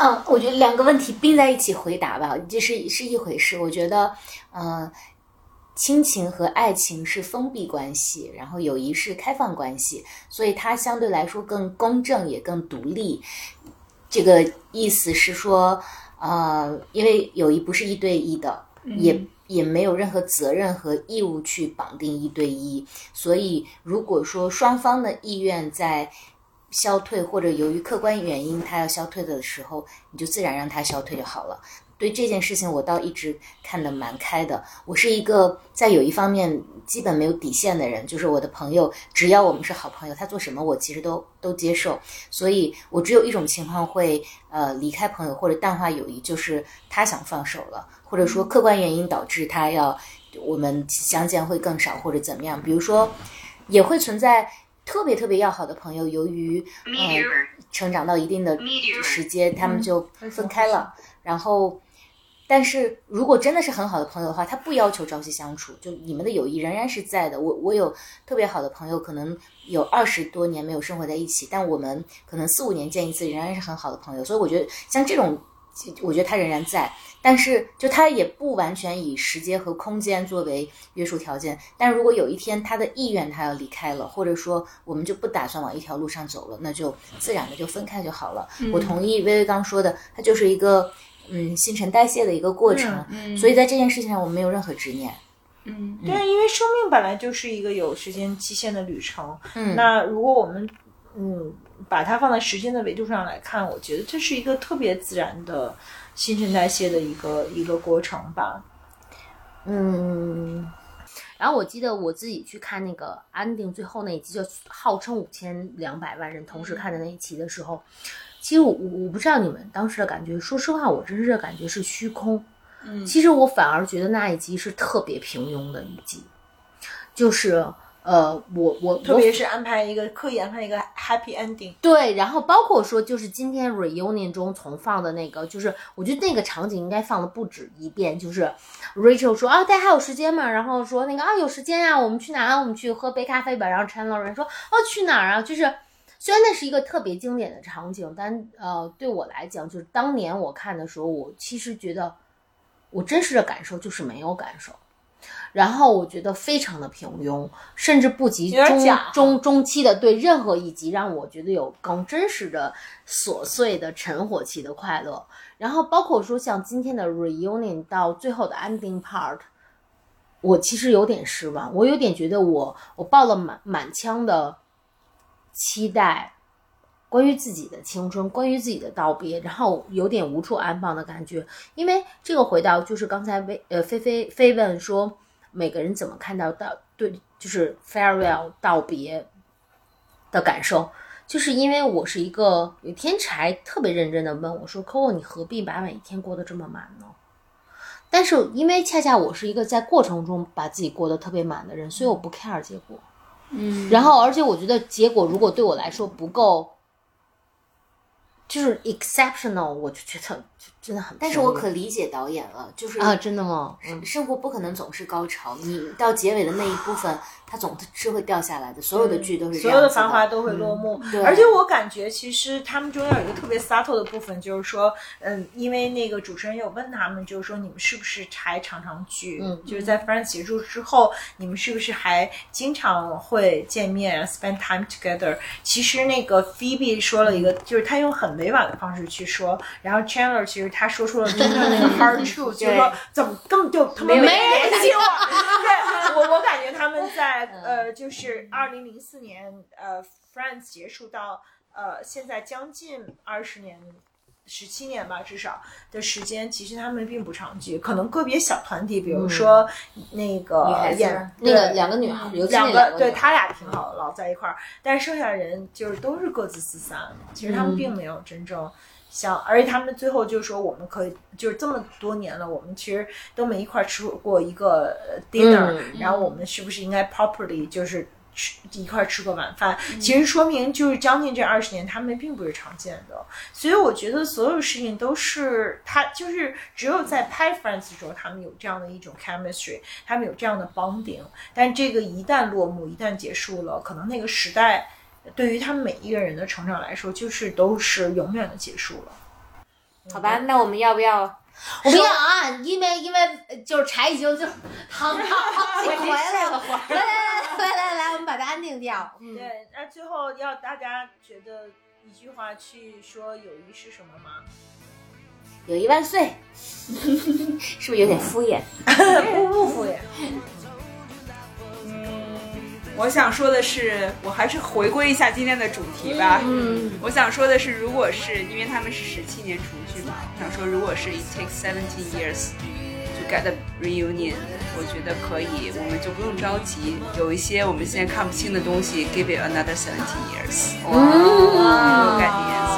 嗯，我觉得两个问题并在一起回答吧，这是是一回事。我觉得，嗯，亲情和爱情是封闭关系，然后友谊是开放关系，所以它相对来说更公正，也更独立。这个意思是说，呃，因为友谊不是一对一的，也也没有任何责任和义务去绑定一对一，所以如果说双方的意愿在。消退或者由于客观原因它要消退的时候，你就自然让它消退就好了。对这件事情，我倒一直看得蛮开的。我是一个在有一方面基本没有底线的人，就是我的朋友，只要我们是好朋友，他做什么我其实都都接受。所以我只有一种情况会呃离开朋友或者淡化友谊，就是他想放手了，或者说客观原因导致他要我们相见会更少或者怎么样。比如说，也会存在。特别特别要好的朋友，由于呃成长到一定的时间，他们就分开了。然后，但是如果真的是很好的朋友的话，他不要求朝夕相处，就你们的友谊仍然是在的。我我有特别好的朋友，可能有二十多年没有生活在一起，但我们可能四五年见一次，仍然是很好的朋友。所以我觉得像这种。我觉得他仍然在，但是就他也不完全以时间和空间作为约束条件。但如果有一天他的意愿他要离开了，或者说我们就不打算往一条路上走了，那就自然的就分开就好了。我同意薇薇刚说的，它就是一个嗯新陈代谢的一个过程。所以在这件事情上我们没有任何执念。嗯，对，因为生命本来就是一个有时间期限的旅程。嗯，那如果我们嗯。把它放在时间的维度上来看，我觉得这是一个特别自然的新陈代谢的一个一个过程吧。嗯，然后我记得我自己去看那个安定最后那一集，就号称五千两百万人同时看的那一集的时候，其实我我不知道你们当时的感觉，说实话，我真实的感觉是虚空。嗯，其实我反而觉得那一集是特别平庸的一集，就是。呃，我我特别是安排一个刻意安排一个 happy ending，对，然后包括说就是今天 reunion 中重放的那个，就是我觉得那个场景应该放的不止一遍，就是 Rachel 说啊，大家还有时间吗？然后说那个啊有时间呀，我们去哪啊？我们去喝杯咖啡吧。然后 Chandler 说哦去哪儿啊？就是虽然那是一个特别经典的场景，但呃对我来讲，就是当年我看的时候，我其实觉得我真实的感受就是没有感受。然后我觉得非常的平庸，甚至不及中中中期的对任何一集让我觉得有更真实的琐碎的沉火期的快乐。然后包括说像今天的 reunion 到最后的 ending part，我其实有点失望，我有点觉得我我抱了满满腔的期待。关于自己的青春，关于自己的道别，然后有点无处安放的感觉。因为这个回到就是刚才微呃菲菲菲问说，每个人怎么看到道对就是 farewell 道别的感受，就是因为我是一个有天才特别认真的问我说，Coco 你何必把每一天过得这么满呢？但是因为恰恰我是一个在过程中把自己过得特别满的人，所以我不 care 结果。嗯，然后而且我觉得结果如果对我来说不够。就是 exceptional，我就觉得真的很。但是我可理解导演了，就是啊，真的吗？生活不可能总是高潮，你到结尾的那一部分。它总是会掉下来的，所有的剧都是所有的繁华都会落幕。而且我感觉，其实他们中间有一个特别 subtle 的部分，就是说，嗯，因为那个主持人有问他们，就是说你们是不是还常常聚？嗯，就是在 Friends 结束之后，你们是不是还经常会见面，spend time together？其实那个 Phoebe 说了一个，就是他用很委婉的方式去说，然后 Chandler 其实他说出了真正那个 hard [LAUGHS] truth，就是说怎么根本就他们没联系我。[LAUGHS] [LAUGHS] 对，我我感觉他们在。呃，就是二零零四年，呃，Friends 结束到呃现在将近二十年，十七年吧，至少的时间，其实他们并不常聚，可能个别小团体，比如说那个演那个两个女孩，两个对他俩挺好，老在一块儿，但是剩下的人就是都是各自四散，其实他们并没有真正。像，而且他们最后就说，我们可以就是这么多年了，我们其实都没一块吃过一个 dinner，然后我们是不是应该 properly 就是吃一块吃过晚饭？其实说明就是将近这二十年，他们并不是常见的。所以我觉得所有事情都是他就是只有在拍 Friends 的时候，他们有这样的一种 chemistry，他们有这样的 bonding。但这个一旦落幕，一旦结束了，可能那个时代。对于他们每一个人的成长来说，就是都是永远的结束了。好吧，那我们要不要？我不要啊，因为因为呃就是柴已经就躺好几 [LAUGHS] 回来了，来来来来来来，我们把它安定掉。嗯，对，那最后要大家觉得一句话去说友谊是什么吗？友谊万岁，[LAUGHS] 是不是有点敷衍？不不敷衍。我想说的是，我还是回归一下今天的主题吧。嗯，我想说的是，如果是因为他们是十七年重聚嘛，我想说，如果是 it takes seventeen years to get a reunion，我觉得可以，我们就不用着急。有一些我们现在看不清的东西，give it another seventeen years。哇，改变颜色。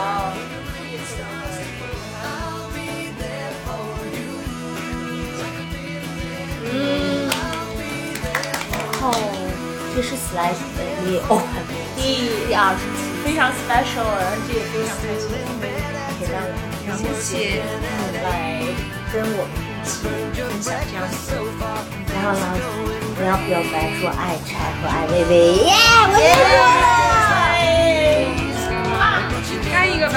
嗯，然后这是 Slash 的第 Open 第第二十期，非常 special，而且也非常开心，可以让让谢谢嗯来跟我们一起分享这样子。然后呢，我要表白说爱柴和爱薇薇，耶！我也说了。干一个吧。